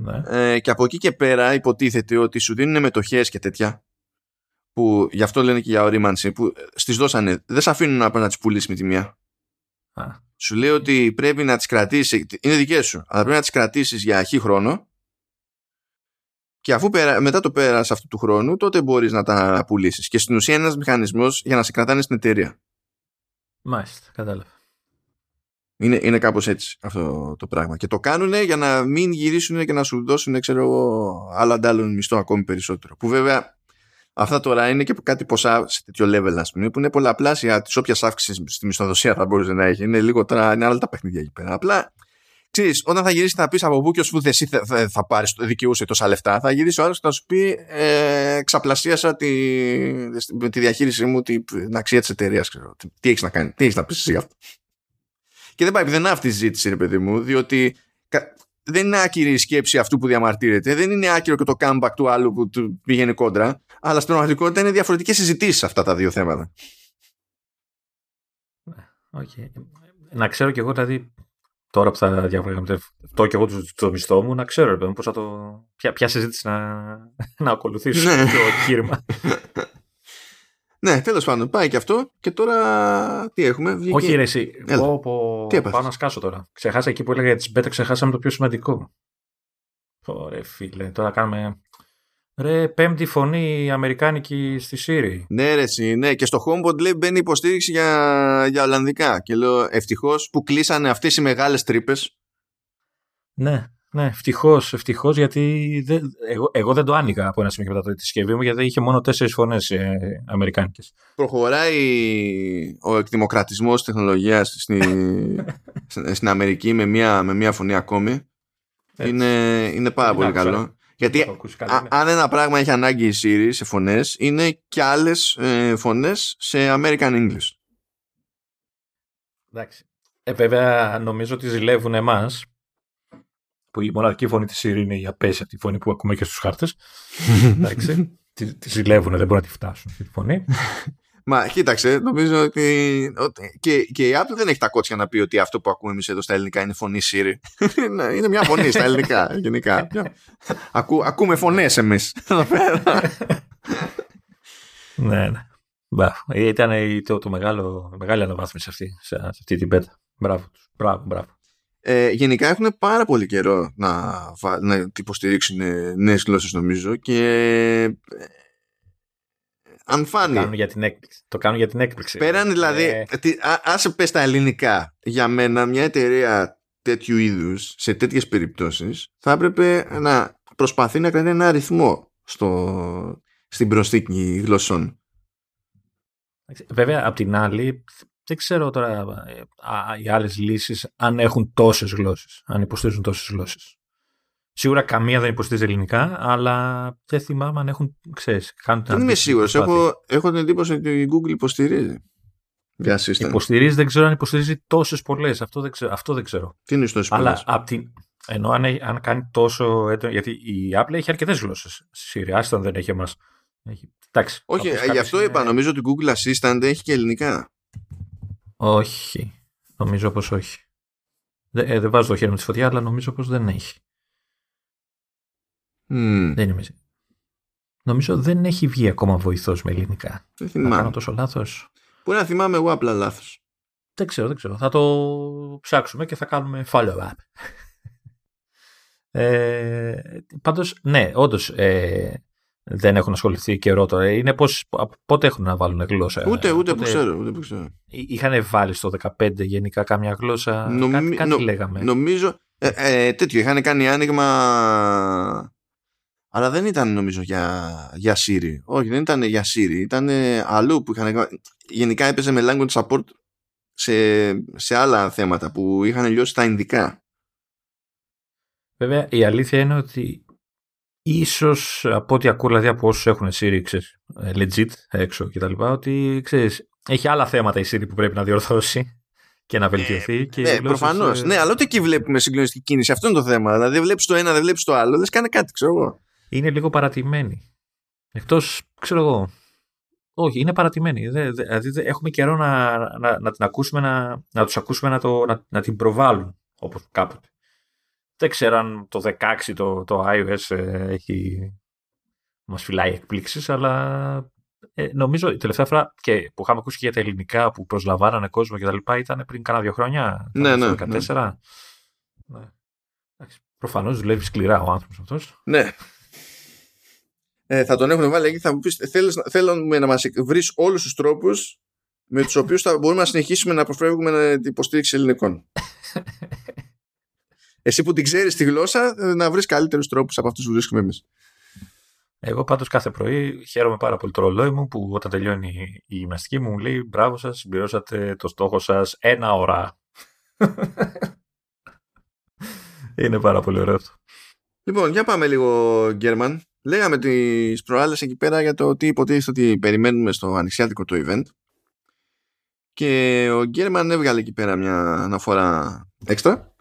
Ναι. Ε, και από εκεί και πέρα υποτίθεται ότι σου δίνουν μετοχές και τέτοια που γι' αυτό λένε και για ορίμανση που στις δώσανε δεν σε αφήνουν να, να τις πουλήσεις με τη μία. Α. σου λέει ότι πρέπει να τις κρατήσεις είναι δικές σου αλλά πρέπει να τις κρατήσεις για αρχή χρόνο. Και αφού πέρα, μετά το πέρας αυτού του χρόνου τότε μπορείς να τα πουλήσεις. Και στην ουσία είναι ένας μηχανισμός για να σε κρατάνε στην εταιρεία. Μάλιστα, κατάλαβα είναι, είναι κάπως έτσι αυτό το πράγμα. Και το κάνουν για να μην γυρίσουν και να σου δώσουν, ξέρω εγώ, άλλα αντάλλον μισθό ακόμη περισσότερο. Που βέβαια αυτά τώρα είναι και κάτι ποσά σε τέτοιο level, ας πούμε, που είναι πολλαπλάσια της όποιας αύξησης στη μισθοδοσία θα μπορούσε να έχει. Είναι λίγο τώρα, είναι άλλα τα παιχνίδια εκεί πέρα. Απλά ξέρεις, όταν θα γυρίσεις να πεις από πού και ω εσύ θα, θα, θα πάρεις το δικαιούσε τόσα λεφτά, θα γυρίσεις ο άλλος και θα σου πει ε, ξαπλασίασα τη, τη διαχείρισή μου την αξία της εταιρείας. Τι έχεις να κάνει, τι έχεις να πεις εσύ γι' αυτό. Και δεν πάει δεν είναι αυτή η συζήτηση, ρε παιδί μου, διότι δεν είναι άκυρη η σκέψη αυτού που διαμαρτύρεται, δεν είναι άκυρο και το comeback του άλλου που του πηγαίνει κόντρα, αλλά στην πραγματικότητα είναι διαφορετικές συζητήσεις αυτά τα δύο θέματα. Okay. Να ξέρω κι εγώ, δηλαδή, τώρα που θα διαπραγματευτώ κι εγώ το, το μισθό μου, να ξέρω, ρε, πώς θα το, ποια, ποια συζήτηση να, να ακολουθήσω ναι. το επιχείρημα. Ναι, τέλος πάντων, πάει και αυτό. Και τώρα τι έχουμε, βγήκε... Όχι, ρε, εσύ. Εγώ πω... τι πάω να σκάσω τώρα. Ξεχάσα εκεί που έλεγα για τις μπέτα, ξεχάσαμε το πιο σημαντικό. Ωραία, φίλε, τώρα κάνουμε. Ρε, πέμπτη φωνή αμερικάνικη στη Σύρη. Ναι, ρε, εσύ, ναι. Και στο HomePod λέει μπαίνει υποστήριξη για, για Ολλανδικά. Και λέω ευτυχώς που κλείσανε αυτές οι μεγάλες τρύπες. Ναι, ναι, ευτυχώς, ευτυχώς, γιατί δεν, εγώ, εγώ δεν το άνοιγα από ένα σημείο μετά το τη συσκευή μου, γιατί είχε μόνο τέσσερις φωνές ε, αμερικάνικες. Προχωράει ο εκδημοκρατισμός της τεχνολογίας στην, στην Αμερική με μια, με μια φωνή ακόμη. Είναι, είναι πάρα πολύ καλό. Γιατί α, αν ένα πράγμα έχει ανάγκη η Siri σε φωνές, είναι και άλλες ε, φωνές σε American English. Εντάξει. Ε, βέβαια, νομίζω ότι ζηλεύουν εμάς που η μοναδική φωνή της Siri είναι η απέσια φωνή που ακούμε και στους χάρτες. Εντάξει, τη, τη ζηλεύουν, δεν μπορούν να τη φτάσουν αυτή τη φωνή. Μα κοίταξε, νομίζω ότι, και, και η Apple δεν έχει τα κότσια να πει ότι αυτό που ακούμε εμείς εδώ στα ελληνικά είναι φωνή Siri. είναι μια φωνή στα ελληνικά, γενικά. Ακού, ακούμε φωνές εμείς εδώ πέρα. ναι, ναι. Ήταν το, το μεγάλο, μεγάλη αναβάθμιση αυτή, σε αυτή την πέτα. Μπράβο Μπράβο, μπράβο. Ε, γενικά έχουν πάρα πολύ καιρό να, να υποστηρίξουν νέες γλώσσες νομίζω και ε, αν φάνει. Το κάνουν για την έκπληξη. Το κάνουν για την έκπληξη. Πέραν δηλαδή, ε... άσε πες τα ελληνικά, για μένα μια εταιρεία τέτοιου είδους σε τέτοιες περιπτώσεις θα έπρεπε να προσπαθεί να κάνει ένα αριθμό στο, στην προσθήκη γλωσσών. Βέβαια, απ' την άλλη, δεν ξέρω τώρα ε, οι άλλες λύσεις αν έχουν τόσες γλώσσες, αν υποστηρίζουν τόσες γλώσσες. Σίγουρα καμία δεν υποστηρίζει ελληνικά, αλλά δεν θυμάμαι αν έχουν, ξέρεις, κάνουν Δεν είμαι σίγουρος. Έχω, έχω την εντύπωση ότι η Google υποστηρίζει. Για υποστηρίζει, δεν ξέρω αν υποστηρίζει τόσες πολλές. Αυτό, δεν ξέρω, αυτό δεν ξέρω. Τι είναι τόσε πολλέ. Αλλά απ την, ενώ αν, αν κάνει τόσο έντονο. Γιατί η Apple έχει αρκετές γλώσσες. Σύρια, δεν έχει εμάς. Εντάξει, Όχι, γι' αυτό είναι... είπα. Νομίζω ότι η Google Assistant έχει και ελληνικά. Όχι. Νομίζω πως όχι. Δεν, ε, δεν βάζω το χέρι μου στη φωτιά, αλλά νομίζω πως δεν έχει. Mm. Δεν είμαι Νομίζω δεν έχει βγει ακόμα βοηθός με ελληνικά. Δεν θυμάμαι. κάνω τόσο λάθος. Μπορεί να θυμάμαι εγώ απλά λάθος. Δεν ξέρω, δεν ξέρω. Θα το ψάξουμε και θα κάνουμε follow-up. ε, πάντως, ναι, όντως ε, δεν έχουν ασχοληθεί καιρό τώρα. Είναι πώς, πότε έχουν να βάλουν γλώσσα; Ούτε, ούτε, που ξέρω, ούτε που ξέρω. Είχαν βάλει στο 15 γενικά κάμια γλώσσα; Νομι... Κάτι, κάτι νο... λέγαμε. Νομίζω, ε, ε, τέτοιο, είχαν κάνει άνοιγμα αλλά δεν ήταν νομίζω για, για Siri. Όχι, δεν ήταν για Siri. Ήταν αλλού που είχαν. Γενικά έπαιζε με language support σε, σε άλλα θέματα που είχαν λιώσει τα Ινδικά. Βέβαια, η αλήθεια είναι ότι ίσως από ό,τι ακούω δηλαδή από όσους έχουν Siri, ξέρεις, ε, legit έξω και τα λοιπά, ότι ξέρεις, έχει άλλα θέματα η Siri που πρέπει να διορθώσει και να βελτιωθεί. Ε, και ναι, προφανώς. Ε... Ναι, αλλά ούτε εκεί βλέπουμε συγκλονιστική κίνηση. Αυτό είναι το θέμα. Δηλαδή, βλέπεις το ένα, δεν βλέπεις το άλλο. Δεν κάνει κάτι, ξέρω εγώ είναι λίγο παρατημένη. Εκτός, ξέρω εγώ. Όχι, είναι παρατημένη. Δηλαδή έχουμε καιρό να, να, να την ακούσουμε, να, να τους ακούσουμε να, το, να, να την προβάλλουν όπως κάποτε. Δεν ξέρω αν το 16 το, το iOS ε, έχει, μας φυλάει εκπλήξεις, αλλά ε, νομίζω η τελευταία φορά και που είχαμε ακούσει και για τα ελληνικά που προσλαμβάνανε κόσμο και τα λοιπά ήταν πριν κάνα δύο χρόνια. Ναι, ναι, 14. Ναι. ναι. Προφανώς δουλεύει σκληρά ο άνθρωπος αυτός. Ναι ε, θα τον έχουν βάλει εκεί, θα μου πεις θέλουμε να μας βρεις όλους τους τρόπους με τους οποίους θα μπορούμε να συνεχίσουμε να αποφεύγουμε την υποστήριξη ελληνικών. Εσύ που την ξέρεις τη γλώσσα ε, να βρεις καλύτερους τρόπους από αυτούς που βρίσκουμε εμείς. Εγώ πάντως κάθε πρωί χαίρομαι πάρα πολύ το ρολόι μου που όταν τελειώνει η γυμναστική μου μου λέει μπράβο σας, συμπληρώσατε το στόχο σας ένα ώρα. Είναι πάρα πολύ ωραίο αυτό. Λοιπόν, για πάμε λίγο Γκέρμαν. Λέγαμε τις προάλλες εκεί πέρα για το τι υποτίθεται ότι περιμένουμε στο ανοιξιάτικο το event. Και ο Γκέρμαν έβγαλε εκεί πέρα μια αναφορά έξτρα.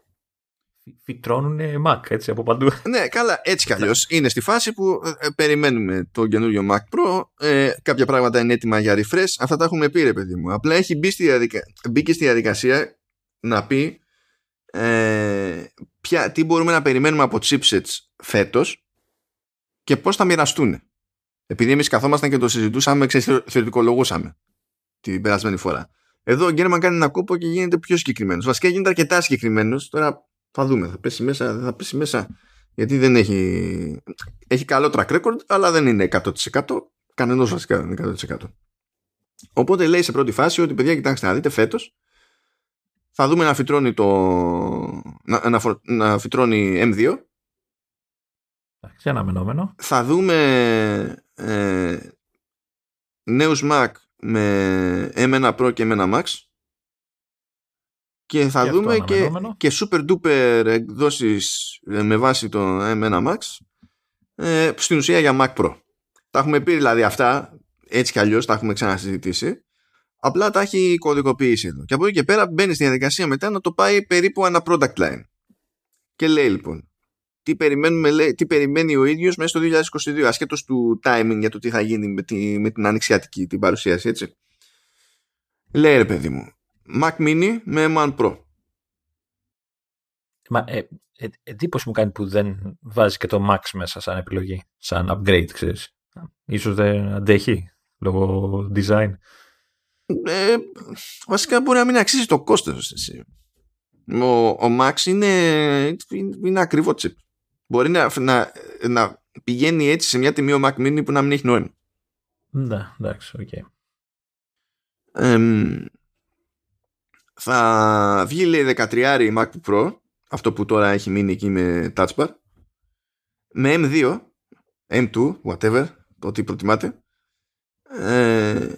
Φυτρώνουν Mac έτσι από παντού. Ναι, καλά, έτσι κι αλλιώς. είναι στη φάση που ε, περιμένουμε το καινούριο Mac Pro. Ε, κάποια πράγματα είναι έτοιμα για refresh. Αυτά τα έχουμε πει, ρε παιδί μου. Απλά έχει μπει στη διαδικα... μπήκε στη διαδικασία να πει ε, ποια, τι μπορούμε να περιμένουμε από chipsets φέτος και πώς θα μοιραστούν. Επειδή εμείς καθόμασταν και το συζητούσαμε, θεωρητικολογούσαμε την περασμένη φορά. Εδώ ο Γκέρμαν κάνει ένα κόπο και γίνεται πιο συγκεκριμένος. Βασικά γίνεται αρκετά συγκεκριμένος. Τώρα θα δούμε. Θα πέσει μέσα, δεν θα πέσει μέσα. Γιατί δεν έχει. Έχει καλό track record, αλλά δεν είναι 100%. Κανενός βασικά δεν είναι 100%. Οπότε λέει σε πρώτη φάση ότι παιδιά, κοιτάξτε να δείτε φέτος θα δούμε να φυτρώνει το. να, να, να φυτρώνει M2 Εντάξει, αναμενόμενο. Θα δούμε ε, νέους Mac με M1 Pro και M1 Max και θα δούμε και, και super duper εκδόσεις ε, με βάση το M1 Max ε, στην ουσία για Mac Pro. Τα έχουμε πει δηλαδή αυτά έτσι κι αλλιώς τα έχουμε ξανασυζητήσει. Απλά τα έχει κωδικοποιήσει εδώ. Και από εκεί και πέρα μπαίνει στη διαδικασία μετά να το πάει περίπου ένα product line. Και λέει λοιπόν τι, περιμένουμε, τι περιμένει ο ίδιος μέσα στο 2022 ασχέτως του timing για το τι θα γίνει με, τη, με την ανοιξιάτικη την παρουσίαση έτσι. Λέει ρε παιδί μου Mac Mini με M1 Pro Μα, ε, ε, εντύπωση μου κάνει που δεν βάζει και το Max μέσα σαν επιλογή σαν upgrade ξέρεις ίσως δεν αντέχει λόγω design ε, βασικά μπορεί να μην αξίζει το κόστος εσύ. Ο, ο Max είναι, είναι ακριβό chip μπορεί να, να, να πηγαίνει έτσι σε μια τιμή ο Mac Mini που να μην έχει νόημα. Ναι, εντάξει, ok. Okay. Θα βγει λέει 13άρι Mac Pro αυτό που τώρα έχει μείνει εκεί με Touch Bar με M2 M2, whatever το ότι προτιμάτε ε,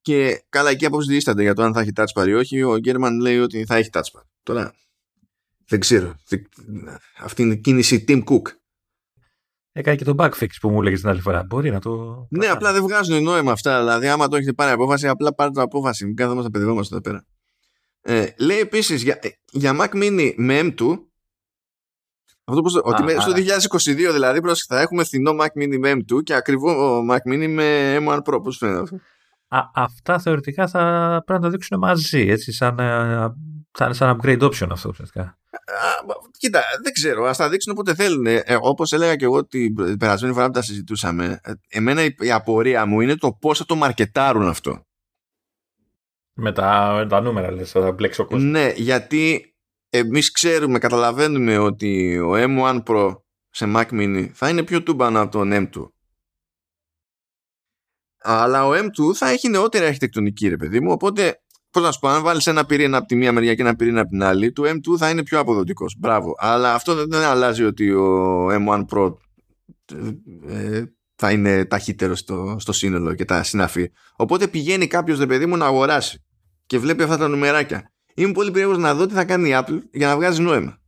και καλά εκεί απόψε δίστανται για το αν θα έχει touch bar ή όχι ο Γκέρμαν λέει ότι θα έχει touch bar τώρα δεν ξέρω. Αυτή είναι η κίνηση Tim Cook. Έκανε και το backfix που μου έλεγες την άλλη φορά. Μπορεί να το. Ναι, απλά δεν βγάζουν νόημα αυτά. Δηλαδή, άμα το έχετε πάρει απόφαση, απλά πάρετε την απόφαση. Μην κάθομαστε να παιδευόμαστε εδώ πέρα. Ε, λέει επίσης για, για Mac Mini με M2. Αυτό πως, ότι α, στο 2022 δηλαδή θα έχουμε φθηνό Mac Mini με M2 και ακριβό Mac Mini με M1 Pro. Πώς φαίνεται αυτό. Α, αυτά θεωρητικά θα πρέπει να το δείξουν μαζί, έτσι, σαν, ε, θα είναι σαν upgrade option αυτό ουσιαστικά. Κοίτα, δεν ξέρω. Α τα δείξουν όποτε θέλουν. Ε, Όπως έλεγα και εγώ την περασμένη φορά που τα συζητούσαμε, ε, εμένα η, η απορία μου είναι το πώς θα το μαρκετάρουν αυτό. Με τα, με τα νούμερα λες, θα μπλέξει ο κόσμος. Ναι, γιατί εμείς ξέρουμε, καταλαβαίνουμε ότι ο M1 Pro σε Mac Mini θα είναι πιο τούμπανο από τον M2. Αλλά ο M2 θα έχει νεότερη αρχιτεκτονική, ρε παιδί μου, οπότε Πώς να σου πω, αν βάλεις ένα πυρήνα από τη μία μεριά και ένα πυρήνα από την άλλη, το M2 θα είναι πιο αποδοτικός. Μπράβο. Αλλά αυτό δεν αλλάζει ότι ο M1 Pro ε, θα είναι ταχύτερο στο, στο σύνολο και τα συναφή. Οπότε πηγαίνει κάποιος, ρε παιδί μου, να αγοράσει και βλέπει αυτά τα νουμεράκια. Είμαι πολύ περίεργος να δω τι θα κάνει η Apple για να βγάζει νόημα.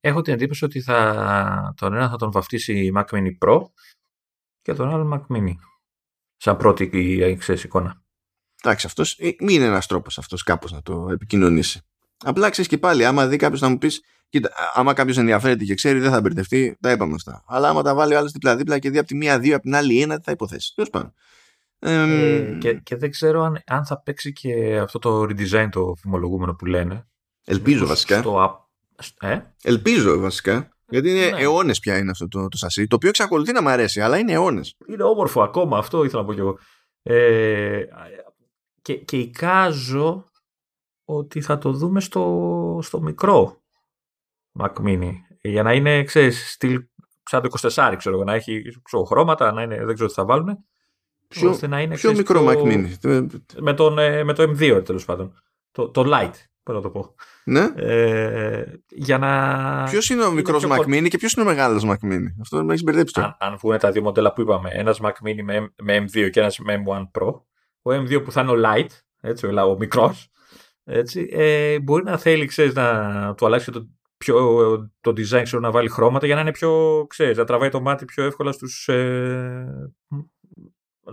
Έχω την εντύπωση ότι θα, τον ένα θα τον βαφτίσει η Mac Mini Pro και τον άλλο Mac Mini. Σαν πρώτη ξέρεις, εικόνα. Εντάξει, αυτός ε, μην είναι ένας τρόπος αυτός κάπως να το επικοινωνήσει. Απλά ξέρεις και πάλι, άμα δει κάποιος να μου πεις, κοίτα, άμα κάποιος ενδιαφέρεται και ξέρει, δεν θα μπερδευτεί, τα είπαμε αυτά. Αλλά άμα τα βάλει ο άλλος δίπλα-δίπλα και δει από τη μία δύο, από την άλλη ένα, θα υποθέσεις. Τέλος πάντων. Ε, και, και δεν ξέρω αν, αν θα παίξει και αυτό το redesign το φημολογούμενο που λένε. Ελπίζω βασικά. Στο, ε; Ελπίζω βασικά. Γιατί είναι ναι. αιώνες πια είναι αυτό το, το σασί, το οποίο εξακολουθεί να μου αρέσει, αλλά είναι αιώνες. Είναι όμορφο ακόμα, αυτό ήθελα να πω κι εγώ. Ε, και, και εικάζω ότι θα το δούμε στο, στο μικρό Mac Mini. Για να είναι, ξέρεις, στυλ σαν το 24, ξέρω εγώ, να έχει ξέρω, χρώματα, να είναι, δεν ξέρω τι θα βάλουν. Ποιο, ώστε να είναι, πιο μικρό το, Mac Mini. Με, τον, ε, με το M2 τέλος πάντων. Το, το Lite, πώς να το πω. Ναι. Ε, για να... Ποιος είναι ο μικρός Mac Mini και ποιος είναι ο μεγάλος Mac Mini; Αυτό με έχει μπερδέψει τώρα. Αν, αν βγουν τα δύο μοντέλα που είπαμε, ένας Mac Mini με, με M2 και ένας με M1 Pro, ο M2 που θα είναι ο light, έτσι, ο, ο μικρός, έτσι, ε, μπορεί να θέλει ξέρεις, να του αλλάξει το, πιο, το design, ξέρω, να βάλει χρώματα για να είναι πιο, ξέρεις, να τραβάει το μάτι πιο εύκολα στους ε,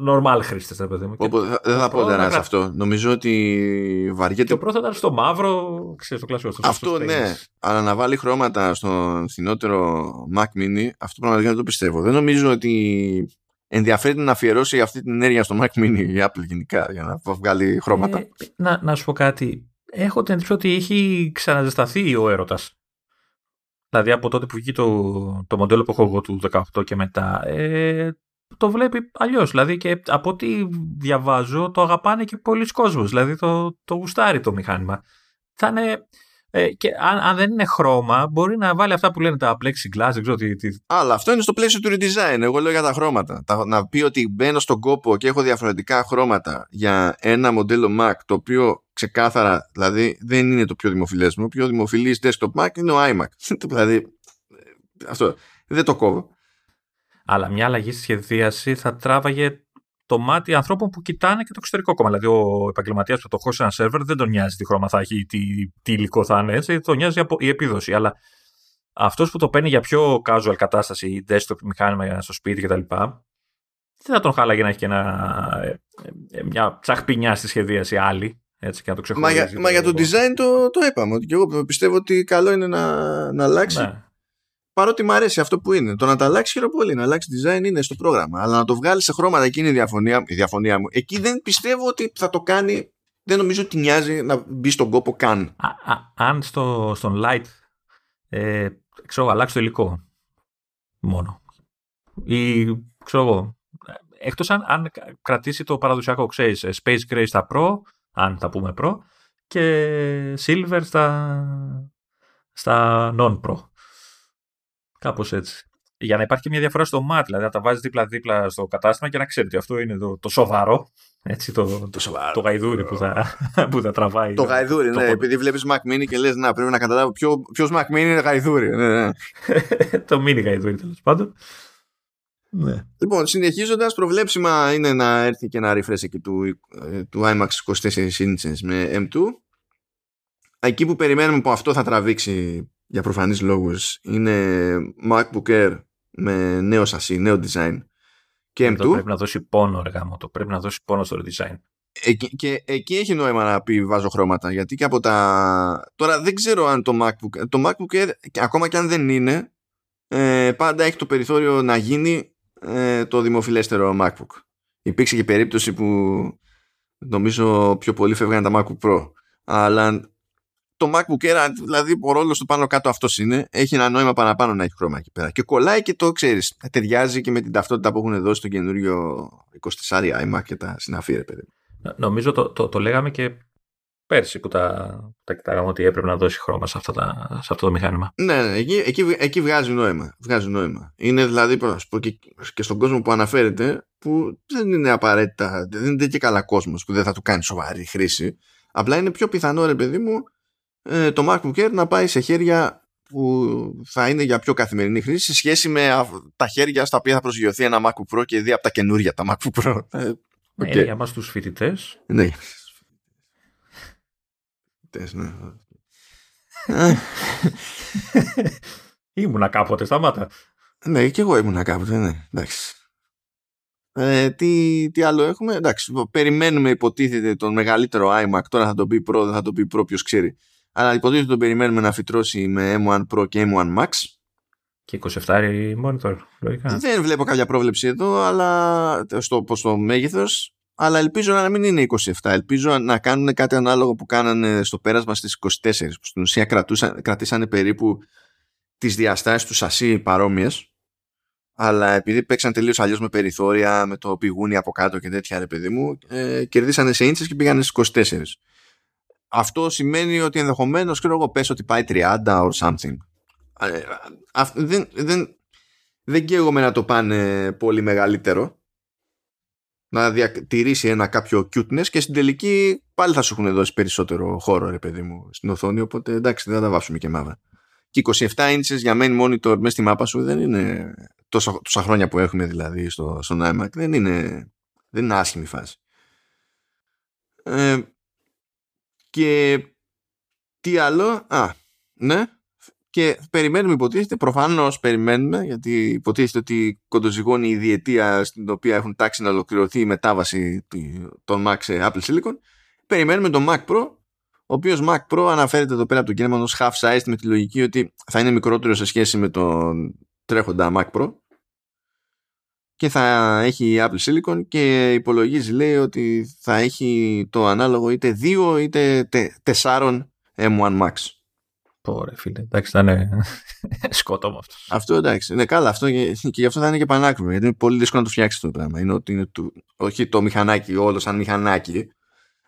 normal χρήστες, ρε παιδί μου. δεν θα πω τώρα σε αυτό. Νομίζω ότι βαριέται. Και ο πρώτος ήταν στο μαύρο, ξέρεις το κλασικός. Στο αυτό ναι. Αλλά να βάλει χρώματα στον φθηνότερο Mac Mini, αυτό πραγματικά δεν το πιστεύω. Δεν νομίζω ότι ενδιαφέρεται να αφιερώσει αυτή την ενέργεια στο Mac Mini η Apple γενικά για να βγάλει χρώματα. Ε, να, να σου πω κάτι. Έχω την εντύπωση ότι έχει ξαναζεσταθεί ο έρωτας. Δηλαδή από τότε που βγήκε το, το μοντέλο που έχω εγώ του 18 και μετά, ε, το βλέπει αλλιώς. Δηλαδή και από ό,τι διαβάζω το αγαπάνε και πολλοί κόσμος. Δηλαδή το, το γουστάρει το μηχάνημα. Θα είναι ε, και αν, αν, δεν είναι χρώμα, μπορεί να βάλει αυτά που λένε τα plexiglass, δεν ξέρω τι. τι... Αλλά αυτό είναι στο πλαίσιο του redesign. Εγώ λέω για τα χρώματα. Τα, να πει ότι μπαίνω στον κόπο και έχω διαφορετικά χρώματα για ένα μοντέλο Mac το οποίο ξεκάθαρα δηλαδή δεν είναι το πιο δημοφιλές μου. Ο πιο δημοφιλής desktop Mac είναι ο iMac. δηλαδή ε, αυτό δεν το κόβω. Αλλά μια αλλαγή στη σχεδίαση θα τράβαγε το μάτι ανθρώπων που κοιτάνε και το εξωτερικό κόμμα. Δηλαδή, ο επαγγελματίας που το χώσει ένα σερβερ δεν τον νοιάζει τι χρώμα θα έχει, τι, τι υλικό θα είναι έτσι, τον νοιάζει η επίδοση. Αλλά αυτός που το παίρνει για πιο casual κατάσταση, desktop μηχάνημα στο σπίτι κτλ., δεν θα τον χάλαγε να έχει και ένα, ε, ε, μια τσαχπινιά στη σχεδίαση άλλη. Έτσι, και να το μα για, μα για το design το, το είπαμε. Ότι και εγώ πιστεύω ότι καλό είναι να, να αλλάξει. Ναι παρότι μου αρέσει αυτό που είναι. Το να τα αλλάξει χαίρομαι πολύ. Να αλλάξει design είναι στο πρόγραμμα. Αλλά να το βγάλεις σε χρώματα εκείνη η διαφωνία, η διαφωνία μου. Εκεί δεν πιστεύω ότι θα το κάνει. Δεν νομίζω ότι νοιάζει να μπει στον κόπο καν. Α, α, αν στο, στον light ε, ξέρω, αλλάξει το υλικό μόνο. Ή ξέρω εγώ. Εκτός αν, αν κρατήσει το παραδοσιακό, ξέρεις, ε, Space Gray στα Pro, αν θα πούμε Pro, και Silver στα, στα Non-Pro. Κάπως έτσι. Για να υπάρχει και μια διαφορά στο μάτι, δηλαδή να τα βάζεις δίπλα-δίπλα στο κατάστημα και να ξέρει ότι αυτό είναι το, το σοβαρό. Έτσι, το, το, σοβαρό. το γαϊδούρι που θα, που θα τραβάει. Το γαϊδούρι, ναι. Επειδή βλέπεις Mac Mini και λες, να πρέπει να καταλάβω ποιο Mac Mini είναι γαϊδούρι. Ναι, ναι. το mini γαϊδούρι τέλος πάντων. Ναι. Λοιπόν, συνεχίζοντας, προβλέψιμα είναι να έρθει και ένα refresh εκεί του, ε, του iMac 24 inches με M2. Εκεί που περιμένουμε που αυτό θα τραβήξει για προφανείς λόγους είναι MacBook Air με νέο σασί, νέο design και M2. πρέπει να δώσει πόνο ρε γάμο, το πρέπει να δώσει πόνο στο design. Εκεί, και εκεί έχει νόημα να πει βάζω χρώματα γιατί και από τα... Τώρα δεν ξέρω αν το MacBook, το MacBook Air ακόμα και αν δεν είναι ε, πάντα έχει το περιθώριο να γίνει ε, το δημοφιλέστερο MacBook. Υπήρξε και περίπτωση που νομίζω πιο πολύ φεύγανε τα MacBook Pro αλλά το MacBook Air, δηλαδή ο ρόλος του πάνω κάτω αυτός είναι, έχει ένα νόημα παραπάνω να έχει χρώμα εκεί πέρα. Και κολλάει και το ξέρεις. Ταιριάζει και με την ταυτότητα που έχουν δώσει στο καινούριο 24 iMac και τα συναφή, ρε παιδί. Νομίζω το, το, το λέγαμε και πέρσι που τα, τα κοιτάγαμε ότι έπρεπε να δώσει χρώμα σε, αυτά τα, σε αυτό το μηχάνημα. Ναι, ναι εκεί, εκεί, εκεί βγάζει, νόημα, βγάζει νόημα. Είναι δηλαδή και, και στον κόσμο που αναφέρεται που δεν είναι απαραίτητα, δεν είναι και καλά κόσμος που δεν θα του κάνει σοβαρή χρήση. Απλά είναι πιο πιθανό ρε παιδί μου ε, το MacBook Air να πάει σε χέρια που θα είναι για πιο καθημερινή χρήση σε σχέση με τα χέρια στα οποία θα προσγειωθεί ένα MacBook Pro και δει από τα καινούργια τα MacBook Pro. Ε, ναι, είναι για μας τους φοιτητές. Ναι. Φοιτητές, ναι. ήμουνα κάποτε, σταμάτα. Ναι, και εγώ ήμουνα κάποτε, ναι. Εντάξει. Ε, τι, τι άλλο έχουμε, εντάξει, περιμένουμε υποτίθεται τον μεγαλύτερο iMac, τώρα θα το πει Pro, δεν θα το πει Pro, ποιος ξέρει αλλά υποτίθεται τον περιμένουμε να φυτρώσει με M1 Pro και M1 Max. Και 27 monitor, λογικά. Δεν βλέπω κάποια πρόβλεψη εδώ, αλλά στο, στο μέγεθος, αλλά ελπίζω να μην είναι 27. Ελπίζω να κάνουν κάτι ανάλογο που κάνανε στο πέρασμα στις 24, που στην ουσία κρατούσαν, κρατήσανε περίπου τις διαστάσεις τους σασί παρόμοιες, αλλά επειδή παίξαν τελείως αλλιώς με περιθώρια, με το πηγούνι από κάτω και τέτοια ρε παιδί μου, ε, κερδίσανε σε ίντσες και πήγανε στις 24 αυτό σημαίνει ότι ενδεχομένως ξέρω εγώ πες ότι πάει 30 or something. Ε, δεν, δεν, δεν καίγομαι να το πάνε πολύ μεγαλύτερο. Να διατηρήσει ένα κάποιο cuteness και στην τελική πάλι θα σου έχουν δώσει περισσότερο χώρο ρε παιδί μου στην οθόνη οπότε εντάξει δεν θα τα βάψουμε και μάβα και 27 inches για main monitor μέσα στη μάπα σου δεν είναι τόσα, τόσα χρόνια που έχουμε δηλαδή στο, στο iMac δεν είναι, δεν είναι άσχημη φάση. Ε, και τι άλλο, α, ναι, και περιμένουμε υποτίθεται, προφανώς περιμένουμε, γιατί υποτίθεται ότι κοντοζυγώνει η διετία στην οποία έχουν τάξει να ολοκληρωθεί η μετάβαση των Mac σε Apple Silicon. Περιμένουμε τον Mac Pro, ο οποίος Mac Pro αναφέρεται εδώ πέρα από το κίνημα ως half size με τη λογική ότι θα είναι μικρότερο σε σχέση με τον τρέχοντα Mac Pro και θα έχει Apple Silicon και υπολογίζει λέει ότι θα έχει το ανάλογο είτε 2 είτε 4 M1 Max. Πόρε φίλε, εντάξει θα είναι σκότωμα αυτός. Αυτό εντάξει, είναι καλά αυτό και, και γι' αυτό θα είναι και πανάκριβο γιατί είναι πολύ δύσκολο να το φτιάξεις το πράγμα. Είναι ότι είναι του, όχι το μηχανάκι όλο σαν μηχανάκι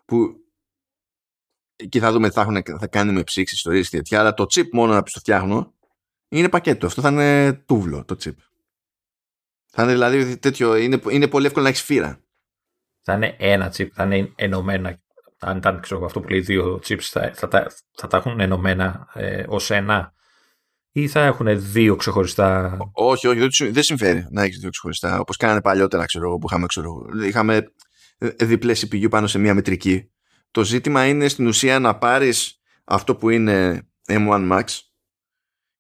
που και θα δούμε τι θα, έχουν, θα κάνει με ψήξη ιστορίες και τέτοια αλλά το chip μόνο να πει το φτιάχνω είναι πακέτο. Αυτό θα είναι τούβλο το chip. Θα είναι δηλαδή τέτοιο, είναι, είναι πολύ εύκολο να έχεις φύρα. Θα είναι ένα chip, θα είναι ενωμένα. Αν ήταν ξέρω, αυτό που λέει δύο chips, θα, θα, τα, θα τα έχουν ενωμένα ε, ως ένα; Ή θα έχουν δύο ξεχωριστά; όχι, όχι, δεν συμφέρει να έχεις δύο ξεχωριστά. Όπως κάνανε παλιότερα, ξέρω εγώ, που είχαμε, ξέρω, είχαμε διπλές CPU πάνω σε μία μετρική. Το ζήτημα είναι στην ουσία να πάρεις αυτό που είναι M1 Max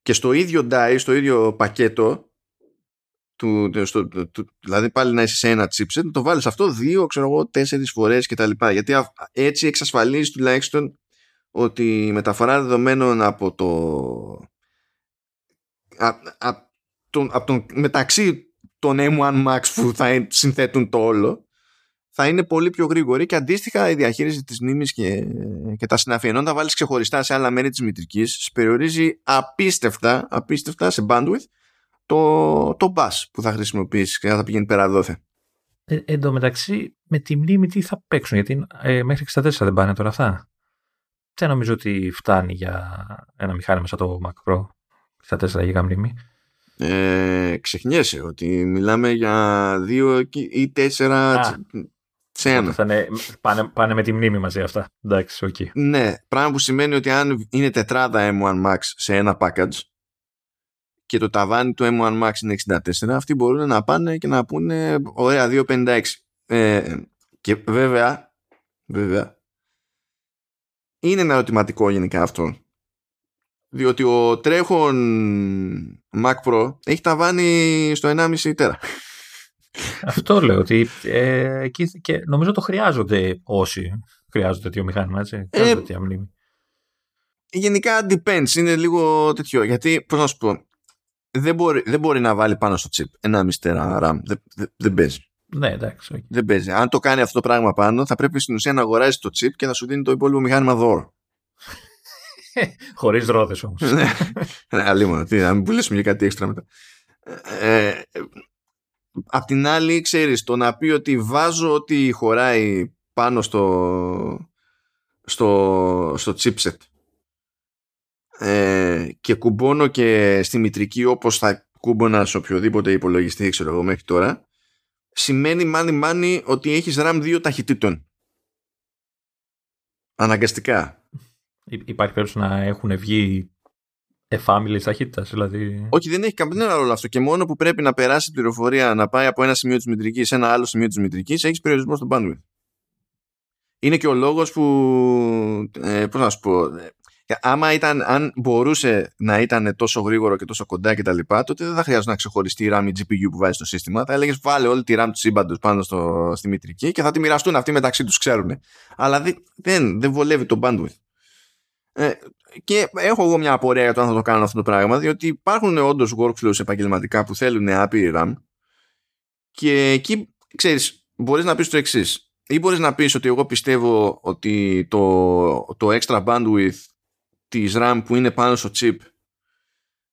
και στο ίδιο die, στο ίδιο πακέτο του, στο, του, δηλαδή πάλι να είσαι σε ένα chipset, να το βάλεις αυτό δύο, ξέρω εγώ, τέσσερις φορές κτλ. Γιατί έτσι εξασφαλίζεις τουλάχιστον ότι η μεταφορά δεδομένων από το από τον, μεταξύ των M1 Max που θα συνθέτουν το όλο θα είναι πολύ πιο γρήγορη και αντίστοιχα η διαχείριση της μνήμης και, και τα συναφή ενώ τα βάλεις ξεχωριστά σε άλλα μέρη της μητρικής περιορίζει απίστευτα, απίστευτα σε bandwidth το, το bus που θα χρησιμοποιήσεις και θα πηγαίνει πέρα δόθε. Ε, εν τω μεταξύ, με τη μνήμη τι θα παίξουν, γιατί ε, μέχρι 64 δεν πάνε τώρα αυτά. Δεν νομίζω ότι φτάνει για ένα μηχάνημα σαν το Mac Pro. 64 γίγα μνήμη. Ε, ξεχνιέσαι ότι μιλάμε για δύο ή τέσσερα σε ένα. Θα είναι, πάνε, πάνε με τη μνήμη μαζί αυτά. Εντάξει, okay. Ναι, πράγμα που σημαίνει ότι αν είναι τετράδα M1 Max σε ένα package, και το ταβάνι του M1 Max είναι 64, αυτοί μπορούν να πάνε και να πούνε ωραία 256. Ε, και βέβαια, βέβαια, είναι ένα ερωτηματικό γενικά αυτό. Διότι ο τρέχον Mac Pro έχει ταβάνι στο 1,5 τέρα. Αυτό λέω ότι ε, και νομίζω το χρειάζονται όσοι χρειάζονται τέτοιο μηχάνημα, έτσι. Ε, χρειάζονται τέτοια μνήμη. Γενικά depends, είναι λίγο τέτοιο. Γιατί, πώς να σου πω, δεν μπορεί, δεν μπορεί να βάλει πάνω στο chip ένα μυστέρα RAM. Δεν, δεν, δεν παίζει. Ναι, εντάξει. Okay. Δεν παίζει. Αν το κάνει αυτό το πράγμα πάνω, θα πρέπει στην ουσία να αγοράσει το chip και να σου δίνει το υπόλοιπο μηχάνημα δώρο. Χωρίς ρόδες όμως. ναι, αλλήμον. Τι, να μην πουλήσουμε για κάτι έξτρα μετά. Ε, απ' την άλλη, ξέρεις, το να πει ότι βάζω ότι χωράει πάνω στο, στο, στο chipset ε, και κουμπώνω και στη μητρική όπως θα κούμπονα σε οποιοδήποτε υπολογιστή ξέρω εγώ μέχρι τώρα σημαίνει μάνι μάνι ότι έχεις RAM δύο ταχυτήτων. Αναγκαστικά. Υπάρχει περίπτωση να έχουν βγει εφάμιλη ταχύτητας, δηλαδή. Όχι, δεν έχει κανένα ρόλο αυτό. Και μόνο που πρέπει να περάσει πληροφορία να πάει από ένα σημείο της μητρικής σε ένα άλλο σημείο της μητρικής, έχεις περιορισμό στο bandwidth. Είναι και ο λόγος που. Ε, Πώς να σου πω. Άμα ήταν, αν μπορούσε να ήταν τόσο γρήγορο και τόσο κοντά και τα λοιπά, τότε δεν θα χρειάζεται να ξεχωριστεί η RAM ή GPU που βάζει στο σύστημα. Θα έλεγες βάλε όλη τη RAM του σύμπαντος πάνω στο, στη μητρική και θα τη μοιραστούν αυτοί μεταξύ τους, ξέρουν. Αλλά δεν, δεν βολεύει το bandwidth. Ε, και έχω εγώ μια απορία για το αν θα το κάνω αυτό το πράγμα, διότι υπάρχουν όντως workflows επαγγελματικά που θέλουν άπειρη RAM και εκεί, ξέρεις, μπορείς να πεις το εξής. Ή μπορείς να πεις ότι εγώ πιστεύω ότι το, το extra bandwidth της RAM που είναι πάνω στο chip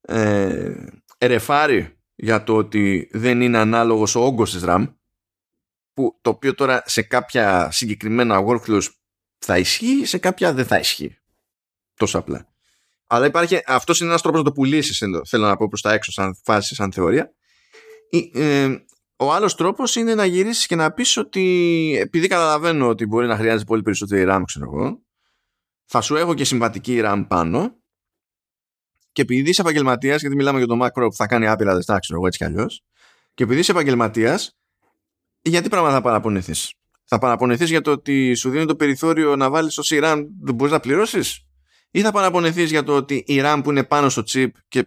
ε, ερεφάρει για το ότι δεν είναι ανάλογος ο όγκος της RAM που το οποίο τώρα σε κάποια συγκεκριμένα workflows θα ισχύει, σε κάποια δεν θα ισχύει. Τόσο απλά. Αλλά υπάρχει, αυτός είναι ένας τρόπος να το πουλήσεις, θέλω να πω προς τα έξω, σαν φάση, σαν θεωρία. Ε, ο άλλος τρόπος είναι να γυρίσεις και να πεις ότι επειδή καταλαβαίνω ότι μπορεί να χρειάζεται πολύ περισσότερη RAM, ξέρω εγώ, θα σου έχω και συμβατική RAM πάνω και επειδή είσαι επαγγελματίας, γιατί μιλάμε για το Mac Pro που θα κάνει άπειρα δεστά, ξέρω εγώ έτσι κι αλλιώς, και επειδή είσαι επαγγελματίας, γιατί πράγματα θα παραπονηθεί. Θα παραπονηθεί για το ότι σου δίνει το περιθώριο να βάλεις όση RAM δεν μπορείς να πληρώσεις, ή θα παραπονεθείς για το ότι η RAM που είναι πάνω στο chip και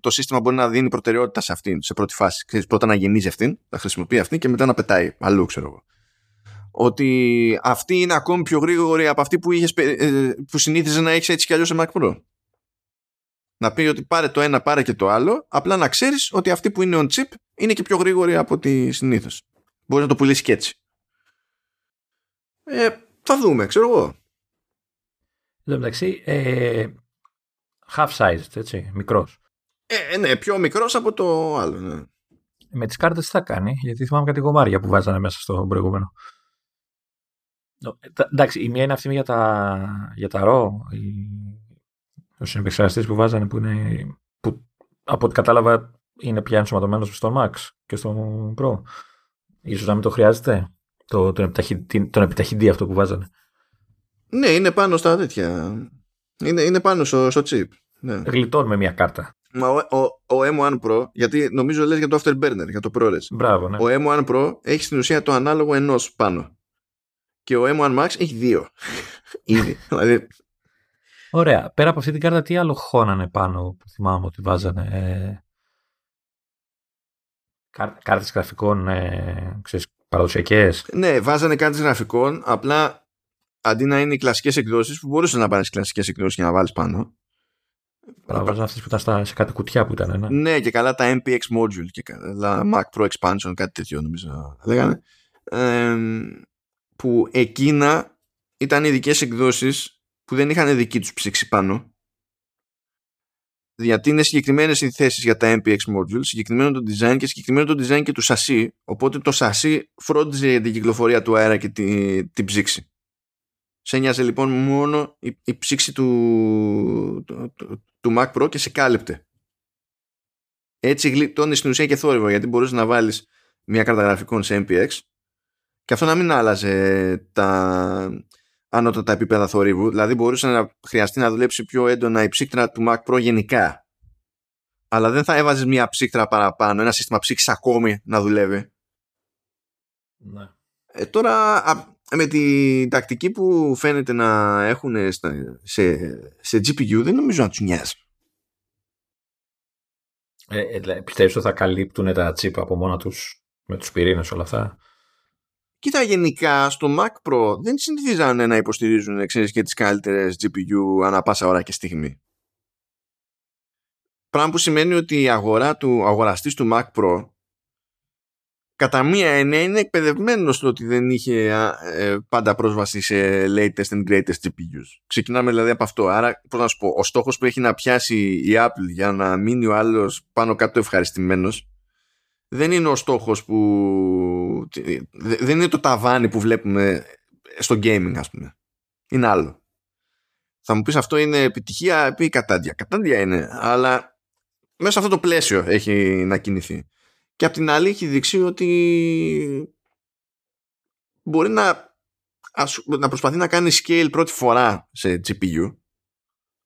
το σύστημα μπορεί να δίνει προτεραιότητα σε αυτήν, σε πρώτη φάση. Ξέρεις, πρώτα να γεννίζει αυτήν, να χρησιμοποιεί αυτήν και μετά να πετάει αλλού, ξέρω εγώ. Ότι αυτή είναι ακόμη πιο γρήγορη από αυτή που, είχες, ε, που συνήθιζες να έχεις έτσι κι αλλιώς σε Mac Pro. Να πει ότι πάρε το ένα, πάρε και το άλλο, απλά να ξέρεις ότι αυτή που είναι on chip είναι και πιο γρήγορη από ό,τι συνήθως. Μπορείς να το πουλήσεις και έτσι. Ε, θα δούμε, ξέρω εγώ. Εν τω μεταξύ, ε, half sized, έτσι, μικρός. Ε, ναι, πιο μικρός από το άλλο, ναι. Με τις κάρτες τι θα κάνει, γιατί θυμάμαι κάτι γομάρια που βάζανε μέσα στο προηγούμενο. Εντάξει, η μία είναι αυτή για τα, για τα RAW, ο συνεπεξεργαστής που βάζανε που είναι. Που, από ό,τι κατάλαβα είναι πια ενσωματωμένος στο Max και στο Pro. Ίσως να μην το χρειάζεται. Το, τον, επιταχυντή, τον επιταχυντή αυτό που βάζανε. Ναι, είναι πάνω στα τέτοια. Είναι, είναι πάνω στο, στο chip. Ναι. Γλιτώνουμε μια κάρτα. Μα ο, ο, ο M1 Pro, γιατί νομίζω λες για το Afterburner, για το ProRes. Μπράβο, ναι. Ο M1 Pro έχει στην ουσία το ανάλογο ενός πάνω. Και ο M1 Max έχει δύο. Ήδη. δηλαδή... Ωραία. Πέρα από αυτή την κάρτα, τι άλλο χώνανε πάνω που θυμάμαι ότι βάζανε. Ε... Κάρτες γραφικών, ε, ξέρεις, παραδοσιακές; Ναι, βάζανε κάρτες γραφικών, απλά αντί να είναι οι κλασικές εκδόσεις που μπορούσες να πάνε στι κλασικές εκδόσεις και να βάλεις πάνω. Παραβάζα αυτές που ήταν στα, σε κάτι κουτιά που ήταν. Ναι, ναι και καλά τα MPX module και καλά Mac Pro Expansion, κάτι τέτοιο νομίζω λέγανε. Ε, που εκείνα ήταν ειδικές εκδόσεις που δεν είχαν δική τους ψήξη πάνω. Γιατί είναι συγκεκριμένες οι θέσεις για τα MPX modules, συγκεκριμένο το design και συγκεκριμένο το design και του σασί. Οπότε το σασί φρόντιζε την κυκλοφορία του αέρα και την, την ψήξη. Σε νοιάζε λοιπόν μόνο η, η ψήξη του, του, του, του, Mac Pro και σε κάλυπτε. Έτσι γλιτώνει στην ουσία και θόρυβο γιατί μπορούσες να βάλεις μια κάρτα γραφικών σε MPX και αυτό να μην άλλαζε τα ανώτατα επίπεδα θορύβου. Δηλαδή μπορούσε να χρειαστεί να δουλέψει πιο έντονα η ψύκτρα του Mac Pro γενικά. Αλλά δεν θα έβαζες μια ψύκτρα παραπάνω, ένα σύστημα ψήξη ακόμη να δουλεύει. Ναι. Ε, τώρα με την τακτική που φαίνεται να έχουν σε, σε GPU δεν νομίζω να τους νοιάζει. Ε, ε, πιστεύεις ότι θα καλύπτουν τα chip από μόνα τους με τους πυρήνες όλα αυτά; Κοίτα γενικά στο Mac Pro δεν συνηθίζανε να υποστηρίζουν ξέρεις, και τις καλύτερες GPU ανά πάσα ώρα και στιγμή. Πράγμα που σημαίνει ότι η αγορά του αγοραστής του Mac Pro κατά μία έννοια είναι εκπαιδευμένος στο ότι δεν είχε ε, πάντα πρόσβαση σε latest and greatest GPUs. Ξεκινάμε δηλαδή από αυτό. Άρα, πώς να σου πω, ο στόχος που έχει να πιάσει η Apple για να μείνει ο άλλος πάνω κάτω ευχαριστημένος δεν είναι ο στόχος που δεν είναι το ταβάνι που βλέπουμε στο gaming ας πούμε. Είναι άλλο. Θα μου πεις αυτό είναι επιτυχία ή κατάντια. Κατάντια είναι, αλλά μέσα σε αυτό το πλαίσιο έχει να κινηθεί. Και απ' την άλλη έχει δείξει ότι μπορεί να, να προσπαθεί να κάνει scale πρώτη φορά σε GPU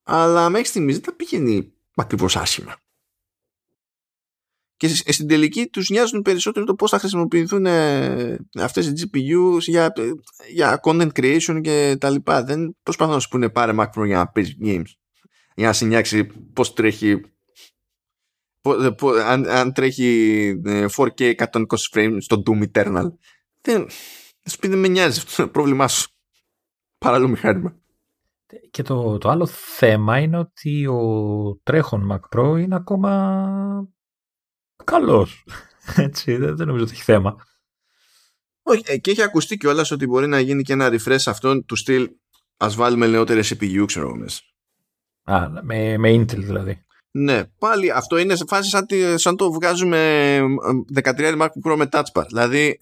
αλλά μέχρι στιγμής δεν τα πηγαίνει ακριβώς άσχημα. Και στην τελική τους νοιάζουν περισσότερο το πώς θα χρησιμοποιηθούν ε, αυτές οι GPUs για, για content creation και τα λοιπά. Δεν προσπαθούν να σου πούνε πάρε Mac Pro για να παίζει games. Για να συνιάξει πώς τρέχει αν, αν τρέχει 4K ε, 120 frames στο Doom Eternal. Δεν, σου πει δεν με νοιάζει αυτό το πρόβλημά σου. Παράλληλο μηχάνημα. Και το, το άλλο θέμα είναι ότι ο τρέχον Mac Pro είναι ακόμα καλός. Έτσι, δεν, δεν νομίζω ότι έχει θέμα. Όχι, ε, και έχει ακουστεί κιόλας ότι μπορεί να γίνει και ένα refresh αυτόν του στυλ ας βάλουμε νεότερε CPU, ξέρω εγώ μέσα. Α, με, με Intel δηλαδή. Ναι, πάλι αυτό είναι σε φάση σαν, σαν το βγάζουμε 13 Mac Pro με Touch Bar. Δηλαδή,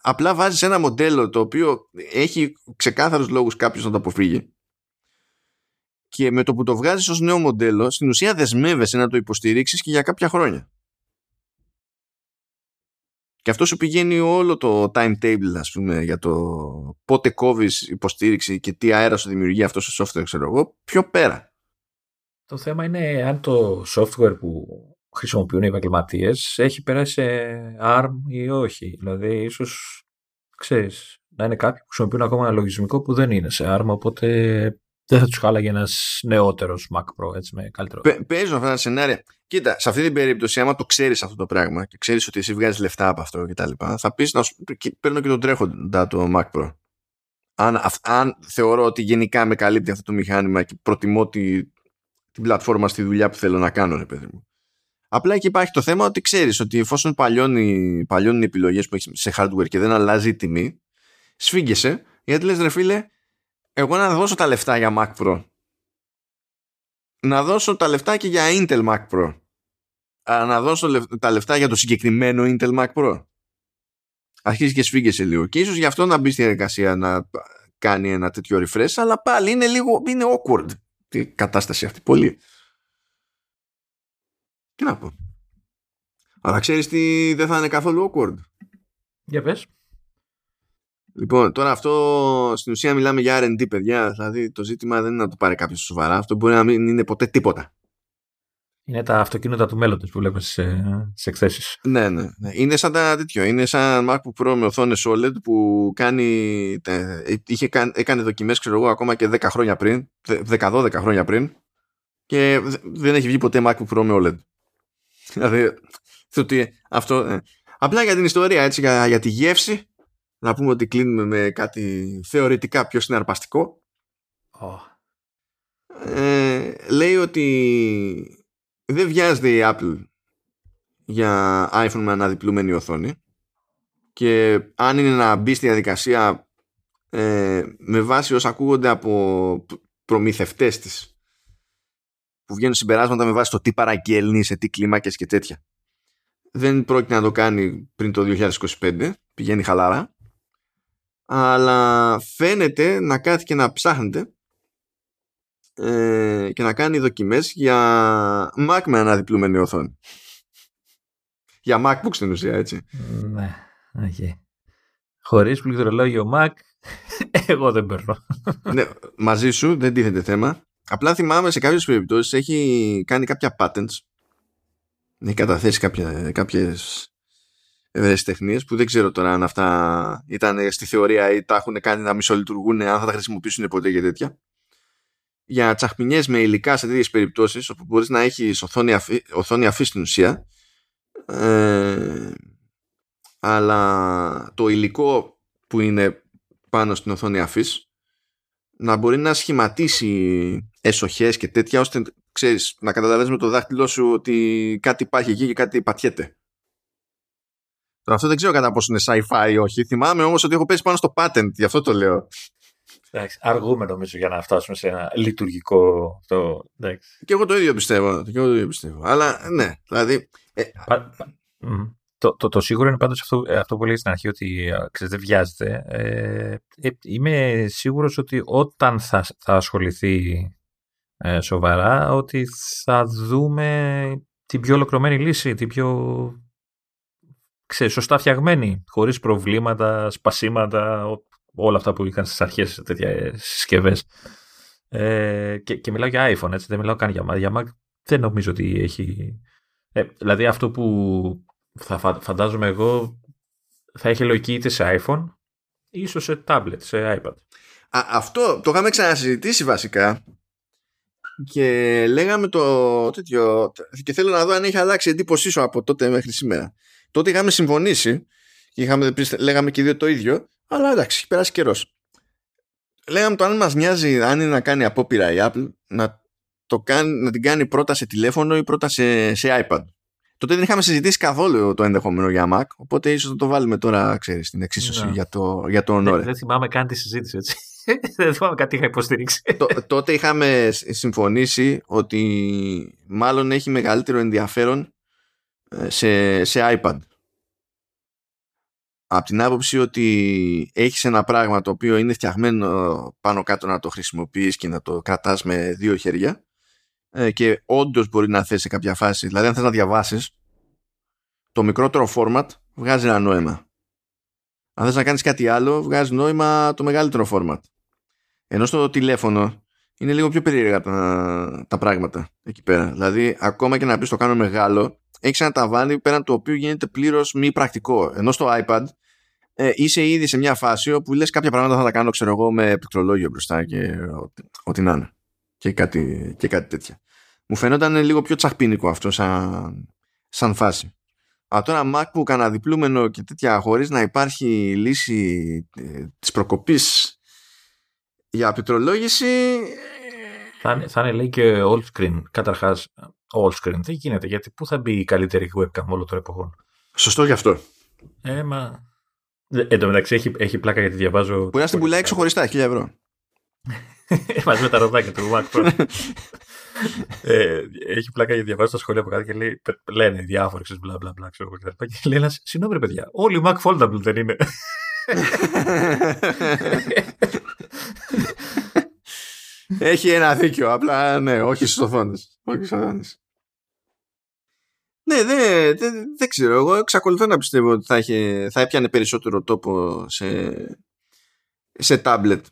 απλά βάζεις ένα μοντέλο το οποίο έχει ξεκάθαρους λόγους κάποιος να το αποφύγει και με το που το βγάζεις ως νέο μοντέλο στην ουσία δεσμεύεσαι να το υποστηρίξεις και για κάποια χρόνια. Και αυτό σου πηγαίνει όλο το timetable ας πούμε για το πότε κόβεις υποστήριξη και τι αέρα σου δημιουργεί αυτό το software ξέρω εγώ πιο πέρα. Το θέμα είναι αν το software που χρησιμοποιούν οι επαγγελματίες έχει περάσει σε ARM ή όχι. Δηλαδή ίσως ξέρεις να είναι κάποιοι που χρησιμοποιούν ακόμα ένα λογισμικό που δεν είναι σε ARM οπότε δεν θα τους χάλαγε ένας νεότερος Mac Pro έτσι, με καλύτερο. Παι, παίζουν αυτά τα σενάρια. Κοίτα, σε αυτή την περίπτωση, άμα το ξέρεις αυτό το πράγμα και ξέρεις ότι εσύ βγάζεις λεφτά από αυτό και τα λοιπά, θα πεις να σου παίρνω και τον τρέχοντα το Mac Pro. Αν, αν θεωρώ ότι γενικά με καλύπτει αυτό το μηχάνημα και προτιμώ τη, την πλατφόρμα στη δουλειά που θέλω να κάνω, ρε παιδί μου. Απλά εκεί υπάρχει το θέμα ότι ξέρεις ότι εφόσον παλιώνει, παλιώνουν οι επιλογές που έχεις σε hardware και δεν αλλάζει η τιμή, σφίγγεσαι γιατί λες, ρε φίλε, εγώ να δώσω τα λεφτά για Mac Pro. Να δώσω τα λεφτά και για Intel Mac Pro. Να δώσω τα λεφτά για το συγκεκριμένο Intel Mac Pro. Αρχίζει και σφίγγεσαι λίγο. Και ίσως γι' αυτό να μπει στη διαδικασία να κάνει ένα τέτοιο refresh αλλά πάλι είναι λίγο είναι awkward η κατάσταση αυτή πολύ. Τι να πω. Αλλά ξέρεις τι δεν θα είναι καθόλου awkward. Για πες Λοιπόν, τώρα αυτό στην ουσία μιλάμε για RD, παιδιά. Δηλαδή το ζήτημα δεν είναι να το πάρει κάποιος σοβαρά. Αυτό μπορεί να μην είναι ποτέ τίποτα. Είναι τα αυτοκίνητα του μέλλοντος που βλέπουμε στις εκθέσεις. Ναι, ναι, ναι. Είναι σαν τα τέτοιο. Είναι σαν MacBook Pro με οθόνες OLED που κάνει, είχε, έκανε δοκιμές, ξέρω εγώ, ακόμα και 10 χρόνια πριν, 10-12 χρόνια πριν και δεν έχει βγει ποτέ MacBook Pro με OLED. Δηλαδή, αυτό. Ε. Απλά για την ιστορία, έτσι, για, για τη γεύση, να πούμε ότι κλείνουμε με κάτι θεωρητικά πιο συναρπαστικό. Oh. Ε, λέει ότι δεν βιάζεται η Apple για iPhone με αναδιπλούμενη οθόνη και αν είναι να μπει στη διαδικασία ε, με βάση όσα ακούγονται από προμηθευτές της που βγαίνουν συμπεράσματα με βάση το τι παραγγέλνει, σε τι κλίμακες και τέτοια δεν πρόκειται να το κάνει πριν το 2025 πηγαίνει χαλάρα αλλά φαίνεται να κάθει και να ψάχνεται ε, και να κάνει δοκιμές για Mac με αναδιπλούμενη οθόνη. Για MacBook στην ουσία, έτσι. Ναι, okay. Χωρίς πληκτρολόγιο Mac, εγώ δεν παίρνω. ναι, μαζί σου δεν τίθεται θέμα. Απλά θυμάμαι σε κάποιες περιπτώσεις έχει κάνει κάποια patents. Έχει καταθέσει κάποια, κάποιες ευρεσιτεχνίε που δεν ξέρω τώρα αν αυτά ήταν στη θεωρία ή τα έχουν κάνει να μισολειτουργούν, αν θα τα χρησιμοποιήσουν ποτέ και τέτοια. Για τσαχμινιές με υλικά σε τέτοιες περιπτώσεις, όπου μπορείς να έχεις οθόνη, αφή, οθόνη αφής στην ουσία, ε, αλλά το υλικό που είναι πάνω στην οθόνη αφής να μπορεί να σχηματίσει εσοχές και τέτοια ώστε ξέρεις, να καταλαβαίνεις με το δάχτυλό σου ότι κάτι υπάρχει εκεί και κάτι πατιέται. Τώρα αυτό δεν ξέρω κατά πόσο είναι sci-fi ή όχι. Θυμάμαι όμως ότι έχω πέσει πάνω στο patent, γι' αυτό το λέω. Εντάξει, αργούμε νομίζω για να φτάσουμε σε ένα λειτουργικό. Το... Και εγώ το ίδιο πιστεύω. Και εγώ το ίδιο πιστεύω. Αλλά ναι, δηλαδή. Ε, πα, πα, το, το, το σίγουρο είναι πάντως αυτό, ε, αυτό που λέει στην αρχή ότι ξέρεις, δεν βιάζεται. Ε, ε, είμαι σίγουρος ότι όταν θα, θα ασχοληθεί ε, σοβαρά ότι θα δούμε την πιο ολοκληρωμένη λύση, την πιο ξέρεις, σωστά φτιαγμένη, χωρίς προβλήματα, σπασίματα, όλα αυτά που είχαν στις αρχές τέτοια συσκευές. Ε, και, και μιλάω για iPhone, έτσι, δεν μιλάω καν για Mac. Για Mac δεν νομίζω ότι έχει... Ε, δηλαδή αυτό που θα φαντάζομαι εγώ θα έχει λογική είτε σε iPhone ίσως σε tablet, σε iPad. Α, αυτό το είχαμε ξανασυζητήσει βασικά και λέγαμε το τέτοιο και θέλω να δω αν έχει αλλάξει εντύπωσή σου από τότε μέχρι σήμερα. Τότε είχαμε συμφωνήσει και είχαμε, λέγαμε και δύο το ίδιο αλλά εντάξει, έχει περάσει καιρός. Λέγαμε το αν μας νοιάζει αν είναι να κάνει απόπειρα η Apple να, το κάνει, να την κάνει πρώτα σε τηλέφωνο ή πρώτα σε, σε iPad. Τότε δεν είχαμε συζητήσει καθόλου το ενδεχόμενο για Mac, οπότε ίσως θα το βάλουμε τώρα, ξέρεις, στην εξίσωση ναι. για το, για το Δεν, δεν θυμάμαι καν τη συζήτηση, έτσι. δεν θυμάμαι κάτι είχα υποστηρίξει. τότε είχαμε συμφωνήσει ότι μάλλον έχει μεγαλύτερο ενδιαφέρον ε, σε, σε iPad. Από την άποψη ότι έχεις ένα πράγμα το οποίο είναι φτιαγμένο πάνω κάτω να το χρησιμοποιείς και να το κρατάς με δύο χέρια ε, και όντως μπορεί να θέσει σε κάποια φάση. Δηλαδή, αν θες να διαβάσεις, το μικρότερο format βγάζει ένα νόημα. Αν θες να κάνεις κάτι άλλο, βγάζει νόημα το μεγαλύτερο format. Ενώ στο τηλέφωνο είναι λίγο πιο περίεργα τα, τα πράγματα εκεί πέρα. Δηλαδή, ακόμα και να πεις το κάνω μεγάλο, έχει ένα ταβάνι πέραν του οποίου γίνεται πλήρως μη πρακτικό. Ενώ στο iPad ε, είσαι ήδη σε μια φάση όπου λες κάποια πράγματα θα τα κάνω, ξέρω εγώ, με πληκτρολόγιο μπροστά και ό,τι να είναι και κάτι, και κάτι τέτοια. Μου φαίνονταν λίγο πιο τσαχπίνικο αυτό σαν, σαν φάση. Αλλά τώρα MacBook αναδιπλούμενο και τέτοια χωρίς να υπάρχει λύση ε, της προκοπής για απειτρολόγηση θα είναι, θα είναι λέει και all screen. Καταρχάς all screen δεν γίνεται γιατί πού θα μπει η καλύτερη webcam όλο το εποχών; Σωστό γι' αυτό. Ε, μα... Ε, εν τω μεταξύ έχει, έχει πλάκα γιατί διαβάζω... Που να στην πουλάει ξεχωριστά, χίλια ευρώ. Μαζί με τα ροδάκια του Mac Pro. ε, έχει πλάκα για διαβάζει τα σχόλια από κάτω και λέει, λένε διάφοροι, ξέρεις, μπλα μπλα μπλα, ξέρω εγώ κτλ. Και, και λέει ένας, συγγνώμη, παιδιά, όλοι οι Mac Foldable δεν είναι. έχει ένα δίκιο, απλά ναι, όχι στι οθόνες. Όχι στι οθόνες. Ναι, δεν δε, δε ξέρω. Εγώ εξακολουθώ να πιστεύω ότι θα, είχε, θα έπιανε περισσότερο τόπο σε, σε τάμπλετ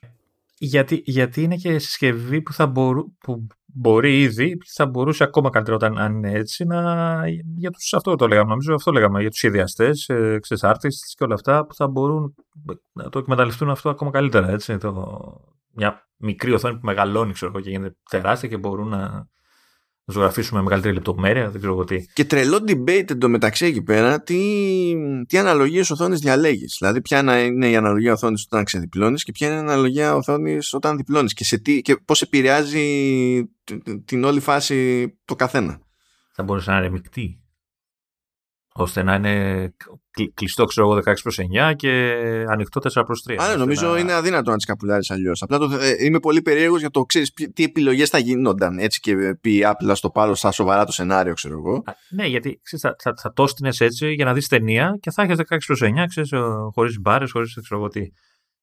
γιατί, γιατί είναι και συσκευή που, θα μπορού, που μπορεί ήδη, θα μπορούσε ακόμα καλύτερα όταν αν είναι έτσι, να, για τους, αυτό το λέγαμε, νομίζω αυτό λέγαμε, για τους σχεδιαστές, ε, artists και όλα αυτά, που θα μπορούν να το εκμεταλλευτούν αυτό ακόμα καλύτερα, έτσι, το, μια μικρή οθόνη που μεγαλώνει, ξέρω και γίνεται τεράστια και μπορούν να, ζωγραφίσουμε με μεγαλύτερη λεπτομέρεια, δεν ξέρω τι. Και τρελό debate εντωμεταξύ εκεί πέρα, τι, τι αναλογίες οθόνης διαλέγεις. Δηλαδή, ποια είναι η αναλογία οθόνης όταν ξεδιπλώνεις και ποια είναι η αναλογία οθόνης όταν διπλώνεις και, και πώς επηρεάζει την όλη φάση το καθένα. Θα μπορούσε να είναι μεικτή ώστε να είναι κλειστό ξέρω εγώ 16 προς 9 και ανοιχτό 4 προς 3. Άρα νομίζω είναι αδύνατο να τις καπουλάρεις αλλιώς. Απλά το, ε, είμαι πολύ περίεργος για το ξέρεις τι επιλογές θα γίνονταν έτσι και πει Apple στο πάρω στα σοβαρά το σενάριο ξέρω εγώ. ναι γιατί ξέρεις, θα, θα, θα το έτσι για να δεις ταινία και θα έχεις 16 προς 9 ξέρεις, χωρίς μπάρες, χωρίς ξέρω εγώ τι.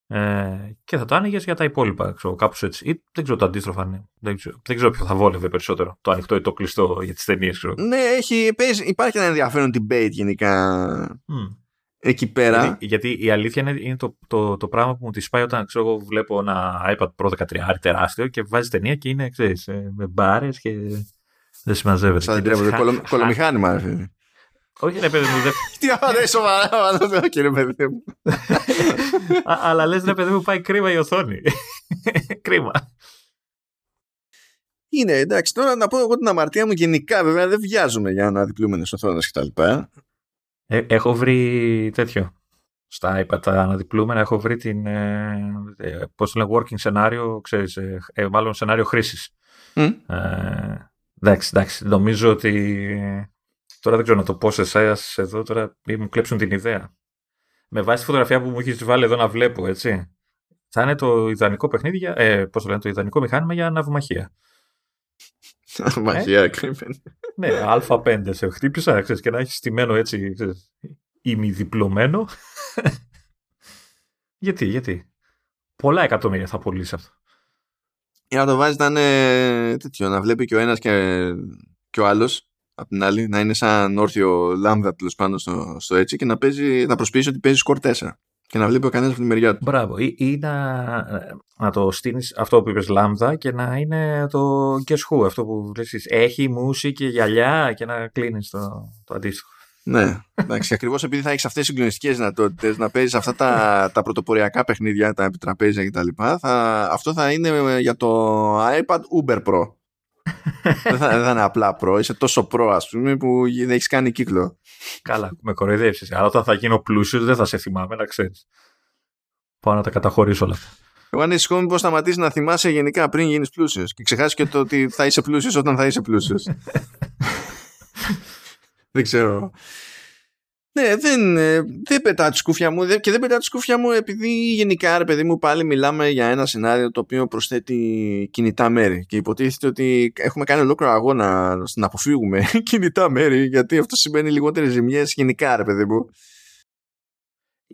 Ε, και θα το άνοιγες για τα υπόλοιπα, ξέρω, κάπως έτσι. Ή δεν ξέρω το αντίστροφο αν είναι. Δεν ξέρω, δεν ξέρω ποιο θα βόλευε περισσότερο. Το ανοιχτό ή το κλειστό για τις ταινίες, Ναι, έχει, υπάρχει ένα ενδιαφέρον debate γενικά. Mm. Εκεί πέρα. Γιατί, γιατί, η αλήθεια είναι, είναι το, το, το, πράγμα που μου τη σπάει όταν ξέρω, εγώ βλέπω ένα iPad Pro 13 τεράστιο και βάζει ταινία και είναι ξέρεις, ε, με μπάρες και δεν συμμαζεύεται. Σαν δεν κολομηχάνημα, όχι, ρε παιδί μου. Δεν... Τι άμα σοβαρά, δεν κύριε παιδί μου. Αλλά λες, ρε παιδί μου, πάει κρίμα η οθόνη. κρίμα. Είναι εντάξει, τώρα να πω εγώ την αμαρτία μου γενικά, βέβαια δεν βιάζουμε για αναδιπλούμενες οθόνες κτλ. Ε, έχω βρει τέτοιο. Στα iPad τα αναδιπλούμενα έχω βρει την. Ε, ε Πώς το λένε, working σενάριο, ξέρεις, ε, ε, μάλλον σενάριο χρήσης. Mm. Ε, εντάξει, εντάξει, νομίζω ότι Τώρα δεν ξέρω να το πω σε εσάς εδώ, τώρα ή μου κλέψουν την ιδέα. Με βάση τη φωτογραφία που μου έχεις βάλει εδώ να βλέπω, έτσι. Θα είναι το ιδανικό παιχνίδι, για, ε, πώς το λένε, το ιδανικό μηχάνημα για ναυμαχία. Μαγεία έκρυβε. Ναι, Α5 σε χτύπησα ξέρεις, και να έχεις στημένο έτσι ημιδιπλωμένο. γιατί, γιατί; Πολλά εκατομμύρια θα πωλήσει αυτό. Για να το βάζεις να είναι τέτοιο, να βλέπει και ο ένας και, και ο άλλος απ' την άλλη, να είναι σαν όρθιο λάμδα τέλος πάνω στο, στο έτσι και να, παίζει, να προσποιήσει ότι παίζει σκορ 4 και να βλέπει ο κανένας από τη μεριά του. Μπράβο. Ή, ή να, να το στείλει αυτό που είπες λάμδα και να είναι το guess who, αυτό που λες Έχει μουσική και γυαλιά και να κλείνεις το, το αντίστοιχο. Ναι, εντάξει, ακριβώς επειδή θα έχεις αυτές τις συγκλονιστικές δυνατότητες να παίζεις αυτά τα, τα πρωτοποριακά παιχνίδια, τα επιτραπέζια κτλ. αυτό θα είναι για το iPad Uber Pro. Δεν, θα, δεν θα είναι απλά Pro, είσαι τόσο Pro, ας πούμε, που δεν έχεις κάνει κύκλο. Καλά, με κοροϊδεύσεις. Αλλά όταν θα γίνω πλούσιος, δεν θα σε θυμάμαι, να ξέρεις. Πάω να τα καταχωρήσω όλα αυτά. Εγώ ανησυχώ μήπω σταματήσεις να θυμάσαι γενικά πριν γίνεις πλούσιος και ξεχάσεις και το ότι θα είσαι πλούσιος όταν θα είσαι πλούσιος. δεν ξέρω. Ναι, δεν, ε, δεν πετά τη σκούφια μου και δεν πετά τη σκούφια μου επειδή γενικά ρε παιδί μου πάλι μιλάμε για ένα σενάριο το οποίο προσθέτει κινητά μέρη και υποτίθεται ότι έχουμε κάνει ολόκληρο αγώνα να αποφύγουμε κινητά μέρη γιατί αυτό σημαίνει λιγότερες ζημιές γενικά ρε παιδί μου.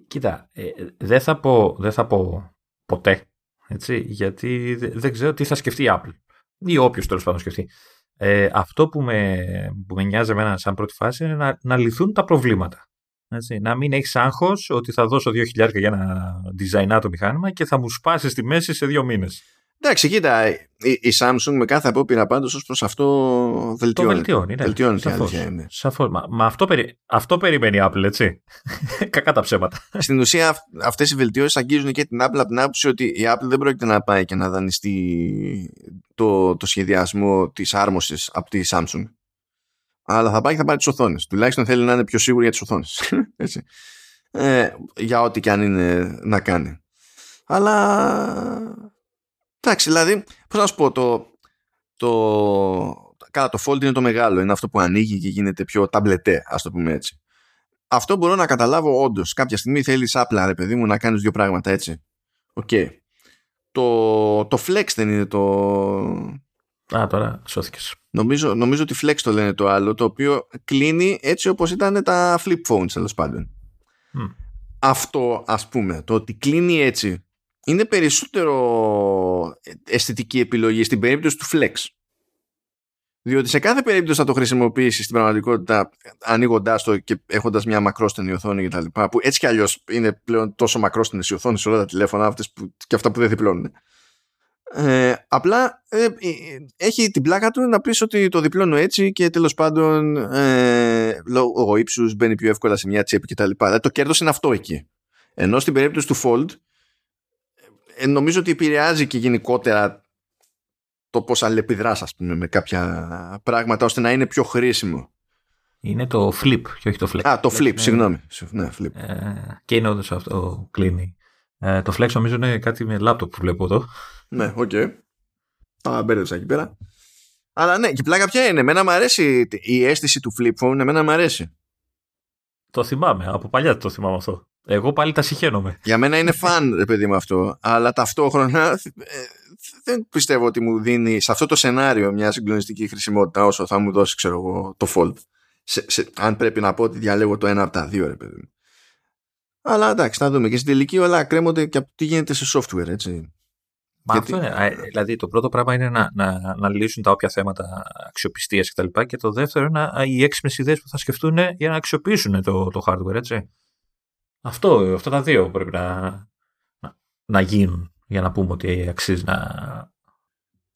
Κοίτα, ε, δεν, θα πω, δεν θα πω ποτέ έτσι, γιατί δεν ξέρω τι θα σκεφτεί η Apple ή όποιος τέλος πάντων σκεφτεί. Ε, αυτό που με, που με νοιάζει εμένα σαν πρώτη φάση είναι να, να λυθούν τα προβλήματα. Έτσι, να μην έχεις άγχος ότι θα δώσω 2.000 για ένα design το μηχάνημα και θα μου σπάσεις στη μέση σε δύο μήνες. Εντάξει, κοίτα, η, η Samsung με κάθε απόπειρα πάντως ως προς αυτό βελτιώνει. Το βελτιώνει, ναι. Βελτιώνει σαφώς, είναι. Σαφώς. Μα, μα αυτό, περι, αυτό περιμένει η Apple, έτσι. Κακά τα ψέματα. Στην ουσία, αυτές οι βελτιώσεις αγγίζουν και την Apple από την άποψη ότι η Apple δεν πρόκειται να πάει και να δανειστεί το, το σχεδιασμό της άρμωση από τη Samsung αλλά θα πάει και θα πάρει τις οθόνες. Τουλάχιστον θέλει να είναι πιο σίγουρη για τις οθόνες. ε, για ό,τι και αν είναι να κάνει. Αλλά. Εντάξει, δηλαδή, πώς να σου πω, το. το Καλά, το fold είναι το μεγάλο. Είναι αυτό που ανοίγει και γίνεται πιο ταμπλετέ, ας το πούμε έτσι. Αυτό μπορώ να καταλάβω όντως. Κάποια στιγμή θέλεις απλά, ρε παιδί μου, να κάνεις δύο πράγματα έτσι. Ok. Okay. Το, το flex δεν είναι το, Α, τώρα σώθηκες. Νομίζω, νομίζω ότι Flex το λένε το άλλο, το οποίο κλείνει έτσι όπως ήταν τα flip phones τέλος πάντων. Αυτό ας πούμε, το ότι κλείνει έτσι, είναι περισσότερο αισθητική επιλογή στην περίπτωση του Flex. Διότι σε κάθε περίπτωση θα το χρησιμοποιήσεις στην πραγματικότητα ανοίγοντάς το και έχοντας μια μακρόστενη οθόνη κτλ. Που έτσι κι αλλιώς είναι πλέον τόσο μακρόστενες οι οθόνες σε όλα τα τηλέφωνα αυτές που, και αυτά που δεν διπλώνουν. Ε, απλά ε, ε, έχει την πλάκα του να πεις ότι το διπλώνω έτσι και τέλος πάντων ε, λόγω ύψους μπαίνει πιο εύκολα σε μια τσέπη κτλ. Δηλαδή το κέρδος είναι αυτό εκεί. Ενώ στην περίπτωση του Fold ε, νομίζω ότι επηρεάζει και γενικότερα το πώς αλληλεπιδράς ας πούμε με κάποια πράγματα ώστε να είναι πιο χρήσιμο. Είναι το flip και όχι το flex. Α, το flip, συγγνώμη. Ναι, flip. Ε, και είναι όντως αυτό κλείνει. Ε, το flex νομίζω είναι κάτι με laptop που βλέπω εδώ. Ναι, ok. Okay. Τα μπέρδεψα εκεί πέρα. Αλλά ναι, και πλάκα ποια είναι. Εμένα μου αρέσει η αίσθηση του flip phone, εμένα μου αρέσει. Το θυμάμαι, από παλιά το θυμάμαι αυτό. Εγώ πάλι τα συχαίνομαι. Για μένα είναι φαν, ρε παιδί μου αυτό. Αλλά ταυτόχρονα ε, δεν πιστεύω ότι μου δίνει σε αυτό το σενάριο μια συγκλονιστική χρησιμότητα όσο θα μου δώσει, ξέρω εγώ, το Fold. Σε, σε, αν πρέπει να πω ότι διαλέγω το ένα από τα δύο, ρε παιδί μου. Αλλά εντάξει, θα δούμε. Και στην τελική όλα κρέμονται και από τι γίνεται σε software, έτσι. Μα Γιατί... αυτό είναι. Δηλαδή, το πρώτο πράγμα είναι να, να, να λύσουν τα όποια θέματα αξιοπιστίας κτλ. Και, και το δεύτερο είναι οι έξυπνες ιδέες που θα σκεφτούν για να αξιοποιήσουν το, το hardware, έτσι. Αυτό, αυτά τα δύο πρέπει να, να, να γίνουν για να πούμε ότι αξίζει να.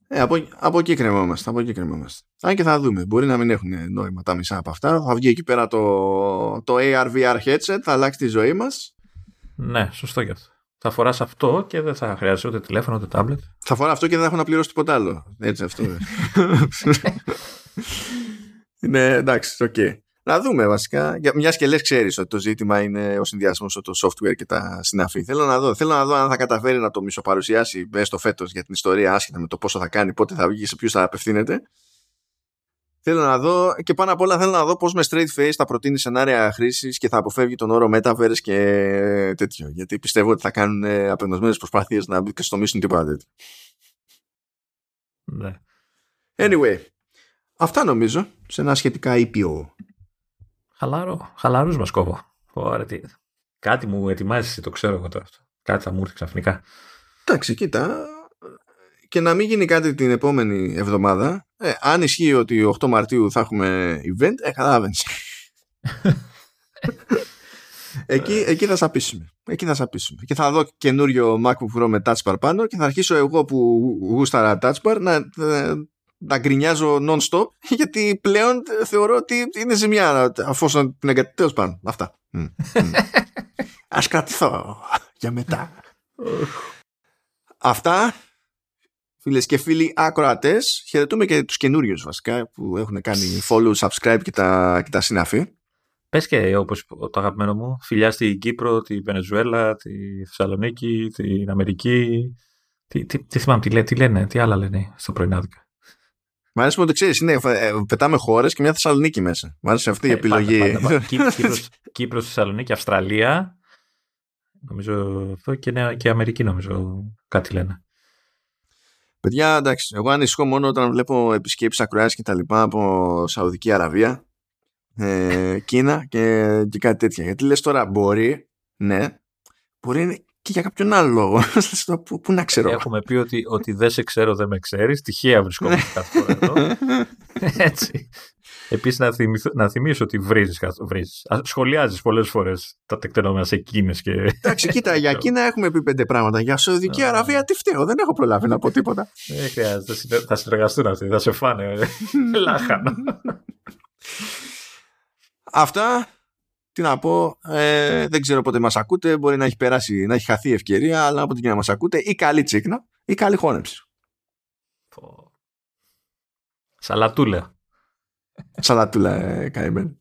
Ε, από, από εκεί κρεμόμαστε. Από εκεί κρεμόμαστε. Αν και θα δούμε. Μπορεί να μην έχουν νόημα τα μισά από αυτά. Θα βγει εκεί πέρα το, το AR VR headset, θα αλλάξει τη ζωή μας. Ναι, σωστό και αυτό. Θα φοράς αυτό και δεν θα χρειάζεται ούτε τηλέφωνο ούτε τάμπλετ. Θα φορά αυτό και δεν θα έχω να πληρώσω τίποτα άλλο. Έτσι αυτό. ναι, εντάξει, ok. Okay. Να δούμε βασικά. Μιας και λες, ξέρεις ότι το ζήτημα είναι ο συνδυασμός το software και τα συναφή. Θέλω να δω, θέλω να δω αν θα καταφέρει να το μισοπαρουσιάσει έστω φέτος για την ιστορία, άσχετα με το πόσο θα κάνει, πότε θα βγει, σε ποιους θα απευθύνεται. Θέλω να δω και πάνω απ' όλα θέλω να δω πώς με straight face θα προτείνει σενάρια χρήσης και θα αποφεύγει τον όρο metaverse και τέτοιο. Γιατί πιστεύω ότι θα κάνουν απεγνωσμένες προσπάθειες να καστομίσουν τίποτα τέτοιο. Ναι. Anyway, αυτά νομίζω σε ένα σχετικά ήπιο. Χαλαρό. Χαλαρούς μας κόβω. Ωραία, τι... Κάτι μου ετοιμάζει, το ξέρω εγώ τώρα αυτό. Κάτι θα μου έρθει ξαφνικά. Εντάξει, κοίτα. Και να μην γίνει κάτι την επόμενη εβδομάδα. Ε, αν ισχύει ότι 8 Μαρτίου θα έχουμε event, ε, καταλάβαινε. εκεί, εκεί θα σαπίσουμε. Εκεί θα σαπίσουμε. Και θα δω καινούριο MacBook Pro με touch bar πάνω και θα αρχίσω εγώ που γούσταρα touch bar να, να γκρινιάζω non-stop γιατί πλέον θεωρώ ότι είναι ζημιά αφού την εγκαταλείψω πάνω. Αυτά. Ας κρατηθώ για μετά. Αυτά φίλες και φίλοι ακροατές χαιρετούμε και τους καινούριους βασικά που έχουν κάνει follow, subscribe και τα, και τα συναφή Πες και όπως το αγαπημένο μου φιλιά στην Κύπρο, τη Βενεζουέλα τη Θεσσαλονίκη, την Αμερική τι, τι, τι θυμάμαι τι, λένε, τι λένε, τι άλλα λένε στο πρωινάδικα Μ' αρέσει που το ξέρεις. Ε, πετάμε χώρες και μια Θεσσαλονίκη μέσα. Μ' άρεσε αυτή η ε, επιλογή. Κύπρος, Κύπρος, Θεσσαλονίκη, Αυστραλία. Νομίζω αυτό και, και Αμερική νομίζω κάτι λένε. Παιδιά, εντάξει, εγώ ανησυχώ μόνο όταν βλέπω επισκέψεις ακροάσεις και τα λοιπά από Σαουδική Αραβία, ε, Κίνα και, και κάτι τέτοια. Γιατί λες τώρα μπορεί, ναι, μπορεί και για κάποιον άλλο λόγο. πού, πού να ξέρω. Έχουμε πει ότι, ότι δεν σε ξέρω, δεν με ξέρεις. Τυχαία βρισκόμαστε κάθε φορά εδώ. Έτσι. Επίσης, να, να θυμίσω ότι βρίζεις. Σχολιάζεις πολλές φορές τα τεκτενόμενα σε Κίνε. Και... Εντάξει, κοίτα, για Κίνα έχουμε πει πέντε πράγματα. Για Σαουδική Αραβία τι φταίω, δεν έχω προλάβει να πω τίποτα. Δεν χρειάζεται. Θα συνεργαστούν αυτοί, θα σε φάνε. Λάχανο. Αυτά. Τι να πω, ε, δεν ξέρω πότε μας ακούτε, μπορεί να έχει περάσει, να έχει χαθεί η ευκαιρία, αλλά από την και να μας ακούτε, ή καλή τσίκνα, ή καλή χώνεψη. Σαλατούλα. Σαλατούλα, ε, καημένη.